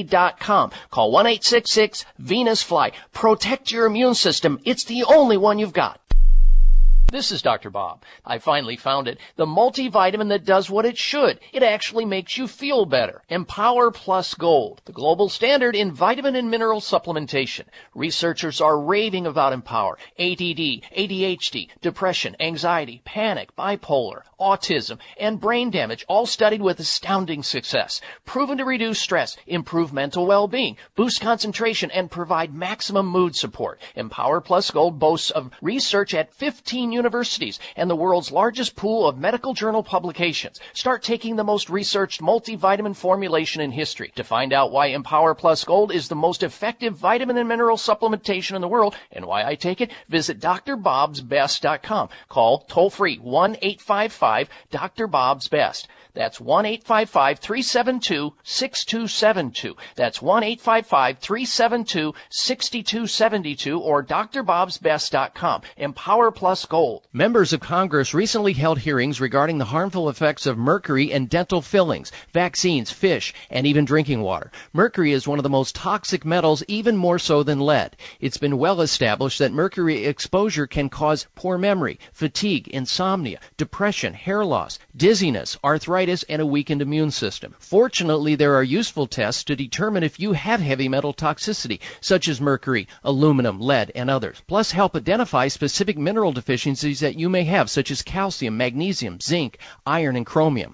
dot com. Call 1-866-VENUS-FLY. Protect your immune system. It's the only one you've got. This is Dr. Bob. I finally found it. The multivitamin that does what it should. It actually makes you feel better. Empower Plus Gold, the global standard in vitamin and mineral supplementation. Researchers are raving about Empower. ADD, ADHD, depression, anxiety, panic, bipolar, autism, and brain damage, all studied with astounding success. Proven to reduce stress, improve mental well-being, boost concentration, and provide maximum mood support. Empower Plus Gold boasts of research at 15 universities and the world's largest pool of medical journal publications. Start taking the most researched multivitamin formulation in history. To find out why Empower Plus Gold is the most effective vitamin and mineral supplementation in the world and why I take it, visit drbobsbest.com. Call toll free 1-855 Dr. Bob's Best. That's 1-855-372-6272. That's 1-855-372-6272 or drbobsbest.com. Empower Plus Gold. Members of Congress recently held hearings regarding the harmful effects of mercury in dental fillings, vaccines, fish, and even drinking water. Mercury is one of the most toxic metals, even more so than lead. It's been well established that mercury exposure can cause poor memory, fatigue, insomnia, depression, hair loss, dizziness, arthritis, and a weakened immune system. Fortunately, there are useful tests to determine if you have heavy metal toxicity, such as mercury, aluminum, lead, and others. Plus, help identify specific mineral deficiencies that you may have, such as calcium, magnesium, zinc, iron, and chromium.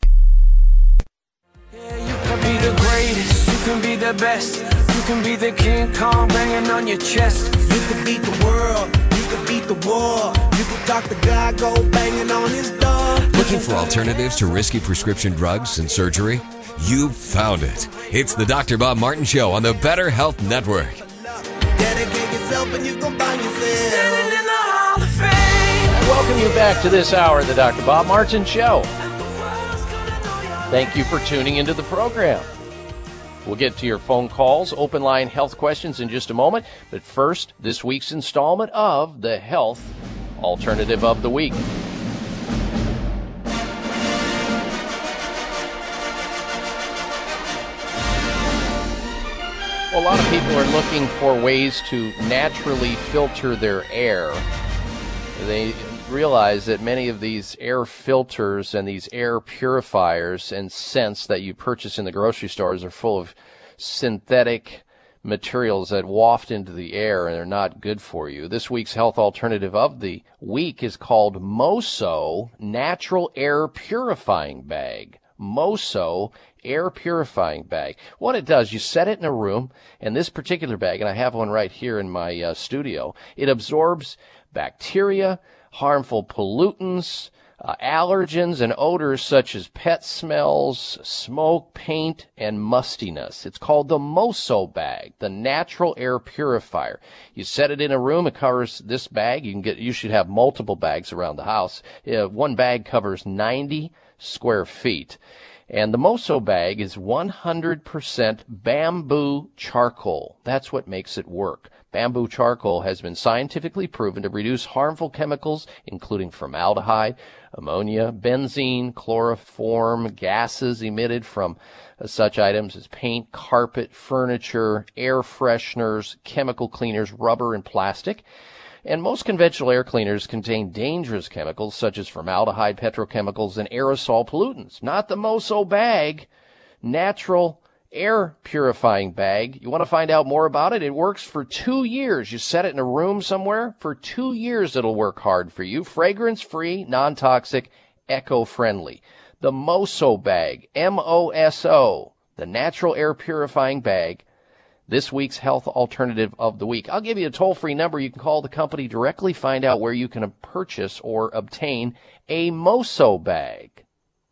The best. You can be the King Kong banging on your chest. You can beat the world, you can beat the war. You can talk the guy, go banging on his door. Looking for alternatives to risky prescription drugs and surgery? You've found it. It's the Dr. Bob Martin Show on the Better Health Network. Dedicate yourself and you can find yourself. Standing in the Hall of Fame. I welcome you back to this hour of the Dr. Bob Martin Show. Thank you for tuning into the program. We'll get to your phone calls, open line health questions in just a moment. But first, this week's installment of the Health Alternative of the Week. A lot of people are looking for ways to naturally filter their air. They realize that many of these air filters and these air purifiers and scents that you purchase in the grocery stores are full of synthetic materials that waft into the air and are not good for you. This week's health alternative of the week is called Moso Natural Air Purifying Bag. Moso air purifying bag. What it does, you set it in a room, and this particular bag, and I have one right here in my uh, studio, it absorbs bacteria, harmful pollutants, uh, allergens, and odors such as pet smells, smoke, paint, and mustiness. It's called the Moso bag, the natural air purifier. You set it in a room, it covers this bag. You can get, you should have multiple bags around the house. Uh, one bag covers 90 square feet. And the Moso bag is 100% bamboo charcoal. That's what makes it work. Bamboo charcoal has been scientifically proven to reduce harmful chemicals, including formaldehyde, ammonia, benzene, chloroform, gases emitted from such items as paint, carpet, furniture, air fresheners, chemical cleaners, rubber, and plastic. And most conventional air cleaners contain dangerous chemicals such as formaldehyde, petrochemicals, and aerosol pollutants. Not the Moso bag, natural air purifying bag. You want to find out more about it? It works for two years. You set it in a room somewhere. For two years, it'll work hard for you. Fragrance free, non toxic, eco friendly. The Moso bag, M O S O, the natural air purifying bag this week's health alternative of the week. I'll give you a toll free number. You can call the company directly, find out where you can purchase or obtain a Moso bag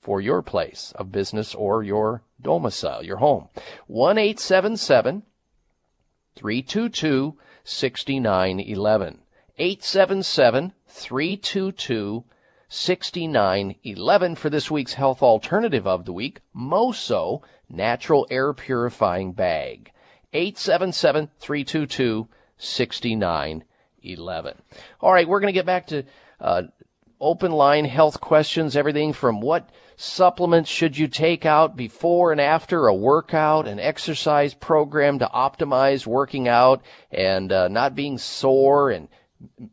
for your place of business or your domicile, your home. 1 877 322 6911. 877 322 6911 for this week's health alternative of the week, Moso Natural Air Purifying Bag. 877-322-6911. All right, we're going to get back to uh, open line health questions, everything from what supplements should you take out before and after a workout, an exercise program to optimize working out and uh, not being sore and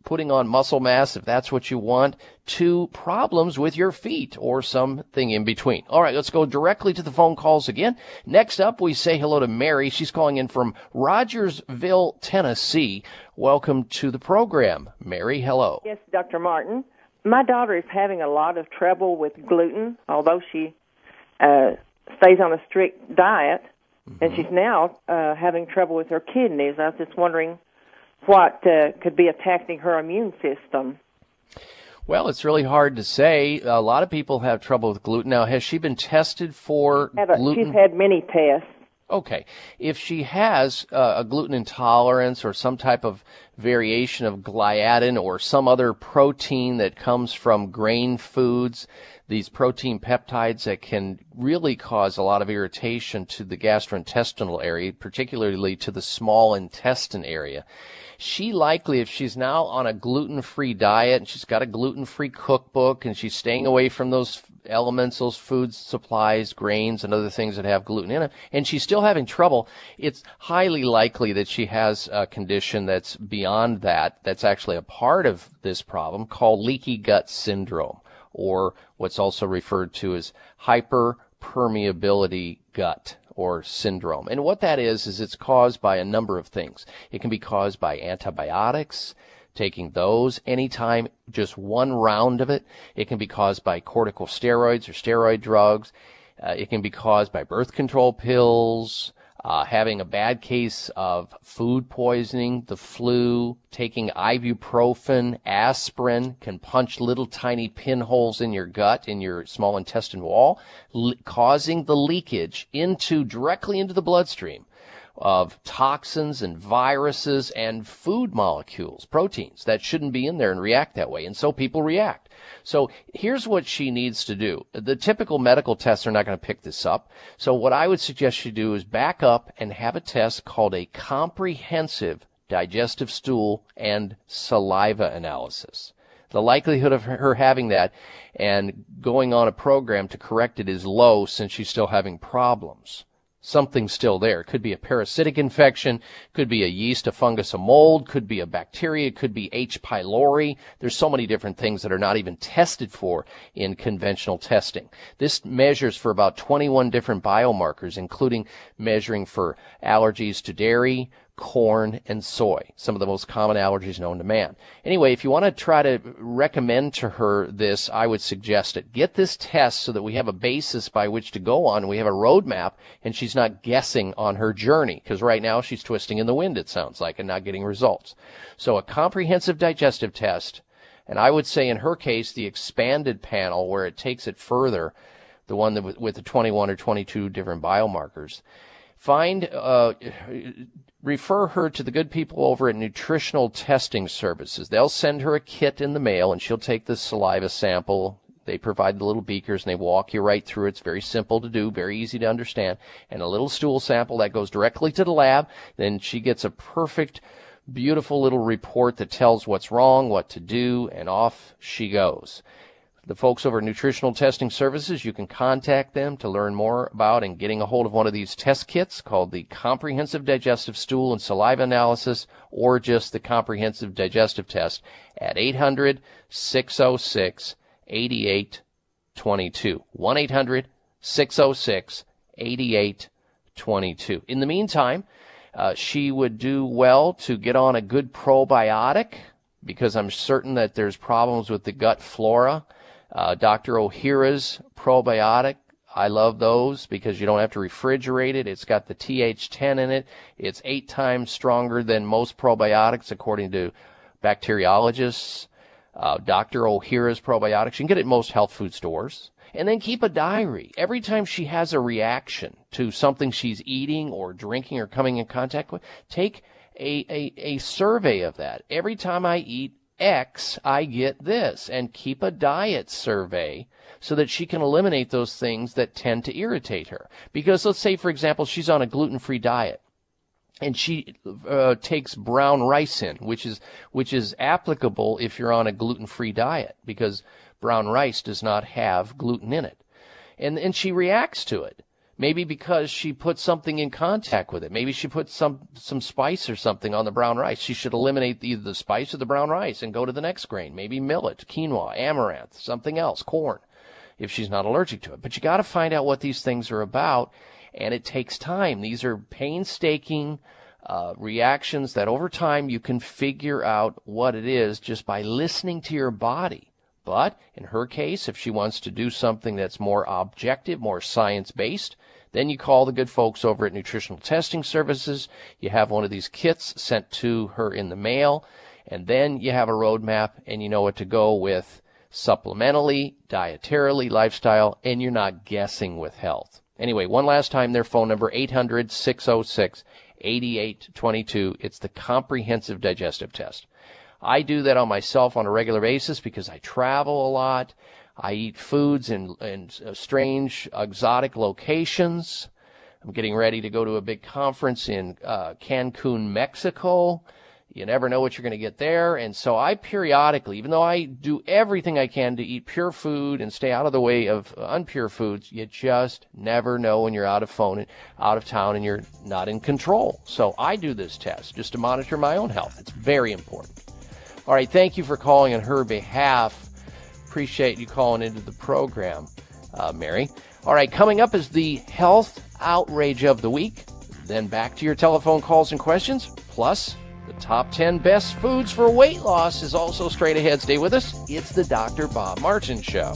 putting on muscle mass if that's what you want, to problems with your feet or something in between. All right, let's go directly to the phone calls again. Next up, we say hello to Mary. She's calling in from Rogersville, Tennessee. Welcome to the program. Mary, hello. Yes, Dr. Martin. My daughter is having a lot of trouble with gluten, although she uh, stays on a strict diet, mm-hmm. and she's now uh, having trouble with her kidneys. I was just wondering what uh, could be attacking her immune system. Well, it's really hard to say. A lot of people have trouble with gluten. Now, has she been tested for a, gluten? She's had many tests. Okay. If she has uh, a gluten intolerance or some type of variation of gliadin or some other protein that comes from grain foods, these protein peptides that can really cause a lot of irritation to the gastrointestinal area, particularly to the small intestine area. She likely, if she's now on a gluten free diet and she's got a gluten free cookbook and she's staying away from those elements, those food supplies, grains, and other things that have gluten in it, and she's still having trouble, it's highly likely that she has a condition that's beyond that, that's actually a part of this problem called leaky gut syndrome, or what's also referred to as hyperpermeability gut or syndrome. And what that is, is it's caused by a number of things. It can be caused by antibiotics, taking those anytime, just one round of it. It can be caused by corticosteroids or steroid drugs. Uh, it can be caused by birth control pills, uh, having a bad case of food poisoning, the flu, taking ibuprofen, aspirin can punch little tiny pinholes in your gut, in your small intestine wall, causing the leakage into directly into the bloodstream of toxins and viruses and food molecules, proteins that shouldn't be in there and react that way. And so people react. So here's what she needs to do. The typical medical tests are not going to pick this up. So what I would suggest she do is back up and have a test called a comprehensive digestive stool and saliva analysis. The likelihood of her having that and going on a program to correct it is low since she's still having problems something's still there. It Could be a parasitic infection, could be a yeast, a fungus, a mold, could be a bacteria, could be H. pylori. There's so many different things that are not even tested for in conventional testing. This measures for about 21 different biomarkers, including measuring for allergies to dairy, corn, and soy, some of the most common allergies known to man. Anyway, if you want to try to recommend to her this, I would suggest it. Get this test so that we have a basis by which to go on. We have a roadmap, and she's not guessing on her journey, because right now she's twisting in the wind, it sounds like, and not getting results. So a comprehensive digestive test, and I would say in her case, the expanded panel where it takes it further, the one that with the 21 or 22 different biomarkers. Find, uh, refer her to the good people over at Nutritional Testing Services. They'll send her a kit in the mail and she'll take the saliva sample. They provide the little beakers and they walk you right through. It's very simple to do, very easy to understand. And a little stool sample that goes directly to the lab. Then she gets a perfect beautiful little report that tells what's wrong, what to do, and off she goes. The folks over Nutritional Testing Services, you can contact them to learn more about and getting a hold of one of these test kits called the Comprehensive Digestive Stool and Saliva Analysis or just the Comprehensive Digestive Test at 800 606 8822. 1 800 606 8822. In the meantime, uh, she would do well to get on a good probiotic because I'm certain that there's problems with the gut flora. Uh, Dr. Ohhira's probiotic, I love those because you don't have to refrigerate it. It's got the TH10 in it. It's eight times stronger than most probiotics according to bacteriologists. Uh, Dr. Ohhira's probiotics, you can get it at most health food stores. And then keep a diary. Every time she has a reaction to something she's eating or drinking or coming in contact with, take a, a, a survey of that. Every time I eat X, I get this. And keep a diet survey so that she can eliminate those things that tend to irritate her. Because let's say, for example, she's on a gluten-free diet and she uh, takes brown rice in, which is which is applicable if you're on a gluten-free diet because brown rice does not have gluten in it, and and she reacts to it. Maybe because she put something in contact with it. Maybe she put some some spice or something on the brown rice. She should eliminate either the spice or the brown rice and go to the next grain. Maybe millet, quinoa, amaranth, something else, corn, if she's not allergic to it. But you got to find out what these things are about and it takes time. These are painstaking uh, reactions that over time you can figure out what it is just by listening to your body. But in her case, if she wants to do something that's more objective, more science based, then you call the good folks over at Nutritional Testing Services. You have one of these kits sent to her in the mail, and then you have a roadmap and you know what to go with supplementally, dietarily, lifestyle, and you're not guessing with health. Anyway, one last time, their phone number, 800 606 8822. It's the comprehensive digestive test. I do that on myself on a regular basis because I travel a lot. I eat foods in, in strange, exotic locations. I'm getting ready to go to a big conference in uh, Cancun, Mexico. You never know what you're going to get there. And so I periodically, even though I do everything I can to eat pure food and stay out of the way of unpure foods, you just never know when you're out of phone, out of town and you're not in control. So I do this test just to monitor my own health. It's very important. All right. Thank you for calling on her behalf. Appreciate you calling into the program, uh, Mary. All right. Coming up is the health outrage of the week. Then back to your telephone calls and questions. Plus, the top 10 best foods for weight loss is also straight ahead. Stay with us. It's the Dr. Bob Martin Show.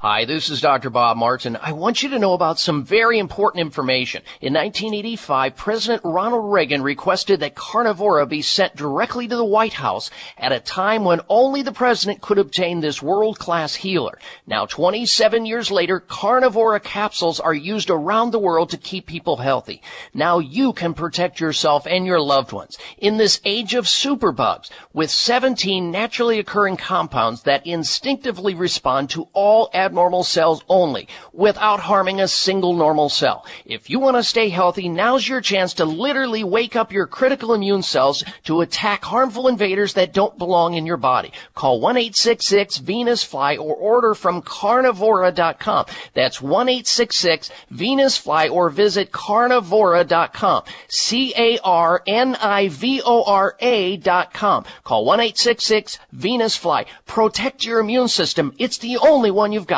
Hi, this is Dr. Bob Martin. I want you to know about some very important information. In 1985, President Ronald Reagan requested that Carnivora be sent directly to the White House at a time when only the president could obtain this world-class healer. Now, 27 years later, Carnivora capsules are used around the world to keep people healthy. Now you can protect yourself and your loved ones in this age of superbugs with 17 naturally occurring compounds that instinctively respond to all abnormal cells only without harming a single normal cell. If you want to stay healthy, now's your chance to literally wake up your critical immune cells to attack harmful invaders that don't belong in your body. Call 1-866-VENUS-FLY or order from carnivora.com. That's 1-866-VENUS-FLY or visit carnivora.com. C-A-R-N-I-V-O-R-A dot com. Call 1-866-VENUS-FLY. Protect your immune system. It's the only one you've got.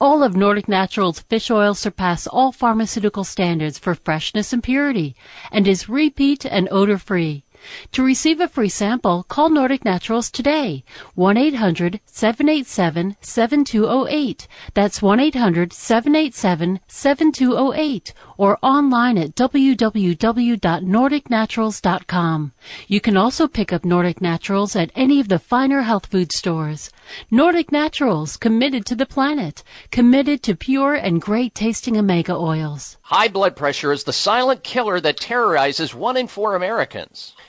All of Nordic Naturals fish oil surpass all pharmaceutical standards for freshness and purity and is repeat and odor free. To receive a free sample, call Nordic Naturals today. 1-800-787-7208. That's 1-800-787-7208 or online at www.nordicnaturals.com. You can also pick up Nordic Naturals at any of the finer health food stores. Nordic Naturals, committed to the planet, committed to pure and great tasting omega oils. High blood pressure is the silent killer that terrorizes one in four Americans.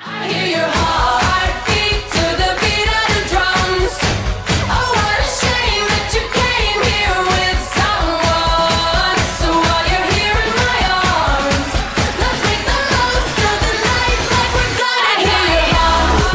I hear your heartbeat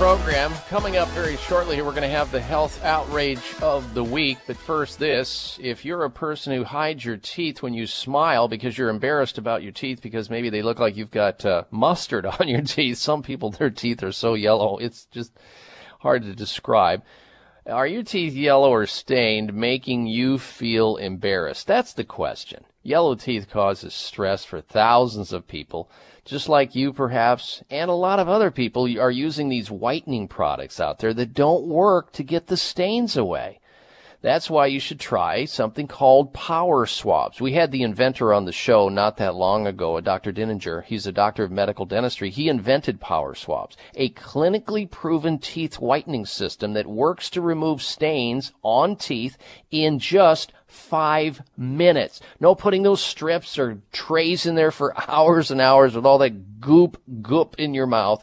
Program. Coming up very shortly we're going to have the health outrage of the week. But first, this if you're a person who hides your teeth when you smile because you're embarrassed about your teeth because maybe they look like you've got uh, mustard on your teeth, some people, their teeth are so yellow, it's just hard to describe. Are your teeth yellow or stained, making you feel embarrassed? That's the question. Yellow teeth causes stress for thousands of people, just like you perhaps, and a lot of other people are using these whitening products out there that don't work to get the stains away. That's why you should try something called power swabs. We had the inventor on the show not that long ago, a Dr. Dinninger. He's a doctor of medical dentistry. He invented power swabs, a clinically proven teeth whitening system that works to remove stains on teeth in just five minutes. No putting those strips or trays in there for hours and hours with all that goop, goop in your mouth.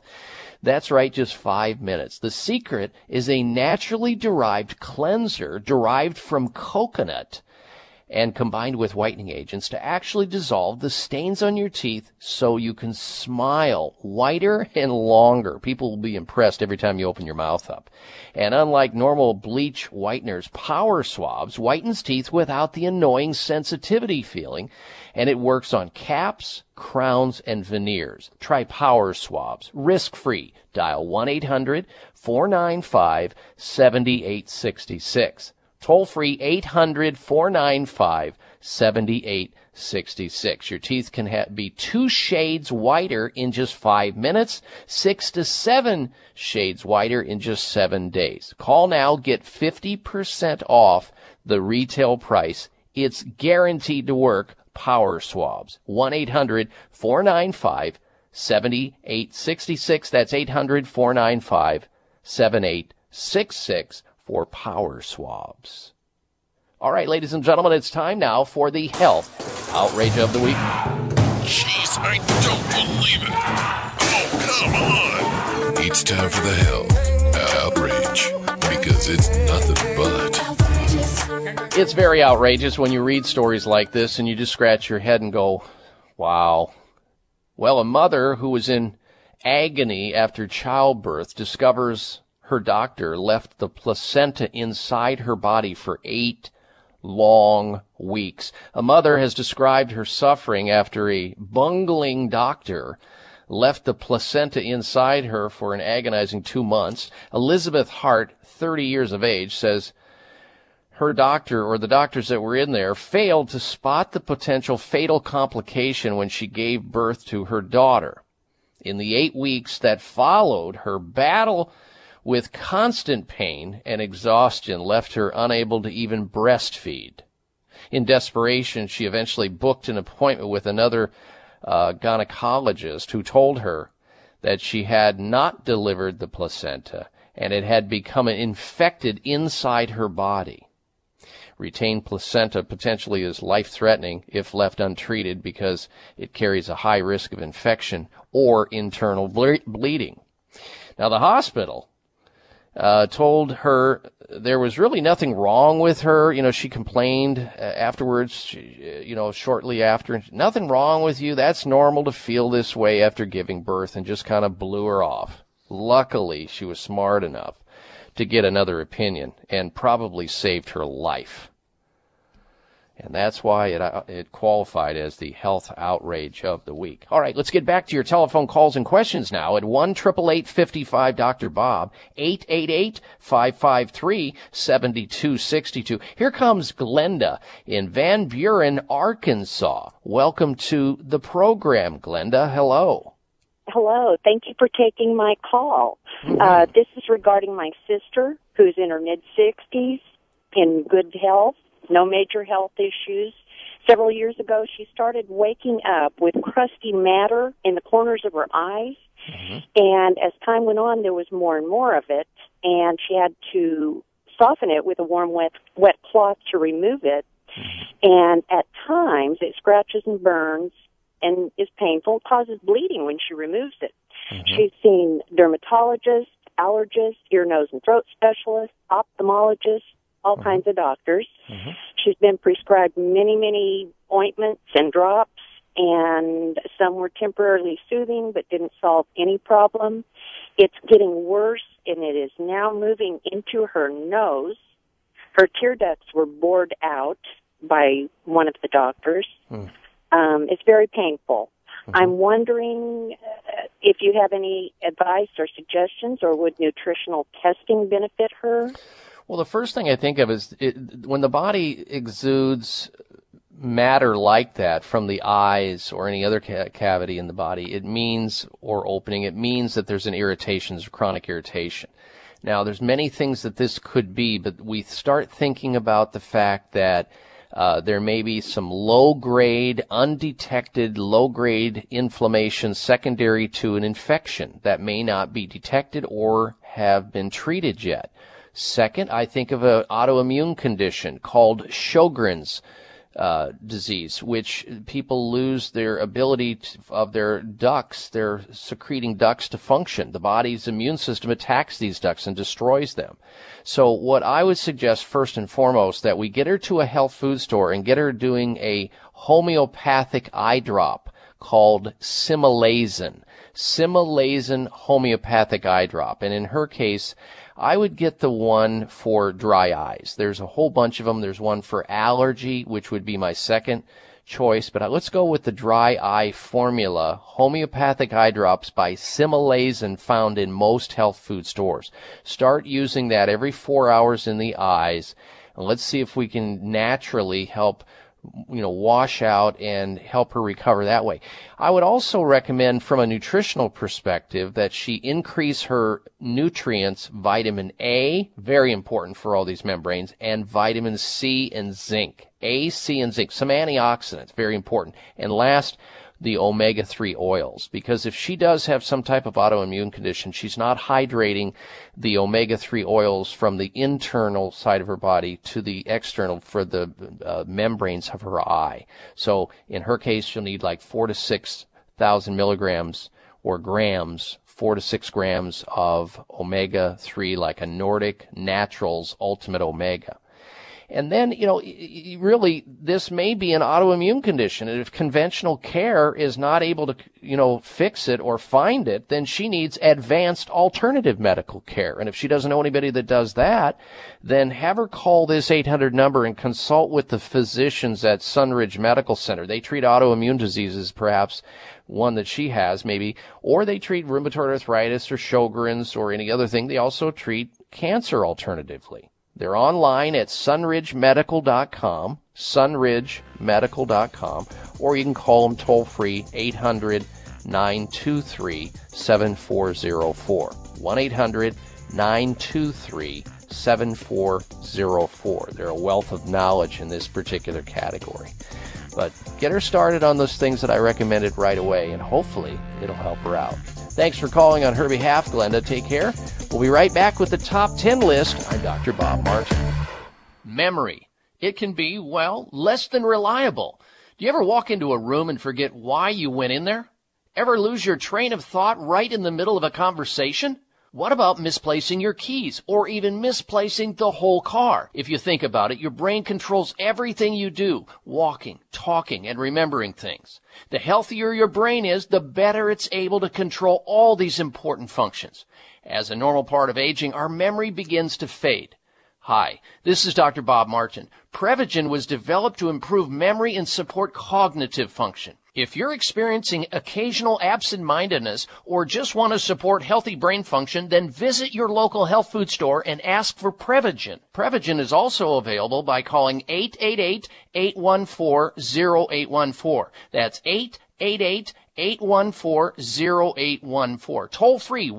That's right, just five minutes. The secret is a naturally derived cleanser derived from coconut and combined with whitening agents to actually dissolve the stains on your teeth so you can smile whiter and longer. People will be impressed every time you open your mouth up. And unlike normal bleach whiteners, Power Swabs whitens teeth without the annoying sensitivity feeling and it works on caps, crowns, and veneers. Try Power Swabs, risk-free. Dial 1-800-495-7866. Toll free 800 495 7866. Your teeth can ha- be two shades whiter in just five minutes, six to seven shades whiter in just seven days. Call now, get 50% off the retail price. It's guaranteed to work. Power Swabs. 1 800 495 7866. That's 800 495 7866 for power swabs. All right, ladies and gentlemen, it's time now for the health outrage of the week. Jeez, I don't believe it. Oh, come on. It's time for the health outrage because it's nothing but. It's very outrageous when you read stories like this and you just scratch your head and go, wow. Well, a mother who was in agony after childbirth discovers her doctor left the placenta inside her body for eight long weeks. A mother has described her suffering after a bungling doctor left the placenta inside her for an agonizing two months. Elizabeth Hart, 30 years of age, says her doctor or the doctors that were in there failed to spot the potential fatal complication when she gave birth to her daughter. In the eight weeks that followed, her battle with constant pain and exhaustion left her unable to even breastfeed. In desperation, she eventually booked an appointment with another uh, gynecologist who told her that she had not delivered the placenta and it had become infected inside her body. Retained placenta potentially is life threatening if left untreated because it carries a high risk of infection or internal ble- bleeding. Now, the hospital uh, told her there was really nothing wrong with her. You know, she complained uh, afterwards, you know, shortly after, nothing wrong with you. That's normal to feel this way after giving birth and just kind of blew her off. Luckily, she was smart enough to get another opinion and probably saved her life. And that's why it, uh, it qualified as the health outrage of the week. All right, let's get back to your telephone calls and questions now at 1 55 Dr. Bob, 888 553 7262. Here comes Glenda in Van Buren, Arkansas. Welcome to the program, Glenda. Hello. Hello. Thank you for taking my call. Uh, this is regarding my sister who's in her mid 60s in good health, no major health issues. Several years ago, she started waking up with crusty matter in the corners of her eyes. Mm-hmm. And as time went on, there was more and more of it, and she had to soften it with a warm, wet, wet cloth to remove it. Mm-hmm. And at times, it scratches and burns and is painful, causes bleeding when she removes it. Mm-hmm. She's seen dermatologists, allergists, ear, nose, and throat specialists, ophthalmologists, all kinds of doctors. She's been prescribed many, many ointments and drops, and some were temporarily soothing but didn't solve any problem. It's getting worse, and it is now moving into her nose. Her tear ducts were bored out by one of the doctors. Um, it's very painful. I'm wondering uh, if you have any advice or suggestions, or would nutritional testing benefit her? Well, the first thing I think of is it, when the body exudes matter like that from the eyes or any other ca- cavity in the body, it means, or opening, it means that there's an irritation, there's chronic irritation. Now, there's many things that this could be, but we start thinking about the fact that uh, there may be some low grade, undetected, low grade inflammation secondary to an infection that may not be detected or have been treated yet. Second, I think of an autoimmune condition called Sjogren's uh, disease, which people lose their ability to, of their ducts, their secreting ducts to function. The body's immune system attacks these ducts and destroys them. So what I would suggest first and foremost that we get her to a health food store and get her doing a homeopathic eye drop called Similasan. Similasan homeopathic eye drop. And in her case, I would get the one for dry eyes. There's a whole bunch of them. There's one for allergy, which would be my second choice, but uh, let's go with the dry eye formula, homeopathic eye drops by Similasan found in most health food stores. Start using that every four hours in the eyes, and let's see if we can naturally help you know, wash out and help her recover that way. I would also recommend from a nutritional perspective that she increase her nutrients, vitamin A, very important for all these membranes, and vitamin C and zinc. A, C, and zinc. Some antioxidants, very important. And last, the omega-3 oils because if she does have some type of autoimmune condition, she's not hydrating the omega-3 oils from the internal side of her body to the external for the uh, membranes of her eye. So in her case, she'll need like four to six thousand milligrams or grams, four to six grams of omega-3 like a Nordic Naturals Ultimate Omega. And then, you know, really, this may be an autoimmune condition. And if conventional care is not able to, you know, fix it or find it, then she needs advanced alternative medical care. And if she doesn't know anybody that does that, then have her call this 800 number and consult with the physicians at Sunridge Medical Center. They treat autoimmune diseases, perhaps one that she has, maybe, or they treat rheumatoid arthritis or Sjogren's or any other thing. They also treat cancer alternatively They're online at sunridgemedical.com, sunridgemedical.com, or you can call them toll free 800 923 7404. 1 800 923 7404. They're a wealth of knowledge in this particular category. But get her started on those things that I recommended right away, and hopefully it'll help her out. Thanks for calling on her behalf, Glenda. Take care. We'll be right back with the top 10 list. I'm Dr. Bob Martin. Memory. It can be, well, less than reliable. Do you ever walk into a room and forget why you went in there? Ever lose your train of thought right in the middle of a conversation? What about misplacing your keys or even misplacing the whole car? If you think about it, your brain controls everything you do, walking, talking, and remembering things. The healthier your brain is, the better it's able to control all these important functions. As a normal part of aging, our memory begins to fade. Hi, this is Dr. Bob Martin. Prevagen was developed to improve memory and support cognitive function. If you're experiencing occasional absent-mindedness or just want to support healthy brain function, then visit your local health food store and ask for Prevagen. Prevagen is also available by calling 888-814-0814. That's 888 814-0814. Toll free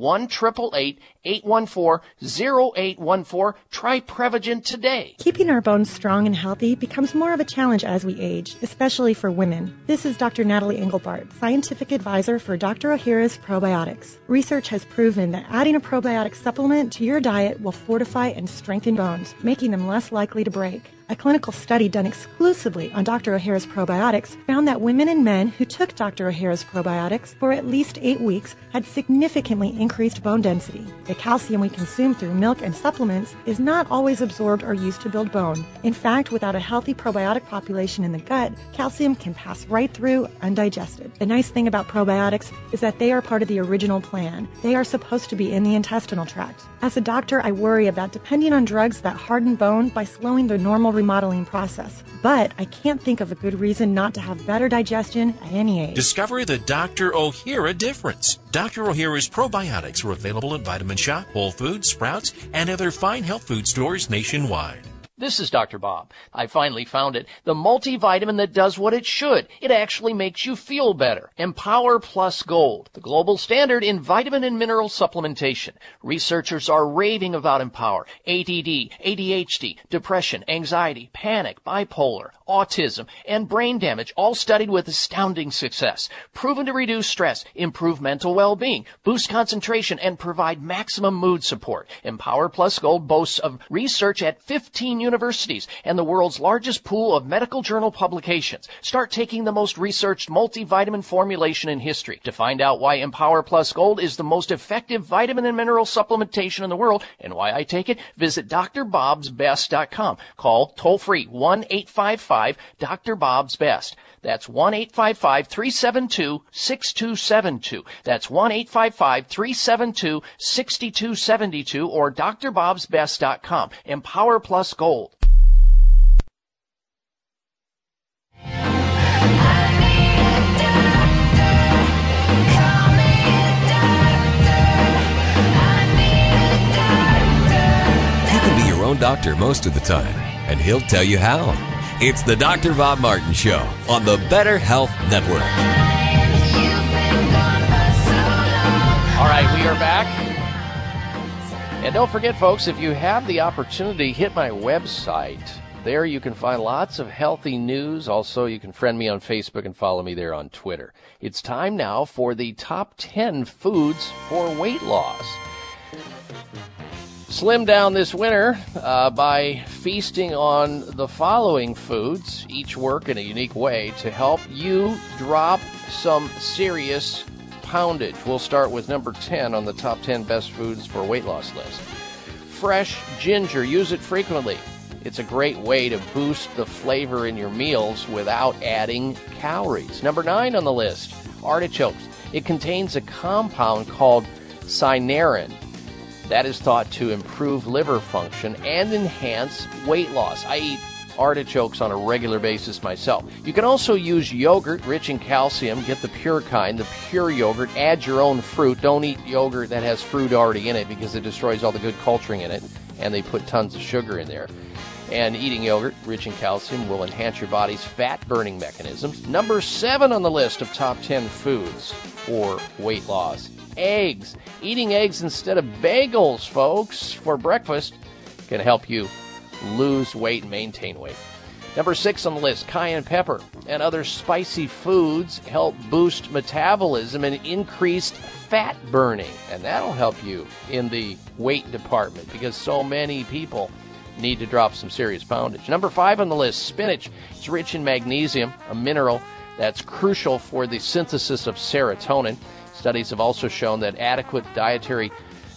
1-888-814-0814. Try Prevagen today. Keeping our bones strong and healthy becomes more of a challenge as we age, especially for women. This is Dr. Natalie Engelbart, scientific advisor for Dr. Ohhira's Probiotics. Research has proven that adding a probiotic supplement to your diet will fortify and strengthen bones, making them less likely to break. A clinical study done exclusively on Dr. Ohhira's probiotics found that women and men who took Dr. Ohhira's probiotics for at least eight weeks had significantly increased bone density. Calcium we consume through milk and supplements is not always absorbed or used to build bone. In fact, without a healthy probiotic population in the gut, calcium can pass right through undigested. The nice thing about probiotics is that they are part of the original plan. They are supposed to be in the intestinal tract. As a doctor, I worry about depending on drugs that harden bone by slowing the normal remodeling process. But I can't think of a good reason not to have better digestion at any age. Discover the Dr. Ohhira difference. Dr. Ohhira's probiotics are available at Vitamin Shoppe, Whole Foods, Sprouts, and other fine health food stores nationwide. This is Dr. Bob. I finally found it. The multivitamin that does what it should. It actually makes you feel better. Empower Plus Gold, the global standard in vitamin and mineral supplementation. Researchers are raving about Empower. ADD, ADHD, depression, anxiety, panic, bipolar, autism, and brain damage, all studied with astounding success. Proven to reduce stress, improve mental well-being, boost concentration, and provide maximum mood support. Empower Plus Gold boasts of research at 15 universities and the world's largest pool of medical journal publications. Start taking the most researched multivitamin formulation in history. To find out why Empower Plus Gold is the most effective vitamin and mineral supplementation in the world and why I take it, visit drbobsbest.com. Call toll free 1-855 Dr. Bob's Best. That's 1-855-372-6272. That's 1-855-372-6272 or drbobsbest.com. Empower Plus Gold. Own doctor most of the time, and he'll tell you how. It's the Dr. Bob Martin Show on the Better Health Network. All right, we are back. And don't forget, folks, if you have the opportunity, hit my website. There you can find lots of healthy news. Also, you can friend me on Facebook and follow me there on Twitter. It's time now for the top 10 foods for weight loss. Slim down this winter uh, by feasting on the following foods, each work in a unique way to help you drop some serious poundage. We'll start with number 10 on the top 10 best foods for weight loss list. Fresh ginger, use it frequently. It's a great way to boost the flavor in your meals without adding calories. Number 9 on the list, artichokes. It contains a compound called cynarin that is thought to improve liver function and enhance weight loss. I eat artichokes on a regular basis myself. You can also use yogurt rich in calcium. Get the pure kind, the pure yogurt. Add your own fruit. Don't eat yogurt that has fruit already in it because it destroys all the good culturing in it. and they put tons of sugar in there. And eating yogurt, rich in calcium, will enhance your body's fat burning mechanisms. Number seven on the list of top 10 foods for weight loss eggs. Eating eggs instead of bagels, folks, for breakfast can help you lose weight and maintain weight. Number six on the list, cayenne pepper and other spicy foods help boost metabolism and increased fat burning. And that'll help you in the weight department because so many people need to drop some serious poundage. Number five on the list, spinach. It's rich in magnesium, a mineral that's crucial for the synthesis of serotonin. Studies have also shown that adequate dietary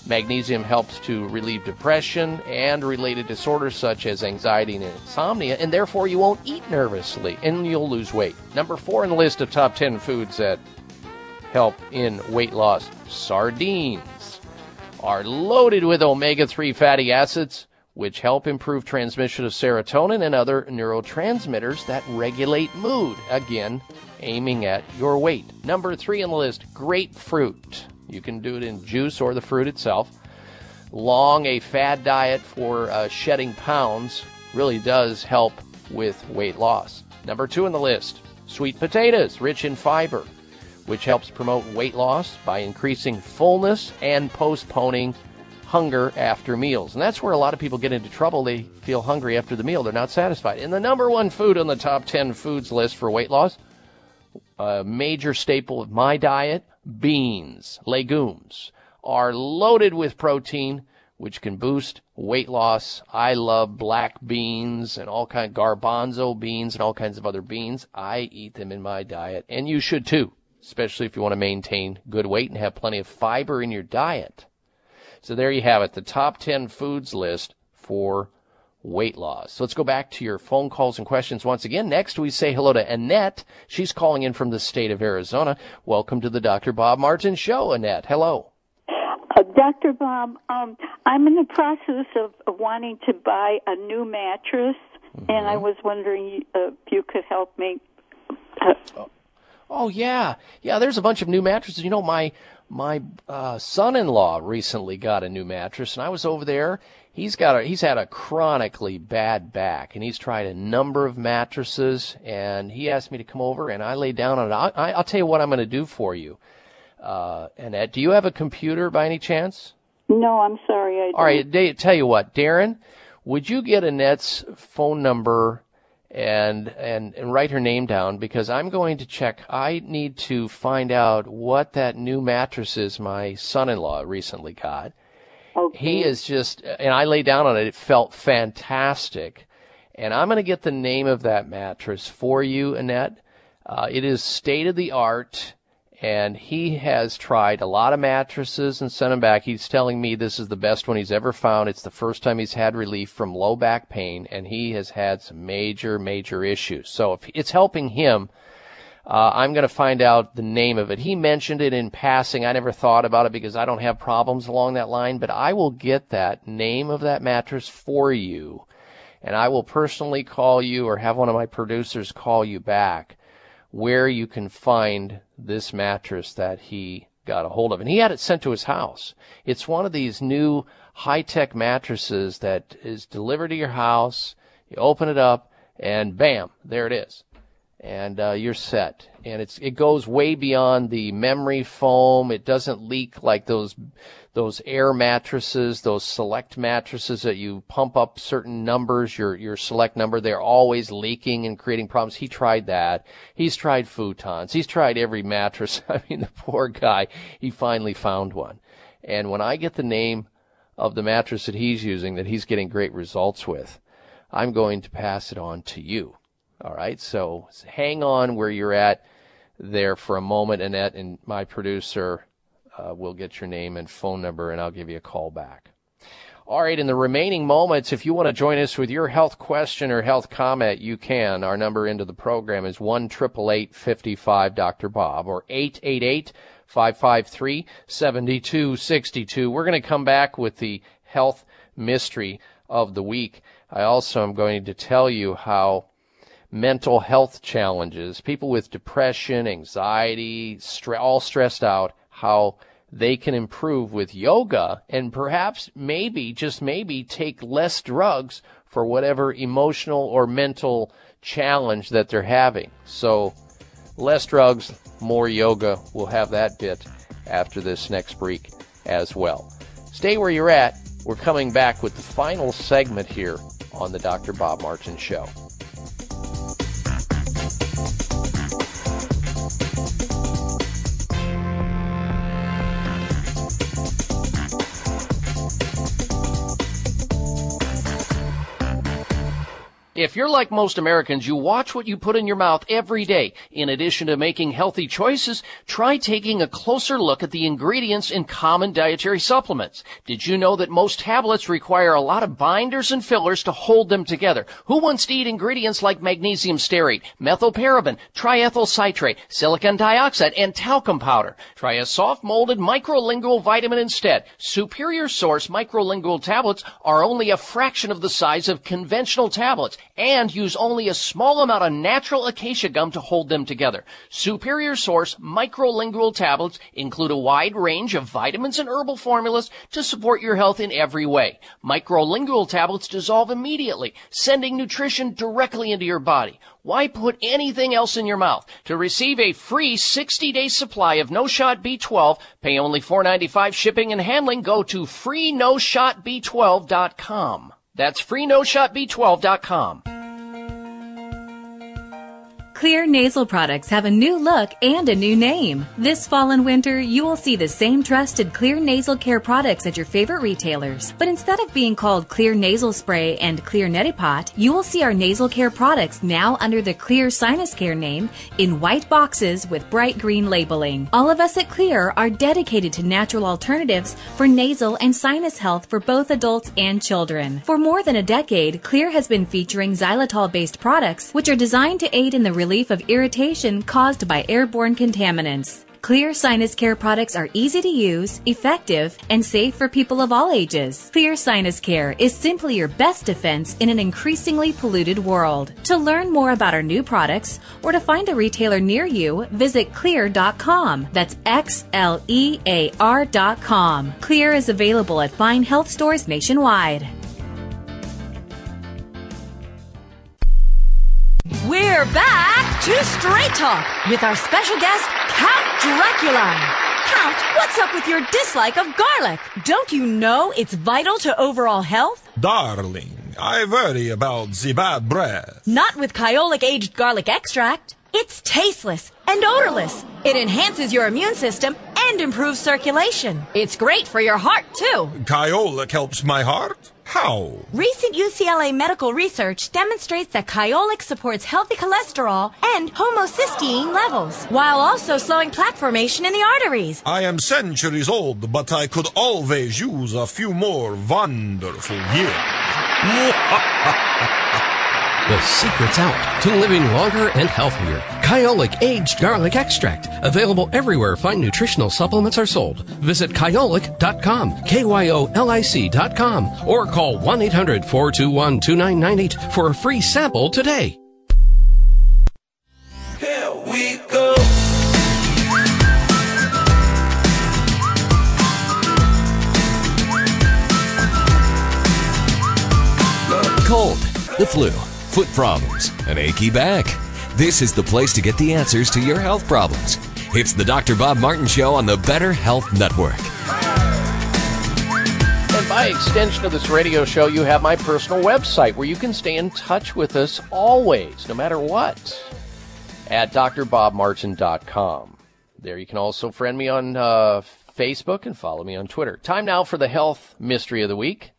magnesium helps to relieve depression and related disorders such as anxiety and insomnia, and therefore you won't eat nervously and you'll lose weight. Number four in the list of top 10 foods that help in weight loss sardines are loaded with omega 3 fatty acids, which help improve transmission of serotonin and other neurotransmitters that regulate mood. Again, aiming at your weight. Number three on the list grapefruit. You can do it in juice or the fruit itself. Long a fad diet for uh, shedding pounds really does help with weight loss. Number two on the list sweet potatoes, rich in fiber, which helps promote weight loss by increasing fullness and postponing hunger after meals. And that's where a lot of people get into trouble. They feel hungry after the meal, they're not satisfied. And the number one food on the top 10 foods list for weight loss, a major staple of my diet, beans, legumes, are loaded with protein which can boost weight loss. I love black beans and all kind of garbanzo beans and all kinds of other beans. I eat them in my diet and you should too, especially if you want to maintain good weight and have plenty of fiber in your diet. So there you have it, the top 10 foods list for weight loss. So let's go back to your phone calls and questions once again. Next, we say hello to Annette. She's calling in from the state of Arizona. Welcome to the Dr. Bob Martin Show, Annette. Hello. Uh, Dr. Bob, um, I'm in the process of, of wanting to buy a new mattress, and I was wondering uh, if you could help me. Uh, Oh yeah, yeah. There's a bunch of new mattresses. You know, my my uh, son-in-law recently got a new mattress, and I was over there. He's got a he's had a chronically bad back, and he's tried a number of mattresses. And he asked me to come over, and I laid down on it. I, I, I'll tell you what I'm going to do for you. Uh, Annette, do you have a computer by any chance? no, I'm sorry. I All right, tell you what, Darren, would you get Annette's phone number and and and write her name down because I'm going to check. I need to find out what that new mattress is my son-in-law recently got. Okay. He is just, and I lay down on it. It felt fantastic, and I'm going to get the name of that mattress for you, Annette. Uh, it is state of the art and he has tried a lot of mattresses and sent them back. He's telling me this is the best one he's ever found. It's the first time he's had relief from low back pain, and he has had some major, major issues. So if it's helping him, uh, I'm going to find out the name of it. He mentioned it in passing. I never thought about it because I don't have problems along that line, but I will get that name of that mattress for you, and I will personally call you or have one of my producers call you back where you can find this mattress that he got a hold of. And he had it sent to his house. It's one of these new high tech mattresses that is delivered to your house. You open it up and bam, there it is. And uh, you're set. And it's it goes way beyond the memory foam. It doesn't leak like those those air mattresses, those select mattresses that you pump up certain numbers, your your select number, they're always leaking and creating problems. He tried that. He's tried futons. He's tried every mattress. I mean, the poor guy. He finally found one. And when I get the name of the mattress that he's using that he's getting great results with, I'm going to pass it on to you. All right. So hang on where you're at there for a moment, Annette, and my producer uh, will get your name and phone number, and I'll give you a call back. All right, in the remaining moments, if you want to join us with your health question or health comment, you can. Our number into the program is 1 55 Dr. Bob or 888 553 7262. We're going to come back with the health mystery of the week. I also am going to tell you how mental health challenges, people with depression, anxiety, stre- all stressed out, how they can improve with yoga and perhaps maybe, just maybe, take less drugs for whatever emotional or mental challenge that they're having. So, less drugs, more yoga. We'll have that bit after this next break as well. Stay where you're at. We're coming back with the final segment here on the Dr. Bob Martin Show. Thank you. If you're like most Americans, you watch what you put in your mouth every day. In addition to making healthy choices, try taking a closer look at the ingredients in common dietary supplements. Did you know that most tablets require a lot of binders and fillers to hold them together? Who wants to eat ingredients like magnesium stearate, methylparaben, triethyl citrate, silicon dioxide, and talcum powder? Try a soft molded microlingual vitamin instead. Superior Source microlingual tablets are only a fraction of the size of conventional tablets and use only a small amount of natural acacia gum to hold them together. Superior Source microlingual tablets include a wide range of vitamins and herbal formulas to support your health in every way. Microlingual tablets dissolve immediately, sending nutrition directly into your body. Why put anything else in your mouth? To receive a free 60-day supply of No Shot B12, pay only $4.95 shipping and handling. Go to freenoshotb12.com. That's freenoshotb12.com. Xlear nasal products have a new look and a new name. This fall and winter, you will see the same trusted Xlear nasal care products at your favorite retailers. But instead of being called Xlear nasal spray and Xlear neti pot, you will see our nasal care products now under the Xlear sinus care name in white boxes with bright green labeling. All of us at Xlear are dedicated to natural alternatives for nasal and sinus health for both adults and children. For more than a decade, Xlear has been featuring xylitol based products which are designed to aid in the relief of irritation caused by airborne contaminants. Xlear sinus care products are easy to use, effective, and safe for people of all ages. Xlear sinus care is simply your best defense in an increasingly polluted world. To learn more about our new products or to find a retailer near you, visit xlear.com. That's X L E A R.com. Xlear is available at fine health stores nationwide. We're back to Straight Talk with our special guest, Count Dracula. Count, what's up with your dislike of garlic? Don't you know it's vital to overall health? Darling, I worry about the bad breath. Not with Kyolic aged garlic extract. It's tasteless and odorless. It enhances your immune system and improves circulation. It's great for your heart, too. Kyolic helps my heart? How? Recent UCLA medical research demonstrates that Kyolic supports healthy cholesterol and homocysteine levels, while also slowing plaque formation in the arteries. I am centuries old, but I could always use a few more wonderful years. The secret's out to living longer and healthier. Kyolic Aged Garlic Extract. Available everywhere fine nutritional supplements are sold. Visit kyolic.com, K-Y-O-L-I-C.com, or call 1-800-421-2998 for a free sample today. Here we go. Cold, the flu, foot problems, an achy back. This is the place to get the answers to your health problems. It's the Dr. Bob Martin Show on the Better Health Network. And by extension of this radio show, you have my personal website where you can stay in touch with us always, no matter what, at drbobmartin.com. There you can also friend me on uh, Facebook and follow me on Twitter. Time now for the health mystery of the week.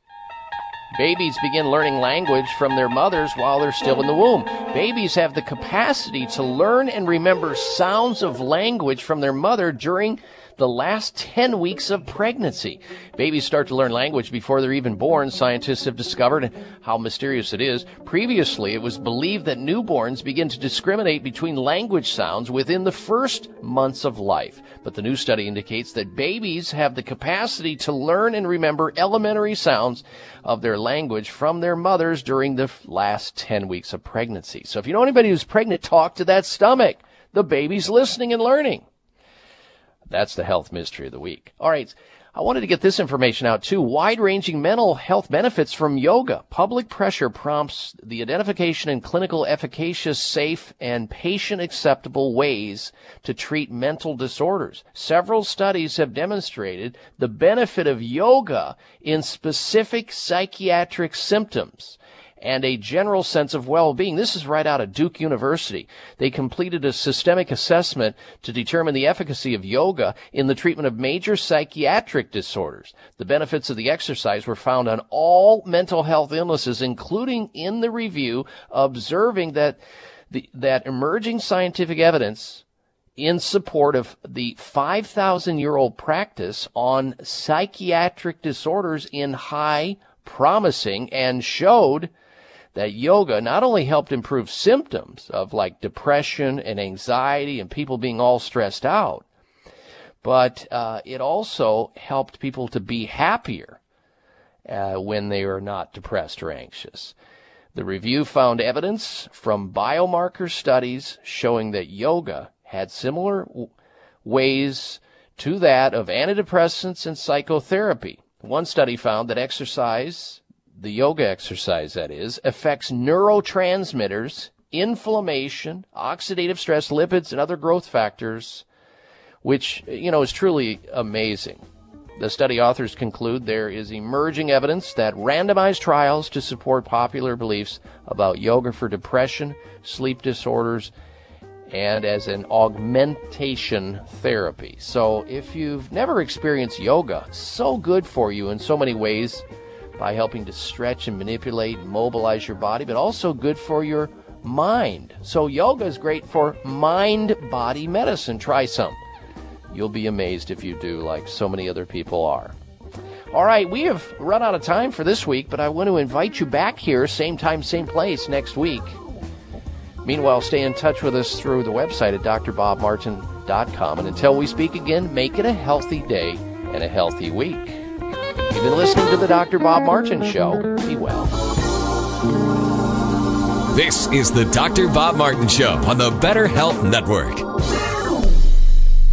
Babies begin learning language from their mothers while they're still in the womb. Babies have the capacity to learn and remember sounds of language from their mother during the last 10 weeks of pregnancy. Babies start to learn language before they're even born. Scientists have discovered how mysterious it is. Previously, it was believed that newborns begin to discriminate between language sounds within the first months of life. But the new study indicates that babies have the capacity to learn and remember elementary sounds of their language from their mothers during the last 10 weeks of pregnancy. So if you know anybody who's pregnant, talk to that stomach. The baby's listening and learning. That's the health mystery of the week. All right. I wanted to get this information out too. Wide ranging mental health benefits from yoga. Public pressure prompts the identification and clinical efficacious, safe, and patient acceptable ways to treat mental disorders. Several studies have demonstrated the benefit of yoga in specific psychiatric symptoms and a general sense of well-being. This is right out of Duke University. They completed a systemic assessment to determine the efficacy of yoga in the treatment of major psychiatric disorders. The benefits of the exercise were found on all mental health illnesses, including in the review, observing that the, that emerging scientific evidence in support of the 5,000 year old practice on psychiatric disorders in high promising and showed that yoga not only helped improve symptoms of like depression and anxiety and people being all stressed out, but uh, it also helped people to be happier uh, when they are not depressed or anxious. The review found evidence from biomarker studies showing that yoga had similar w- ways to that of antidepressants and psychotherapy. One study found that exercise the yoga exercise that is, affects neurotransmitters, inflammation, oxidative stress, lipids, and other growth factors, which, you know, is truly amazing. The study authors conclude there is emerging evidence that randomized trials to support popular beliefs about yoga for depression, sleep disorders, and as an augmentation therapy. So if you've never experienced yoga, so good for you in so many ways by helping to stretch and manipulate and mobilize your body, but also good for your mind. So yoga is great for mind body medicine. Try some. You'll be amazed if you do, like so many other people are. All right, we have run out of time for this week, but I want to invite you back here, same time, same place, next week. Meanwhile, stay in touch with us through the website at drbobmartin.com. And until we speak again, make it a healthy day and a healthy week. You've been listening to the Dr. Bob Martin Show. Be well. This is the Dr. Bob Martin Show on the Better Health Network.